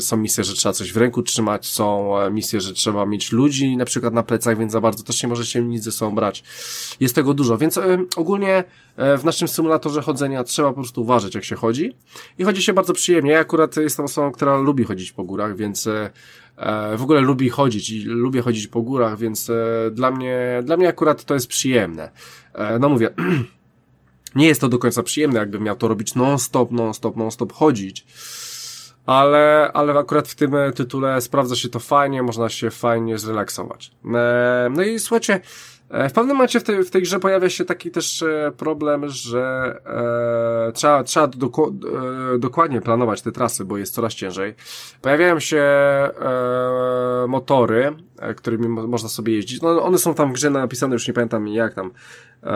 są misje, że trzeba coś w ręku trzymać, są misje, że trzeba mieć ludzi na przykład na plecach, więc za bardzo też nie możecie nic ze sobą brać. Jest tego dużo, więc ogólnie w naszym symulatorze chodzenia trzeba po prostu uważać, jak się chodzi. I chodzi się bardzo przyjemnie. Ja akurat jestem osobą, która lubi chodzić po górach, więc w ogóle lubi chodzić i lubię chodzić po górach, więc e, dla mnie, dla mnie akurat to jest przyjemne. E, no mówię, nie jest to do końca przyjemne, jakbym miał to robić non-stop, non-stop, non-stop chodzić. Ale, ale akurat w tym tytule sprawdza się to fajnie, można się fajnie zrelaksować. No i słuchajcie, E, w pewnym momencie w tej, w tej grze pojawia się taki też e, problem, że e, trzeba, trzeba doku, e, dokładnie planować te trasy, bo jest coraz ciężej. Pojawiają się e, motory, e, którymi mo można sobie jeździć. No, one są tam w grze napisane, już nie pamiętam jak tam, e,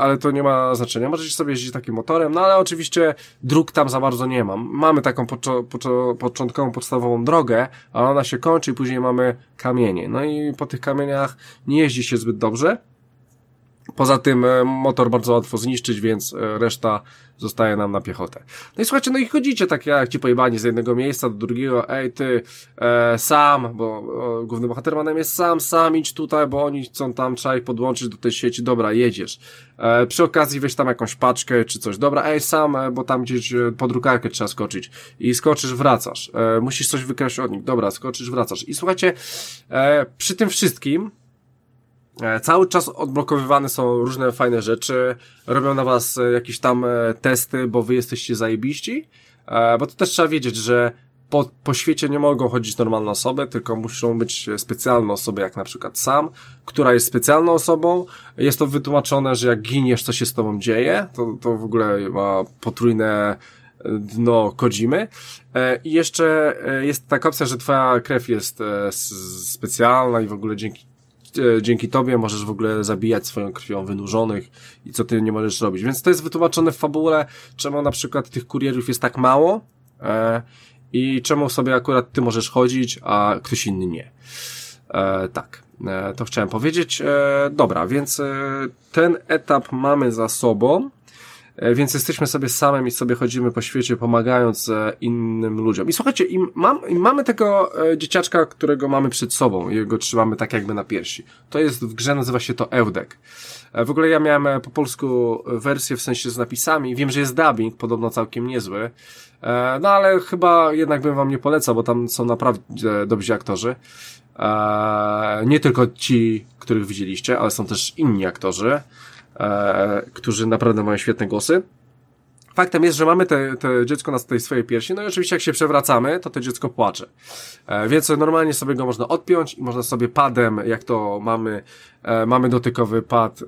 ale to nie ma znaczenia. Możecie sobie jeździć takim motorem, no ale oczywiście dróg tam za bardzo nie mam. Mamy taką początkową, podstawową drogę, ale ona się kończy i później mamy kamienie. No i po tych kamieniach nie jeździ się zbyt dobrze. Poza tym e, motor bardzo łatwo zniszczyć, więc e, reszta zostaje nam na piechotę. No i słuchajcie, no i chodzicie tak jak ci pojebani z jednego miejsca do drugiego, ej ty, e, sam, bo e, głównym bohaterem jest sam, sam idź tutaj, bo oni chcą tam, trzeba ich podłączyć do tej sieci, dobra, jedziesz. E, przy okazji weź tam jakąś paczkę czy coś, dobra, ej sam, e, bo tam gdzieś pod drukarkę trzeba skoczyć i skoczysz, wracasz. E, musisz coś wykraść od nich, dobra, skoczysz, wracasz. I słuchajcie, e, przy tym wszystkim, cały czas odblokowywane są różne fajne rzeczy, robią na was e, jakieś tam e, testy, bo wy jesteście zajebiści, bo to też trzeba wiedzieć, że po, po świecie nie mogą chodzić normalne osoby, tylko muszą być specjalne osoby, jak na przykład sam, która jest specjalną osobą. Jest to wytłumaczone, że jak giniesz, co się z tobą dzieje, to, to w ogóle ma potrójne dno kodzimy. I jeszcze jest taka opcja, że twoja krew jest specjalna i w ogóle dzięki E, dzięki tobie możesz w ogóle zabijać swoją krwią wynurzonych i co ty nie możesz robić. Więc to jest wytłumaczone w fabule, czemu na przykład tych kurierów jest tak mało e, i czemu sobie akurat ty możesz chodzić, a ktoś inny nie. E, tak, e, to chciałem powiedzieć. E, dobra, więc e, ten etap mamy za sobą. E, więc jesteśmy sobie samym i sobie chodzimy po świecie, pomagając e, innym ludziom. I słuchajcie, im, mam, im mamy tego e, dzieciaczka, którego mamy przed sobą i go trzymamy tak jakby na piersi. To jest w grze, nazywa się to Eudek. W ogóle ja miałem po polsku wersję w sensie z napisami. Wiem, że jest dubbing, podobno całkiem niezły. No ale chyba jednak bym wam nie polecał, bo tam są naprawdę dobrzy aktorzy. Nie tylko ci, których widzieliście, ale są też inni aktorzy e, którzy naprawdę mają świetne głosy. Faktem jest, że mamy te, te dziecko na tej swojej piersi, no i oczywiście jak się przewracamy, to to dziecko płacze. E, więc normalnie sobie go można odpiąć i można sobie padem, jak to mamy, e, mamy dotykowy pad e,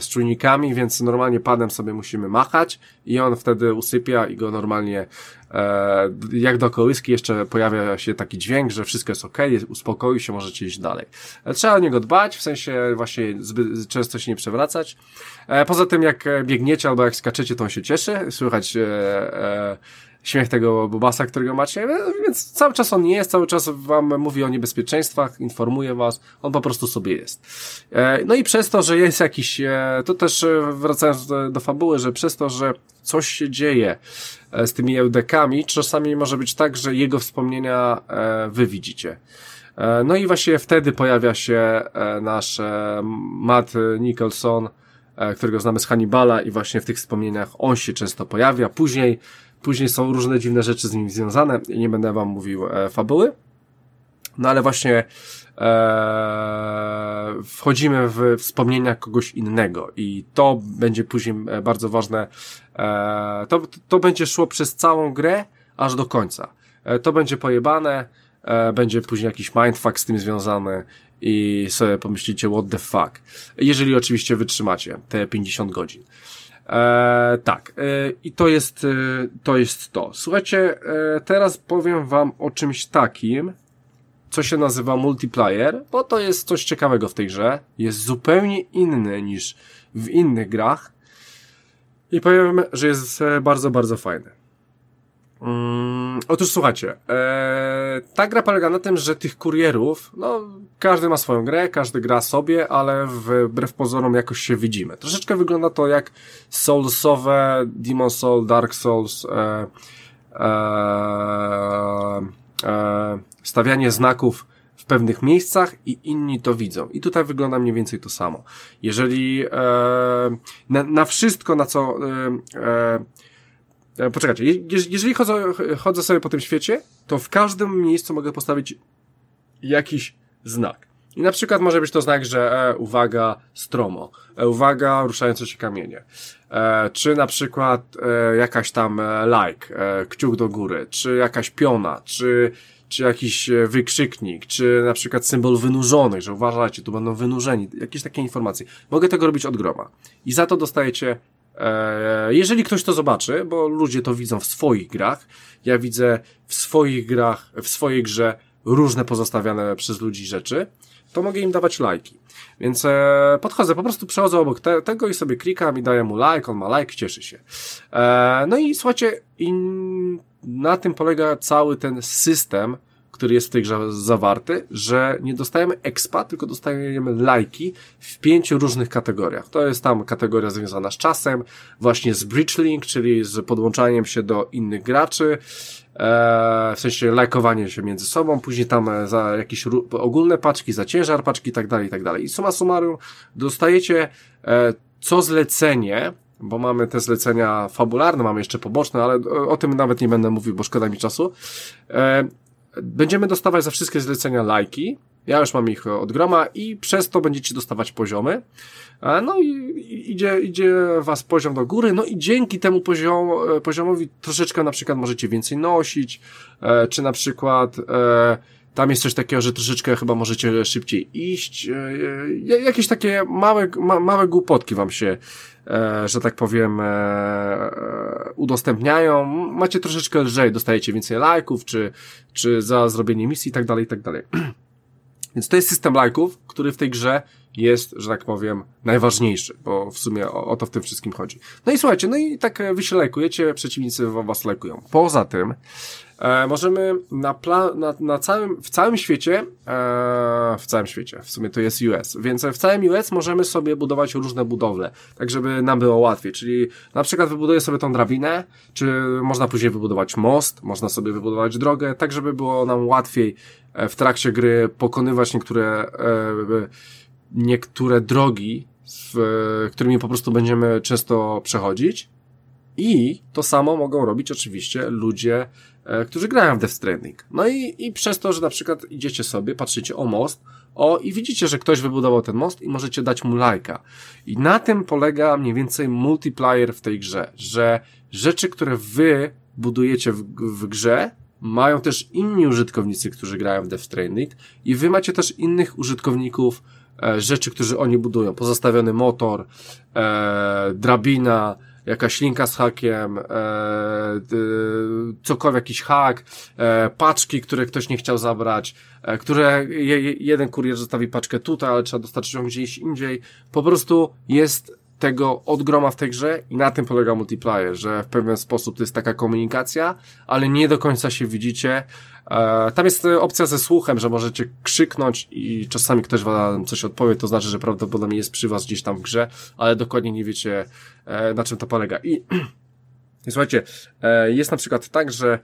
z czujnikami, więc normalnie padem sobie musimy machać i on wtedy usypia i go normalnie e, jak do kołyski jeszcze pojawia się taki dźwięk, że wszystko jest ok, uspokoi się, możecie iść dalej. E, trzeba o niego dbać, w sensie właśnie zbyt często się nie przewracać. E, poza tym jak biegniecie albo jak skaczecie, to on się cieszy, słychać e, śmiech tego Bobasa, którego macie, więc cały czas on jest, cały czas wam mówi o niebezpieczeństwach, informuje was, on po prostu sobie jest. E, no i przez to, że jest jakiś, e, to też e, wracając do, fabuły, że przez to, że coś się dzieje z tymi eudekami, czasami może być tak, że jego wspomnienia wy widzicie. No i właśnie wtedy pojawia się nasz Matt Nicholson, którego znamy z Hannibala i właśnie w tych wspomnieniach on się często pojawia. Później Później są różne dziwne rzeczy z nim związane. Nie będę wam mówił e, fabuły. No ale właśnie e, wchodzimy w wspomnienia kogoś innego i to będzie później e, bardzo ważne. E, to, to będzie szło przez całą grę aż do końca. E, to będzie pojebane, e, będzie później jakiś mindfuck z tym związany i sobie pomyślicie what the fuck. Jeżeli oczywiście wytrzymacie te 50 godzin. E, tak, e, i to jest, e, to jest to. Słuchajcie, e, teraz powiem wam o czymś takim, co się nazywa multiplayer, bo to jest coś ciekawego w tej grze. Jest zupełnie inny niż w innych grach. I powiem, że jest e, bardzo, bardzo fajny. Mm, otóż słuchajcie, e, ta gra polega na tym, że tych kurierów, no każdy ma swoją grę, każdy gra sobie, ale wbrew pozorom jakoś się widzimy. Troszeczkę wygląda to jak Soulsowe, Demon Soul, Dark Souls, e, e, e, stawianie znaków w pewnych miejscach i inni to widzą. I tutaj wygląda mniej więcej to samo. Jeżeli e, na, na wszystko, na co e, e, E, poczekajcie, jeżeli chodzę, chodzę sobie po tym świecie, to w każdym miejscu mogę postawić jakiś znak. I na przykład może być to znak, że e, uwaga, stromo, e, uwaga, ruszające się kamienie, e, czy na przykład e, jakaś tam e, like, e, kciuk do góry, czy jakaś piona, czy, czy jakiś e, wykrzyknik, czy na przykład symbol wynurzonych, że uważajcie, tu będą wynurzeni, jakieś takie informacje. Mogę tego robić od groma. I za to dostajecie jeżeli ktoś to zobaczy, bo ludzie to widzą w swoich grach, ja widzę w swoich grach, w swojej grze różne pozostawiane przez ludzi rzeczy, to mogę im dawać lajki. Więc e, podchodzę, po prostu przechodzę obok te, tego i sobie klikam i daję mu like, on ma like, cieszy się. E, no i słuchajcie, i na tym polega cały ten system, który jest w tej grze zawarty, że nie dostajemy expa, tylko dostajemy lajki w pięciu różnych kategoriach. To jest tam kategoria związana z czasem, właśnie z bridge link, czyli z podłączaniem się do innych graczy, e, w sensie lajkowanie się między sobą, później tam e, za jakieś ogólne paczki, za ciężar paczki i tak dalej, i tak dalej. I suma summarum dostajecie e, co zlecenie, bo mamy te zlecenia fabularne, mamy jeszcze poboczne, ale o tym nawet nie będę mówił, bo szkoda mi czasu. E, będziemy dostawać za wszystkie zlecenia lajki. Ja już mam ich od groma i przez to będziecie dostawać poziomy. E, no i idzie, idzie was poziom do góry, no i dzięki temu poziom, e, poziomowi troszeczkę na przykład możecie więcej nosić, e, czy na przykład tam jest coś takiego, że troszeczkę chyba możecie szybciej iść. Jakieś takie małe, ma, małe głupotki wam się, że tak powiem, udostępniają. Macie troszeczkę lżej, dostajecie więcej lajków, czy, czy za zrobienie misji i tak dalej, i tak dalej. Więc to jest system lajków, który w tej grze jest, że tak powiem, najważniejszy, bo w sumie o, o, to w tym wszystkim chodzi. No i słuchajcie, no i tak wy się lajkujecie, przeciwnicy was lajkują. Poza tym, e, możemy na, pla- na, na całym, w całym świecie, e, w całym świecie, w sumie to jest US, więc w całym US możemy sobie budować różne budowle, tak żeby nam było łatwiej, czyli na przykład wybuduję sobie tą drabinę, czy można później wybudować most, można sobie wybudować drogę, tak żeby było nam łatwiej e, w trakcie gry pokonywać niektóre e, niektóre drogi, w, którymi po prostu będziemy często przechodzić. I to samo mogą robić oczywiście ludzie, którzy grają w Death Stranding. No i, i przez to, że na przykład idziecie sobie, patrzycie o most, o i widzicie, że ktoś wybudował ten most i możecie dać mu lajka. I na tym polega mniej więcej multiplayer w tej grze, że rzeczy, które wy budujecie w, w grze, mają też inni użytkownicy, którzy grają w Death Stranding i wy macie też innych użytkowników, e, rzeczy, którzy oni budują. Pozostawiony motor, e, drabina, jakaś linka z hakiem, e, cokolwiek, jakiś hak, e, paczki, które ktoś nie chciał zabrać, e, które je, jeden kurier zostawi paczkę tutaj, ale trzeba dostarczyć ją gdzieś indziej. Po prostu jest tego odgroma w tej grze i na tym polega multiplayer, że w pewien sposób to jest taka komunikacja, ale nie do końca się widzicie. E, tam jest opcja ze słuchem, że możecie krzyknąć i czasami ktoś wam coś odpowie, to znaczy, że prawdopodobnie jest przy was gdzieś tam w grze, ale dokładnie nie wiecie, e, na czym to polega. I, i słuchajcie, e, jest na przykład tak, że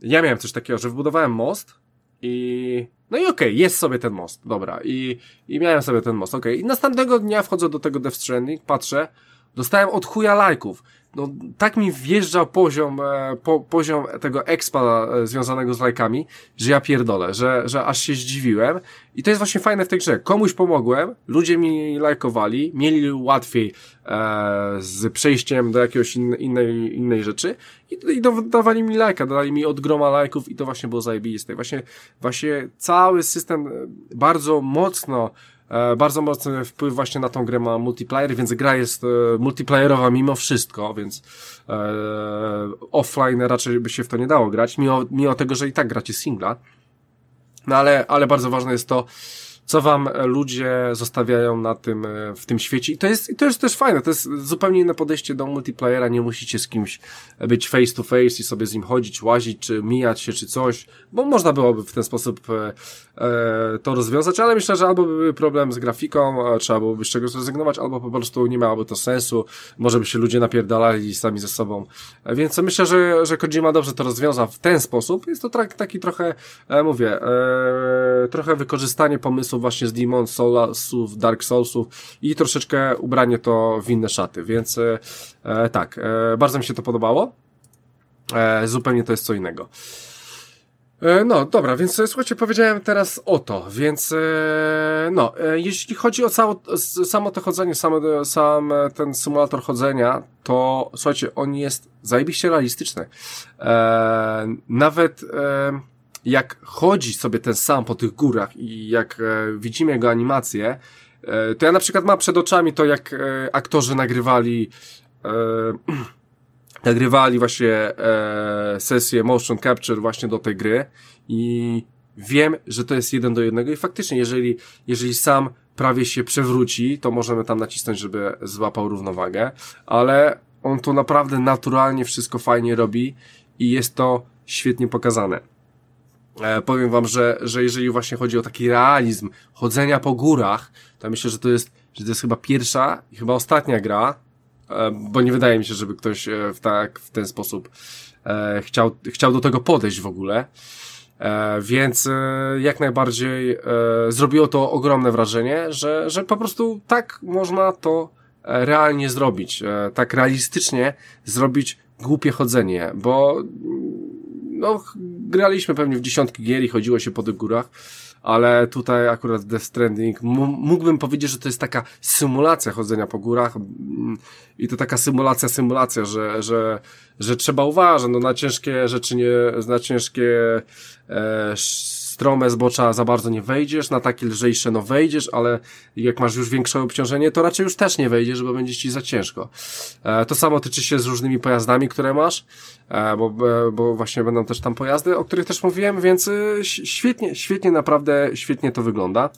ja miałem coś takiego, że wybudowałem most i no i okej, okay, jest sobie ten most, dobra. I, i miałem sobie ten most, okej. Okay. I następnego dnia wchodzę do tego Death Stranding, patrzę, dostałem od chuja lajków no, tak mi wjeżdżał poziom, e, po, poziom tego expa e, związanego z lajkami, że ja pierdolę, że, że aż się zdziwiłem. I to jest właśnie fajne w tej grze. Komuś pomogłem, ludzie mi lajkowali, mieli łatwiej e, z przejściem do jakiegoś in, innej, innej rzeczy i, i dawali mi lajka, dali mi od groma lajków i to właśnie było zajebiste. Właśnie, właśnie cały system e, bardzo mocno bardzo mocny wpływ właśnie na tą grę ma multiplayer, więc gra jest e, multiplayerowa mimo wszystko, więc e, offline raczej by się w to nie dało grać, mimo, mimo tego, że i tak gracie singla. No ale, ale bardzo ważne jest to, co wam ludzie zostawiają na tym, e, w tym świecie. I to jest, i to jest też fajne, to jest zupełnie inne podejście do multiplayera, nie musicie z kimś być face to face i sobie z nim chodzić, łazić, czy mijać się, czy coś, bo można byłoby w ten sposób e, e, to rozwiązać, ale myślę, że albo byłby problem z grafiką, trzeba byłoby z czegoś zrezygnować, albo po prostu nie miałoby to sensu, może by się ludzie napierdalali sami ze sobą. E, więc myślę, że, że Kojima dobrze to rozwiąza w ten sposób. Jest to taki trochę, e, mówię, e, trochę wykorzystanie pomysłu właśnie z Demon Soulsów, Dark Soulsów i troszeczkę ubranie to w inne szaty, więc e, tak, e, bardzo mi się to podobało. E, zupełnie to jest co innego. E, no, dobra, więc e, słuchajcie, powiedziałem teraz o to, więc e, no, jeśli chodzi o cało, samo to chodzenie, sam, sam ten symulator chodzenia, to słuchajcie, on jest zajebiście realistyczny. nawet jak chodzi sobie ten sam po tych górach i jak e, widzimy jego animację, e, to ja na przykład mam przed oczami to, jak e, aktorzy nagrywali e, nagrywali właśnie e, sesję motion capture właśnie do tej gry i wiem, że to jest jeden do jednego i faktycznie, jeżeli, jeżeli sam prawie się przewróci, to możemy tam nacisnąć, żeby złapał równowagę, ale on to naprawdę naturalnie wszystko fajnie robi i jest to świetnie pokazane. E, powiem wam, że, że jeżeli właśnie chodzi o taki realizm chodzenia po górach, to myślę, że to jest, że to jest chyba pierwsza i chyba ostatnia gra, e, bo nie wydaje mi się, żeby ktoś e, w tak, w ten sposób chciał, chciał do tego podejść w ogóle. Więc jak najbardziej zrobiło to ogromne wrażenie, że, że po prostu tak można to realnie zrobić, tak realistycznie zrobić głupie chodzenie, bo no, graliśmy pewnie w dziesiątki gier i chodziło się po tych górach, ale tutaj akurat Death Stranding mógłbym powiedzieć, że to jest taka symulacja chodzenia po górach mm, i to taka symulacja, symulacja, że, że, że trzeba uważać, no na ciężkie rzeczy nie, na ciężkie e, strome zbocza za bardzo nie wejdziesz, na takie lżejsze no wejdziesz, ale jak masz już większe obciążenie, to raczej już też nie wejdziesz, bo będzie ci za ciężko. E, to samo tyczy się z różnymi pojazdami, które masz, e, bo, e, bo właśnie będą też tam pojazdy, o których też mówiłem, więc świetnie, świetnie, naprawdę świetnie to wygląda.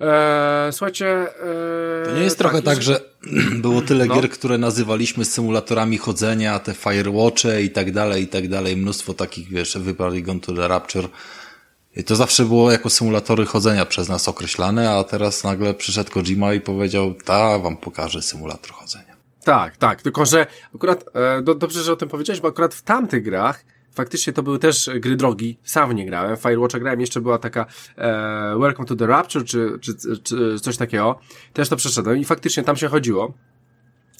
Eee, słuchajcie. Eee, to nie jest trochę tak, że było tyle no. gier, które nazywaliśmy symulatorami chodzenia, te Firewatche i tak dalej, i tak dalej. Mnóstwo takich, wiesz, wybrali Gone to the Rapture. I to zawsze było jako symulatory chodzenia przez nas określane, a teraz nagle przyszedł Kojima i powiedział, ta, wam pokażę symulator chodzenia. Tak, tak, tylko że akurat, e, do, dobrze, że o tym powiedziałeś, bo akurat w tamtych grach faktycznie to były też gry drogi, sam nie grałem, Firewatcha grałem, jeszcze była taka e, Welcome to the Rapture, czy, czy, czy coś takiego, też to przeszedłem i faktycznie tam się chodziło,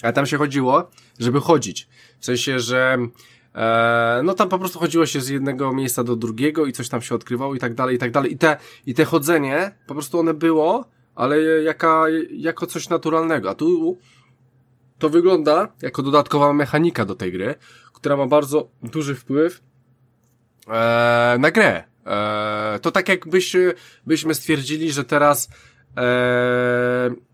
ale tam się chodziło, żeby chodzić, w sensie, że e, no tam po prostu chodziło się z jednego miejsca do drugiego i coś tam się odkrywało i tak dalej, i tak dalej, i te, i te chodzenie, po prostu one było, ale jaka, jako coś naturalnego, a tu to wygląda jako dodatkowa mechanika do tej gry, która ma bardzo duży wpływ e, na grę. E, to tak jakbyś, byśmy stwierdzili, że teraz e,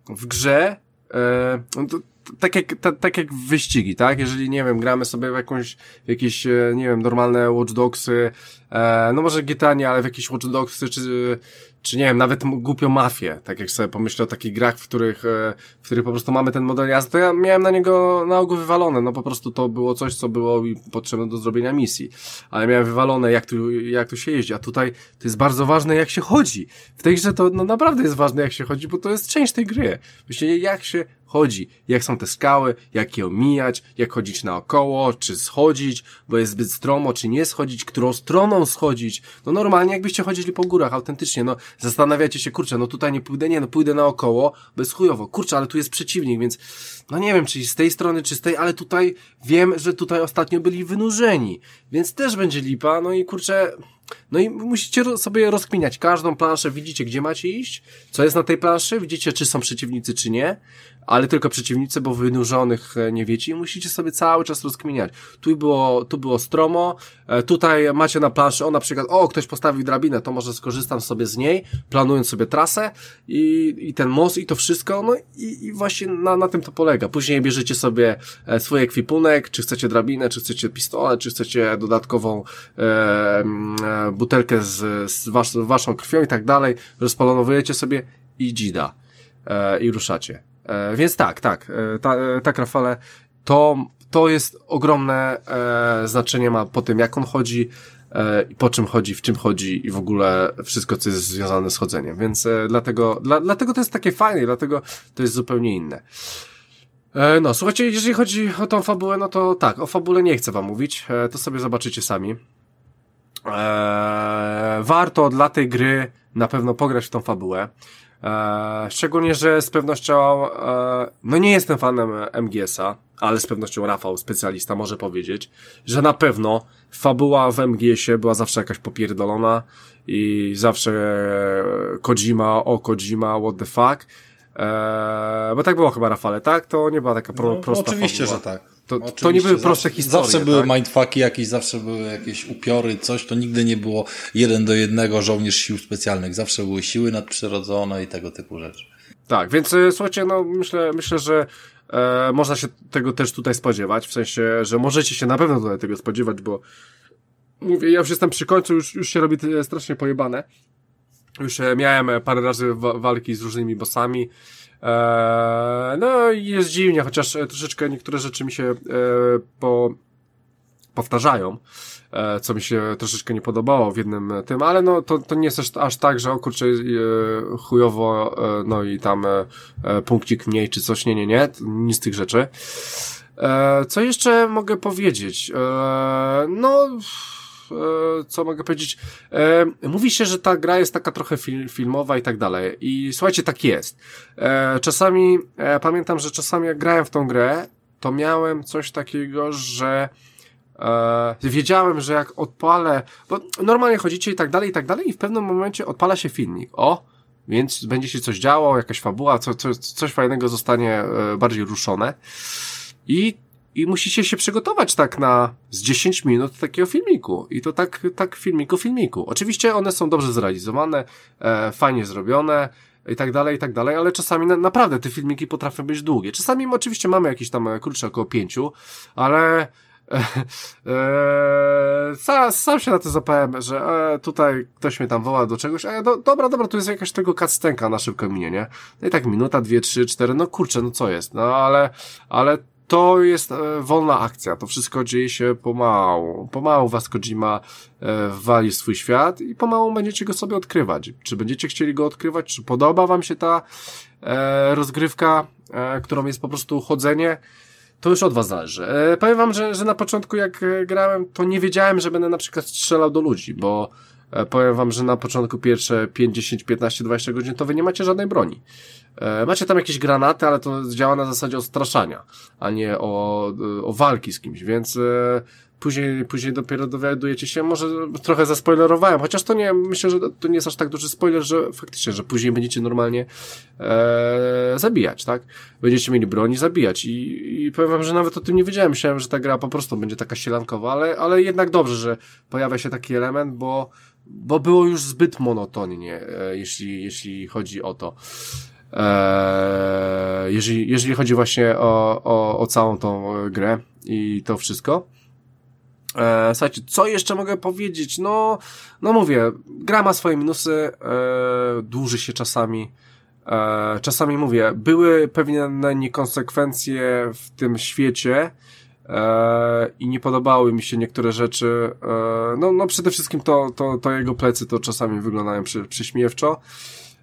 w grze e, no to, tak jak, ta, tak jak wyścigi, tak? Jeżeli, nie wiem, gramy sobie w jakąś, w jakieś, e, nie wiem, normalne Watch Dogsy, e, no może GTA nie, ale w jakieś Watch Dogsy, czy, czy nie wiem, nawet głupio mafię, tak jak sobie pomyślę o takich grach, w których, e, w których po prostu mamy ten model jazdy, to ja miałem na niego na ogół wywalone, no po prostu to było coś, co było potrzebne do zrobienia misji, ale miałem wywalone, jak tu, jak tu się jeździ, a tutaj to jest bardzo ważne, jak się chodzi. W tej grze to no, naprawdę jest ważne, jak się chodzi, bo to jest część tej gry. Myślę, jak się chodzi, jak są te skały, jak je omijać, jak chodzić naokoło, czy schodzić, bo jest zbyt stromo, czy nie schodzić, którą stroną schodzić. No normalnie jakbyście chodzili po górach, autentycznie, no zastanawiacie się, kurczę, no tutaj nie pójdę, nie, no pójdę naokoło, bez chujowo, kurczę, ale tu jest przeciwnik, więc no nie wiem, czy z tej strony, czy z tej, ale tutaj wiem, że tutaj ostatnio byli wynurzeni, więc też będzie lipa, no i kurczę, no i musicie sobie rozkminiać każdą planszę, widzicie gdzie macie iść, co jest na tej planszy, widzicie czy są przeciwnicy czy nie, ale tylko przeciwnicy, bo wynurzonych e, nie wiecie i musicie sobie cały czas rozkminiać. Tu było, tu było stromo, e, tutaj macie na planszy, o na przykład, o ktoś postawił drabinę, to może skorzystam sobie z niej, planując sobie trasę i, i ten most i to wszystko, no i, i właśnie na, na tym to polega. Później bierzecie sobie e, swój ekwipunek, czy chcecie drabinę, czy chcecie pistolet, czy chcecie dodatkową e, butelkę z, z was, waszą krwią i tak dalej, rozpalonowujecie sobie i dzida e, i ruszacie. E, więc tak, tak, e, ta, e, tak Rafale, to, to jest ogromne znaczenie ma po tym, jak on chodzi, e, po czym chodzi, w czym chodzi i w ogóle wszystko, co jest związane z chodzeniem. Więc dlatego, dla, dlatego to jest takie fajne, dlatego to jest zupełnie inne. No, słuchajcie, jeżeli chodzi o tą fabułę, no to tak, o fabule nie chcę wam mówić, to sobie zobaczycie sami. E, warto dla tej gry na pewno pograć w tą fabułę. E, szczególnie, że z pewnością, e, no nie jestem fanem MGS-a, ale z pewnością Rafał, specjalista, może powiedzieć, że na pewno fabuła w MGS-ie była zawsze jakaś popierdolona i zawsze Kojima, o Kojima, what the fuck. E, bo tak było chyba, Rafale, tak? To nie była taka pro, no, prosta Oczywiście, fabuła. że tak. To, to nie były proste historie. Zawsze były tak? mindfucki jakieś, zawsze były jakieś upiory, coś, to nigdy nie było jeden do jednego żołnierz sił specjalnych. Zawsze były siły nadprzyrodzone i tego typu rzeczy. Tak, więc e, słuchajcie, no myślę, myślę, że e, można się tego też tutaj spodziewać, w sensie, że możecie się na pewno tutaj tego spodziewać, bo mówię, ja już jestem przy końcu, już, już się robi strasznie pojebane. Już e, miałem parę razy walki z różnymi bossami, Eee, no jest dziwnie, chociaż troszeczkę niektóre rzeczy mi się e, po powtarzają, e, co mi się troszeczkę nie podobało w jednym tym, ale no to, to nie jest aż, aż tak, że o kurczę e, chujowo, e, no i tam e, e, punkcik mniej czy coś, nie, nie, nie, nic z tych rzeczy. E, co jeszcze mogę powiedzieć? E, no, e, co mogę powiedzieć? E, mówi się, że ta gra jest taka trochę fil, filmowa i tak dalej. I słuchajcie, tak jest. E, czasami, e, pamiętam, że czasami jak grałem w tą grę, to miałem coś takiego, że e, wiedziałem, że jak odpalę, bo normalnie chodzicie i tak dalej, i tak dalej, i w pewnym momencie odpala się filmik. O, więc będzie się coś działo, jakaś fabuła, co, co, coś fajnego zostanie e, bardziej ruszone. I, I musicie się przygotować tak na z 10 minut takiego filmiku. I to tak, tak filmiku, filmiku. Oczywiście one są dobrze zrealizowane, e, fajnie zrobione i tak dalej, i tak dalej, ale czasami na, naprawdę te filmiki potrafią być długie. Czasami oczywiście mamy jakieś tam e, krótsze, około pięciu, ale e, e, sam, sam się na to zapałem, że e, tutaj ktoś mnie tam woła do czegoś, ja, do, dobra, dobra, tu jest jakaś tego cutscenka na szybko minie, nie? No i tak minuta, dwie, trzy, cztery, no kurczę, no co jest? No ale, ale to jest e, wolna akcja, to wszystko dzieje się pomału. Pomału was Kojima e, wali swój świat i pomału będziecie go sobie odkrywać. Czy będziecie chcieli go odkrywać, czy podoba wam się ta e, rozgrywka, którą jest po prostu chodzenie, to już od was zależy. Powiem wam, że, że na początku jak grałem, to nie wiedziałem, że będę na przykład strzelał do ludzi, bo powiem wam, że na początku pierwsze 5, 10, 15, 20 godzin to wy nie macie żadnej broni. E, macie tam jakieś granaty, ale to działa na zasadzie odstraszania, a nie o, o walki z kimś, więc e, później, później dopiero dowiadujecie się, może trochę zaspoilerowałem, chociaż to nie, myślę, że to nie jest aż tak duży spoiler, że faktycznie, że później będziecie normalnie e, zabijać, tak? Będziecie mieli broni zabijać i, i powiem wam, że nawet o tym nie wiedziałem, myślałem, że ta gra po prostu będzie taka sielankowa, ale, ale jednak dobrze, że pojawia się taki element, bo, bo było już zbyt monotonnie, e, jeśli, jeśli chodzi o to. Eee, jeżeli, jeżeli chodzi właśnie o, o, o całą tą grę i to wszystko. Eee, słuchajcie, co jeszcze mogę powiedzieć? No, no mówię, gra ma swoje minusy, eee, dłuży się czasami. Czasami mówię, były pewne niekonsekwencje w tym świecie, eee, i nie podobały mi się niektóre rzeczy. Eee, no, no przede wszystkim to, to, to jego plecy to czasami wyglądają przy, przyśmiewczo.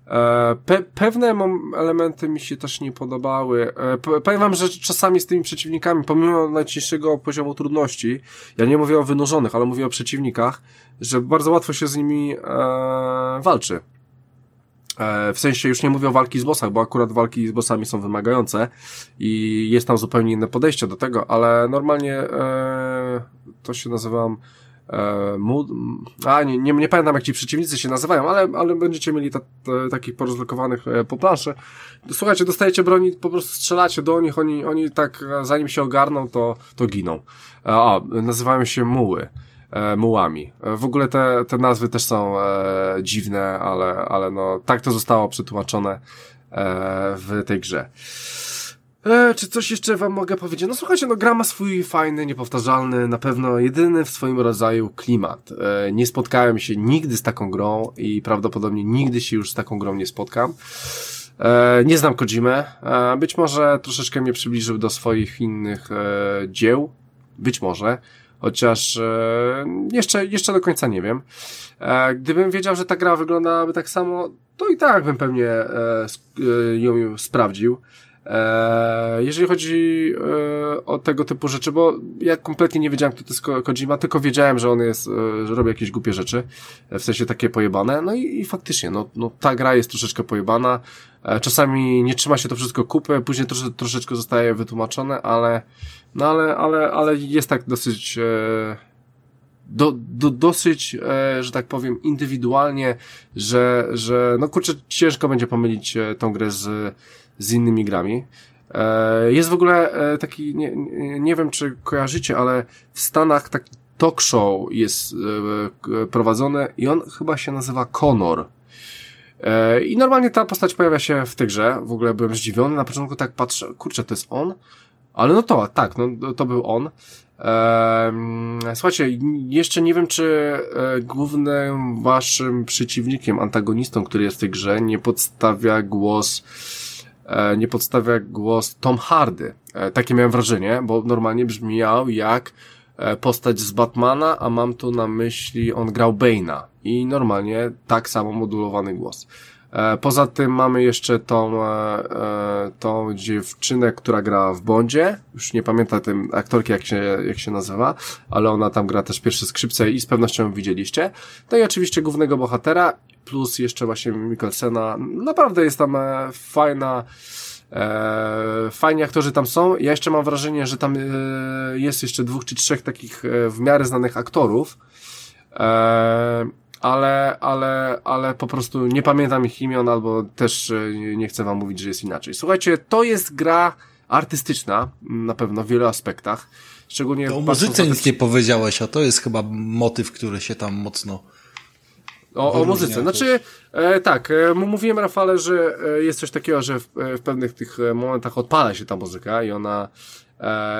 E, pe pewne elementy mi się też nie podobały. E, powiem wam, że czasami z tymi przeciwnikami, pomimo najcięższego poziomu trudności, ja nie mówię o wynurzonych, ale mówię o przeciwnikach, że bardzo łatwo się z nimi e, walczy. E, w sensie już nie mówię o walki z bossach, bo akurat walki z bossami są wymagające i jest tam zupełnie inne podejście do tego, ale normalnie e, to się nazywam e, mood, a nie, nie, nie pamiętam jak ci przeciwnicy się nazywają, ale, ale będziecie mieli ta, ta, takich porozlokowanych e, po planszy. Słuchajcie, dostajecie broni, po prostu strzelacie do nich, oni, oni tak e, zanim się ogarną, to, to giną. E, a, nazywają się muły. E, mułami. E, w ogóle te, te nazwy też są e, dziwne, ale, ale no, tak to zostało przetłumaczone e, w tej grze. E, czy coś jeszcze wam mogę powiedzieć? No słuchajcie, no gra ma swój fajny, niepowtarzalny, na pewno jedyny w swoim rodzaju klimat. E, nie spotkałem się nigdy z taką grą i prawdopodobnie nigdy się już z taką grą nie spotkam. E, nie znam Kojimę. E, być może troszeczkę mnie przybliżył do swoich innych e, dzieł. Być może. Chociaż e, jeszcze, jeszcze do końca nie wiem. E, gdybym wiedział, że ta gra wyglądałaby tak samo, to i tak bym pewnie e, ją sprawdził. Jeżeli chodzi o tego typu rzeczy, bo ja kompletnie nie wiedziałem, kto to jest Kojima, tylko wiedziałem, że on jest, że robi jakieś głupie rzeczy, w sensie takie pojebane, no i, i faktycznie, no, no ta gra jest troszeczkę pojebana, czasami nie trzyma się to wszystko kupy, później trosze, troszeczkę zostaje wytłumaczone, ale, no ale, ale, ale jest tak dosyć, do, do, dosyć, że tak powiem, indywidualnie, że, że no kurczę, ciężko będzie pomylić tą grę z z innymi grami. E, jest w ogóle e, taki, nie, nie wiem czy kojarzycie, ale w Stanach taki talk show jest e, prowadzony i on chyba się nazywa Conor. I normalnie ta postać pojawia się w tej grze. W ogóle byłem zdziwiony. Na początku tak patrzę, kurczę, to jest on? Ale no to, tak, no to był on. Słuchajcie, jeszcze nie wiem, czy głównym waszym przeciwnikiem, antagonistą, który jest w tej grze, nie podstawia głos E, nie podstawia głos Tom Hardy. E, takie miałem wrażenie, bo normalnie brzmiał jak e, postać z Batmana, a mam tu na myśli, on grał Bane'a i normalnie tak samo modulowany głos. E, poza tym mamy jeszcze tą, e, tą dziewczynę, która gra w Bondzie. Już nie pamiętam tym aktorki, jak się, jak się nazywa, ale ona tam gra też pierwsze skrzypce i z pewnością widzieliście. No i oczywiście głównego bohatera, plus jeszcze właśnie Mikkelsena. Naprawdę jest tam fajna, E, fajni aktorzy tam są. Ja jeszcze mam wrażenie, że tam e, jest jeszcze dwóch czy trzech takich e, w miarę znanych aktorów. E, ale, ale, ale po prostu nie pamiętam ich imion, albo też e, nie chcę wam mówić, że jest inaczej. Słuchajcie, to jest gra artystyczna, na pewno w wielu aspektach. Szczególnie to o muzyce nic nie powiedziałeś, a to jest chyba motyw, który się tam mocno o, o muzyce. Znaczy, e, tak, e, mówiłem Rafale, że e, jest coś takiego, że w, e, w, pewnych tych e, momentach odpala się ta muzyka i ona,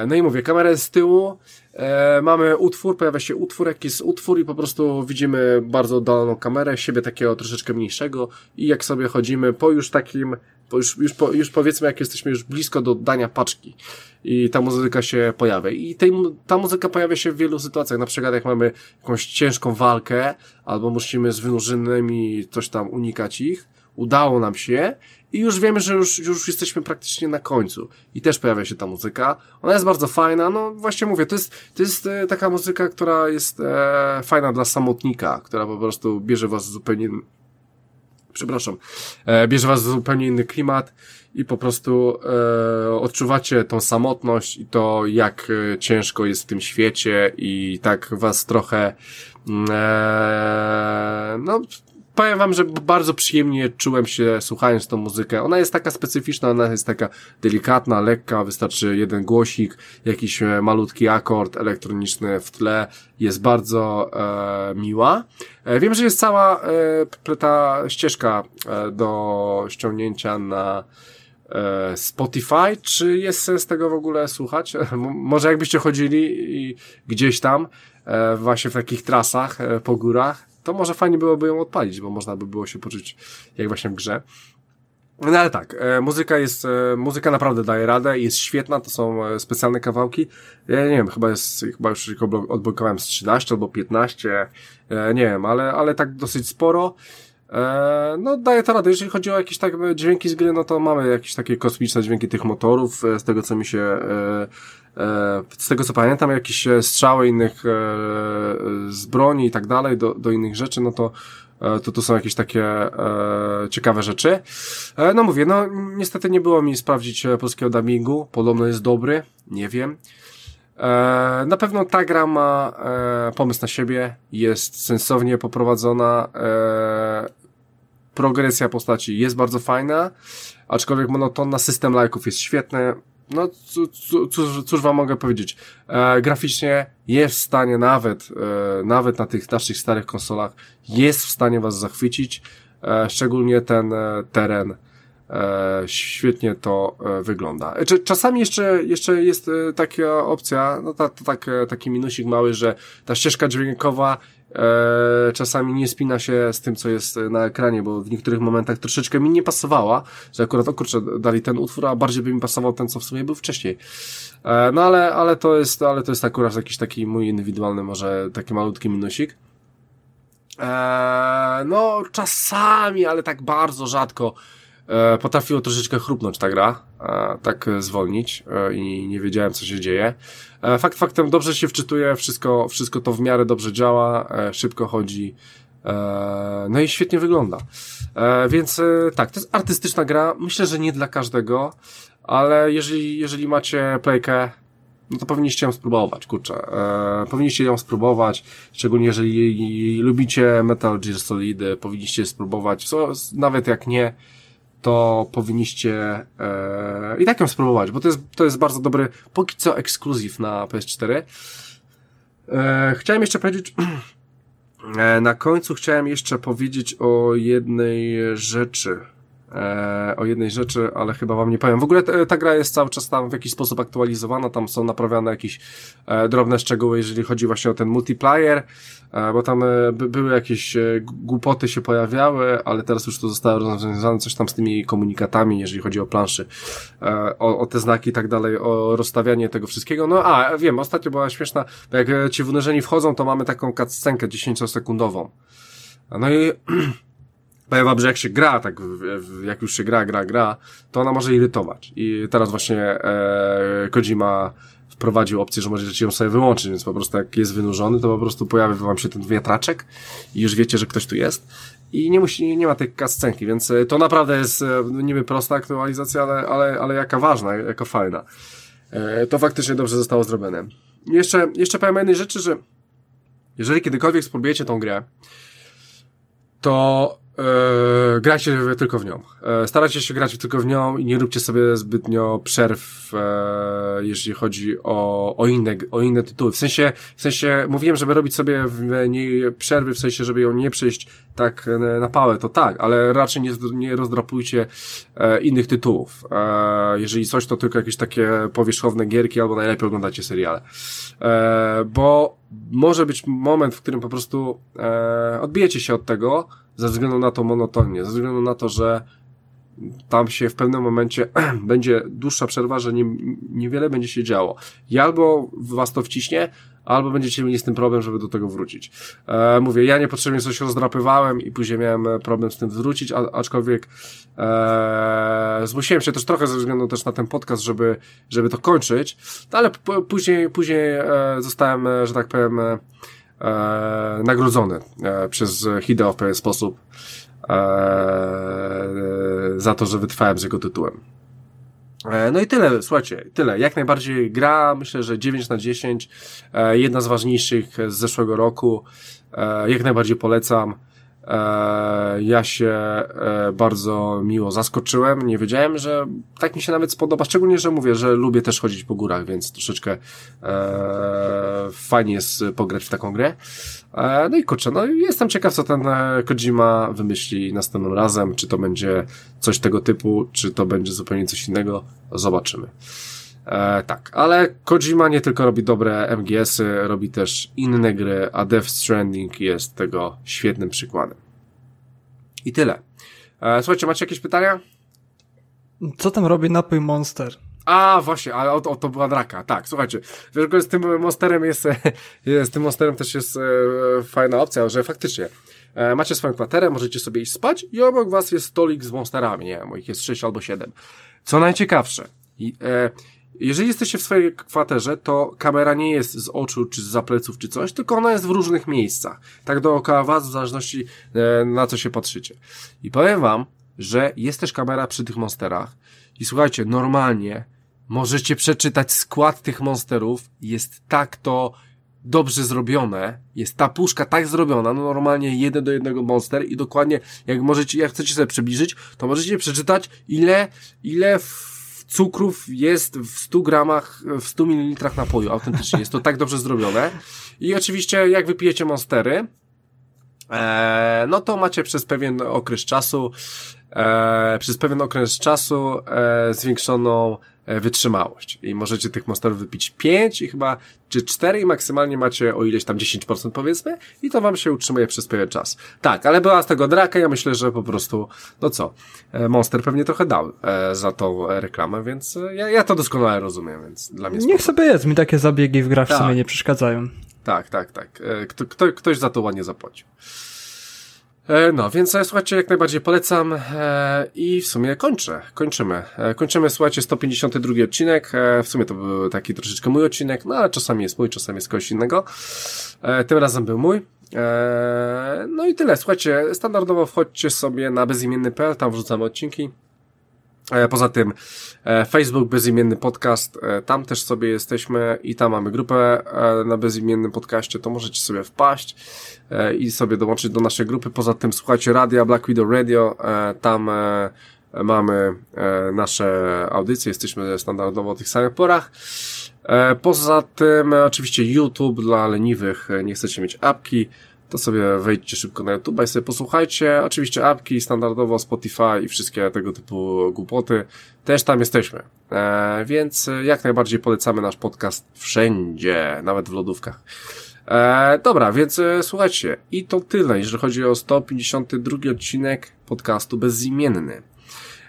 no i mówię, kamera jest z tyłu, mamy utwór, pojawia się utwór, jakiś utwór i po prostu widzimy bardzo oddaloną kamerę, siebie takiego troszeczkę mniejszego i jak sobie chodzimy po już takim bo już, już, po, już powiedzmy, jak jesteśmy już blisko do oddania paczki i ta muzyka się pojawia. I tej, ta muzyka pojawia się w wielu sytuacjach, na przykład jak mamy jakąś ciężką walkę, albo musimy z wynurzonymi coś tam unikać ich, udało nam się i już wiemy, że już, już jesteśmy praktycznie na końcu. I też pojawia się ta muzyka. Ona jest bardzo fajna, no właśnie mówię, to jest, to jest e, taka muzyka, która jest e, fajna dla samotnika, która po prostu bierze was zupełnie przepraszam, e, bierze was zupełnie inny klimat i po prostu e, odczuwacie tą samotność i to, jak e, ciężko jest w tym świecie i tak was trochę mm, e, no powiem wam, że bardzo przyjemnie czułem się słuchając tą muzykę. Ona jest taka specyficzna, ona jest taka delikatna, lekka, wystarczy jeden głosik, jakiś e, malutki akord elektroniczny w tle, jest bardzo e, miła. E, wiem, że jest cała e, ta ścieżka e, do ściągnięcia na e, Spotify, czy jest sens tego w ogóle słuchać? Może jakbyście chodzili i gdzieś tam, e, właśnie w takich trasach po górach, to może fajnie byłoby ją odpalić, bo można by było się poczuć jak właśnie w grze. No ale tak, e, muzyka jest, e, muzyka naprawdę daje radę, jest świetna, to są e, specjalne kawałki. Ja nie wiem, chyba jest, chyba już odblokowałem z 13 albo 15, e, nie wiem, ale, ale tak dosyć sporo. E, no daje to radę, jeżeli chodzi o jakieś tak dźwięki z gry, no to mamy jakieś takie kosmiczne dźwięki tych motorów, e, z tego co mi się e, E, z tego co pamiętam, jakieś e, strzały innych e, z broni i tak dalej do, do innych rzeczy, no to to tu są jakieś takie e, ciekawe rzeczy. E, no mówię, no niestety nie było mi sprawdzić polskiego dubbingu, podobno jest dobry, nie wiem. E, na pewno ta gra ma e, pomysł na siebie, jest sensownie poprowadzona, e, progresja postaci jest bardzo fajna, aczkolwiek monotonna, system lajków jest świetny, no cóż, cóż wam mogę powiedzieć, graficznie jest w stanie nawet, nawet na tych naszych starych konsolach, jest w stanie was zachwycić, szczególnie ten teren, świetnie to e, wygląda. Czasami jeszcze, jeszcze jest taka opcja, no ta, to tak, taki minusik mały, że ta ścieżka dźwiękowa e, czasami nie spina się z tym, co jest na ekranie, bo w niektórych momentach troszeczkę mi nie pasowała, że akurat, o kurczę, dali ten utwór, a bardziej by mi pasował ten, co w sumie był wcześniej. E, no ale, ale to jest, ale to jest akurat jakiś taki mój indywidualny, może taki malutki minusik. E, no, czasami, ale tak bardzo rzadko e, potrafiło troszeczkę chrupnąć ta gra, e, tak zwolnić e, i nie wiedziałem, co się dzieje. Fakt faktem dobrze się wczytuje, wszystko, wszystko to w miarę dobrze działa, szybko chodzi, no i świetnie wygląda. Więc tak, to jest artystyczna gra, myślę, że nie dla każdego, ale jeżeli, jeżeli macie playkę, no to powinniście ją spróbować, kurczę. E, powinniście ją spróbować, szczególnie jeżeli lubicie Metal Gear Solid, powinniście spróbować, co, nawet jak nie, to powinniście e, i tak ją spróbować, bo to jest, to jest bardzo dobry, póki co ekskluzyw na PS4. E, chciałem jeszcze powiedzieć, e, na końcu chciałem jeszcze powiedzieć o jednej rzeczy. E, o jednej rzeczy, ale chyba wam nie powiem. W ogóle ta, ta gra jest cały czas tam w jakiś sposób aktualizowana, tam są naprawiane jakieś e, drobne szczegóły, jeżeli chodzi właśnie o ten multiplayer, e, bo tam e, by, były jakieś e, głupoty się pojawiały, ale teraz już to zostało rozwiązane coś tam z tymi komunikatami, jeżeli chodzi o planszy, e, o, o te znaki i tak dalej, o rozstawianie tego wszystkiego. No a, wiem, ostatnio była śmieszna, jak ci wynurzeni wchodzą, to mamy taką cutscenkę 10-sekundową. No i powiem wam, że jak się gra, tak jak już się gra, gra, gra, to ona może irytować. I teraz właśnie e, Kojima wprowadził opcję, że możecie ją sobie wyłączyć, więc po prostu jak jest wynurzony, to po prostu pojawia wam się ten wiatraczek i już wiecie, że ktoś tu jest. I nie musi, nie ma tej kascenki, więc e, to naprawdę jest e, niby prosta aktualizacja, ale, ale, ale jaka ważna, jaka fajna. E, to faktycznie dobrze zostało zrobione. Jeszcze, jeszcze powiem jednej rzeczy, że jeżeli kiedykolwiek spróbujecie tą grę, to e, grajcie tylko w nią. E, starajcie się grać tylko w nią i nie róbcie sobie zbytnio przerw, e, jeśli chodzi o, o, inne, o inne tytuły. W sensie, w sensie mówiłem, żeby robić sobie w niej przerwy, w sensie, żeby ją nie przejść tak na pałę, to tak, ale raczej nie, nie rozdrapujcie innych tytułów. Jeżeli coś, to tylko jakieś takie powierzchowne gierki, albo najlepiej oglądacie seriale. Bo może być moment, w którym po prostu e, odbijecie się od tego, ze względu na to monotonię, ze względu na to, że tam się w pewnym momencie będzie dłuższa przerwa, że nie, niewiele będzie się działo. I albo was to wciśnie, albo będziecie mieli z tym problem, żeby do tego wrócić. E, mówię, ja niepotrzebnie coś rozdrapywałem i później miałem problem z tym wrócić, a, aczkolwiek e, zmusiłem się też trochę ze względu też na ten podcast, żeby, żeby to kończyć, no, ale później, później e, zostałem, e, że tak powiem, e, e, nagrodzony e, przez Hideo w pewien sposób e, za to, że wytrwałem z jego tytułem. E, no i tyle, słuchajcie, tyle. Jak najbardziej gra, myślę, że 9 na 10, e, jedna z ważniejszych z zeszłego roku, e, jak najbardziej polecam. Ja się bardzo miło zaskoczyłem. Nie wiedziałem, że tak mi się nawet spodoba. Szczególnie, że mówię, że lubię też chodzić po górach, więc troszeczkę fajnie jest pograć w taką grę. E, no i kurczę, no jestem ciekaw, co ten e, Kojima wymyśli następnym razem. Czy to będzie coś tego typu, czy to będzie zupełnie coś innego. Zobaczymy. E, tak, ale Kojima nie tylko robi dobre MGS-y, robi też inne gry, a Death Stranding jest tego świetnym przykładem. I tyle. E, słuchajcie, macie jakieś pytania? Co tam robi napój Monster? A, właśnie, ale o, o, to była draka. Tak, słuchajcie, wiesz, z tym monsterem jest, z tym monsterem też jest e, fajna opcja, że faktycznie e, macie swoją kwaterę, możecie sobie iść spać i obok was jest stolik z monsterami, nie wiem, ich jest 6 albo 7. Co najciekawsze, e, jeżeli jesteście w swojej kwaterze, to kamera nie jest z oczu, czy z pleców, czy coś, tylko ona jest w różnych miejscach. Tak dookoła was, w zależności na co się patrzycie. I powiem wam, że jest też kamera przy tych monsterach. I słuchajcie, normalnie możecie przeczytać skład tych monsterów. Jest tak to dobrze zrobione, jest ta puszka tak zrobiona, no normalnie jeden do jednego monster i dokładnie jak możecie, jak chcecie sobie przybliżyć, to możecie przeczytać ile, ile cukrów jest w 100 gramach, w 100 mililitrach napoju, autentycznie. Jest to tak dobrze zrobione. I oczywiście, jak wypijecie monstery, e, no to macie przez pewien okres czasu, e, przez pewien okres czasu e, zwiększoną wytrzymałość. I możecie tych monsterów wypić 5 i chyba, czy 4 i maksymalnie macie o ileś tam 10% powiedzmy i to wam się utrzymuje przez pewien czas. Tak, ale była z tego draka, ja myślę, że po prostu, no co, e, Monster pewnie trochę dał e, za tą reklamę, więc ja, ja to doskonale rozumiem, więc dla mnie Niech sobie jest, mi takie zabiegi w grach tak. w sumie nie przeszkadzają. Tak, tak, tak. Kto, kto, ktoś za to ładnie zapłacił. E, no, więc e, słuchajcie, jak najbardziej polecam e, i w sumie kończę, kończymy. Kończymy, słuchajcie, 152 odcinek, w sumie to był taki troszeczkę mój odcinek, no ale czasami jest mój, czasami jest kogoś innego. Tym razem był mój. No i tyle, słuchajcie, standardowo wchodźcie sobie na bezimienny.pl, tam wrzucamy odcinki. E, poza tym e, Facebook Bezimienny Podcast, e, tam też sobie jesteśmy i tam mamy grupę na bezimiennym podcaście, to możecie sobie wpaść i sobie dołączyć do naszej grupy. Poza tym słuchajcie radia Black Widow Radio, tam mamy nasze audycje, jesteśmy standardowo o tych samych porach. Poza tym oczywiście YouTube dla leniwych, nie chcecie mieć apki, to sobie wejdźcie szybko na YouTube i sobie posłuchajcie. Oczywiście apki, standardowo Spotify i wszystkie tego typu głupoty. Też tam jesteśmy. E, więc jak najbardziej polecamy nasz podcast wszędzie, nawet w lodówkach. E, dobra, więc e, słuchajcie, i to tyle, jeżeli chodzi o 152 odcinek podcastu Bezimienny.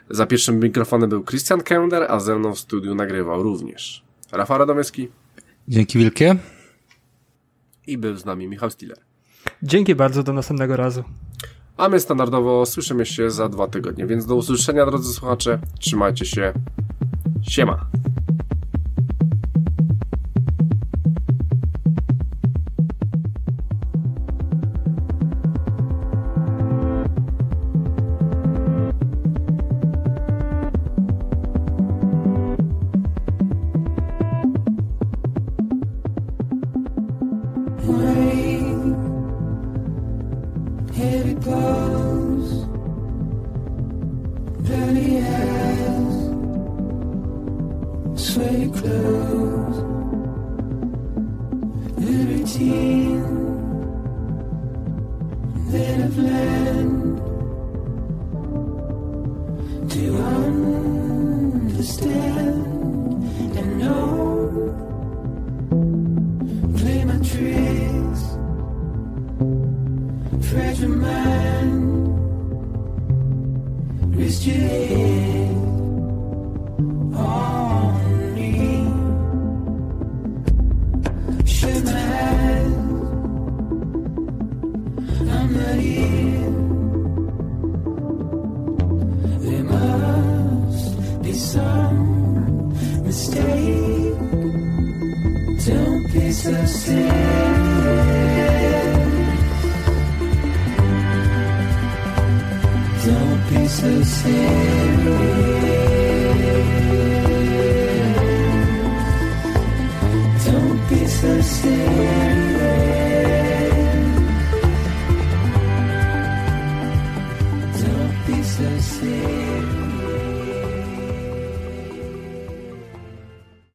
Za pierwszym mikrofonem był Christian Kender, a ze mną w studiu nagrywał również Rafał Radomyski. Dzięki wielkie. I był z nami Michał Stiller. Dzięki bardzo, do następnego razu. A my standardowo słyszymy się za dwa tygodnie, więc do usłyszenia drodzy słuchacze. Trzymajcie się. Siema.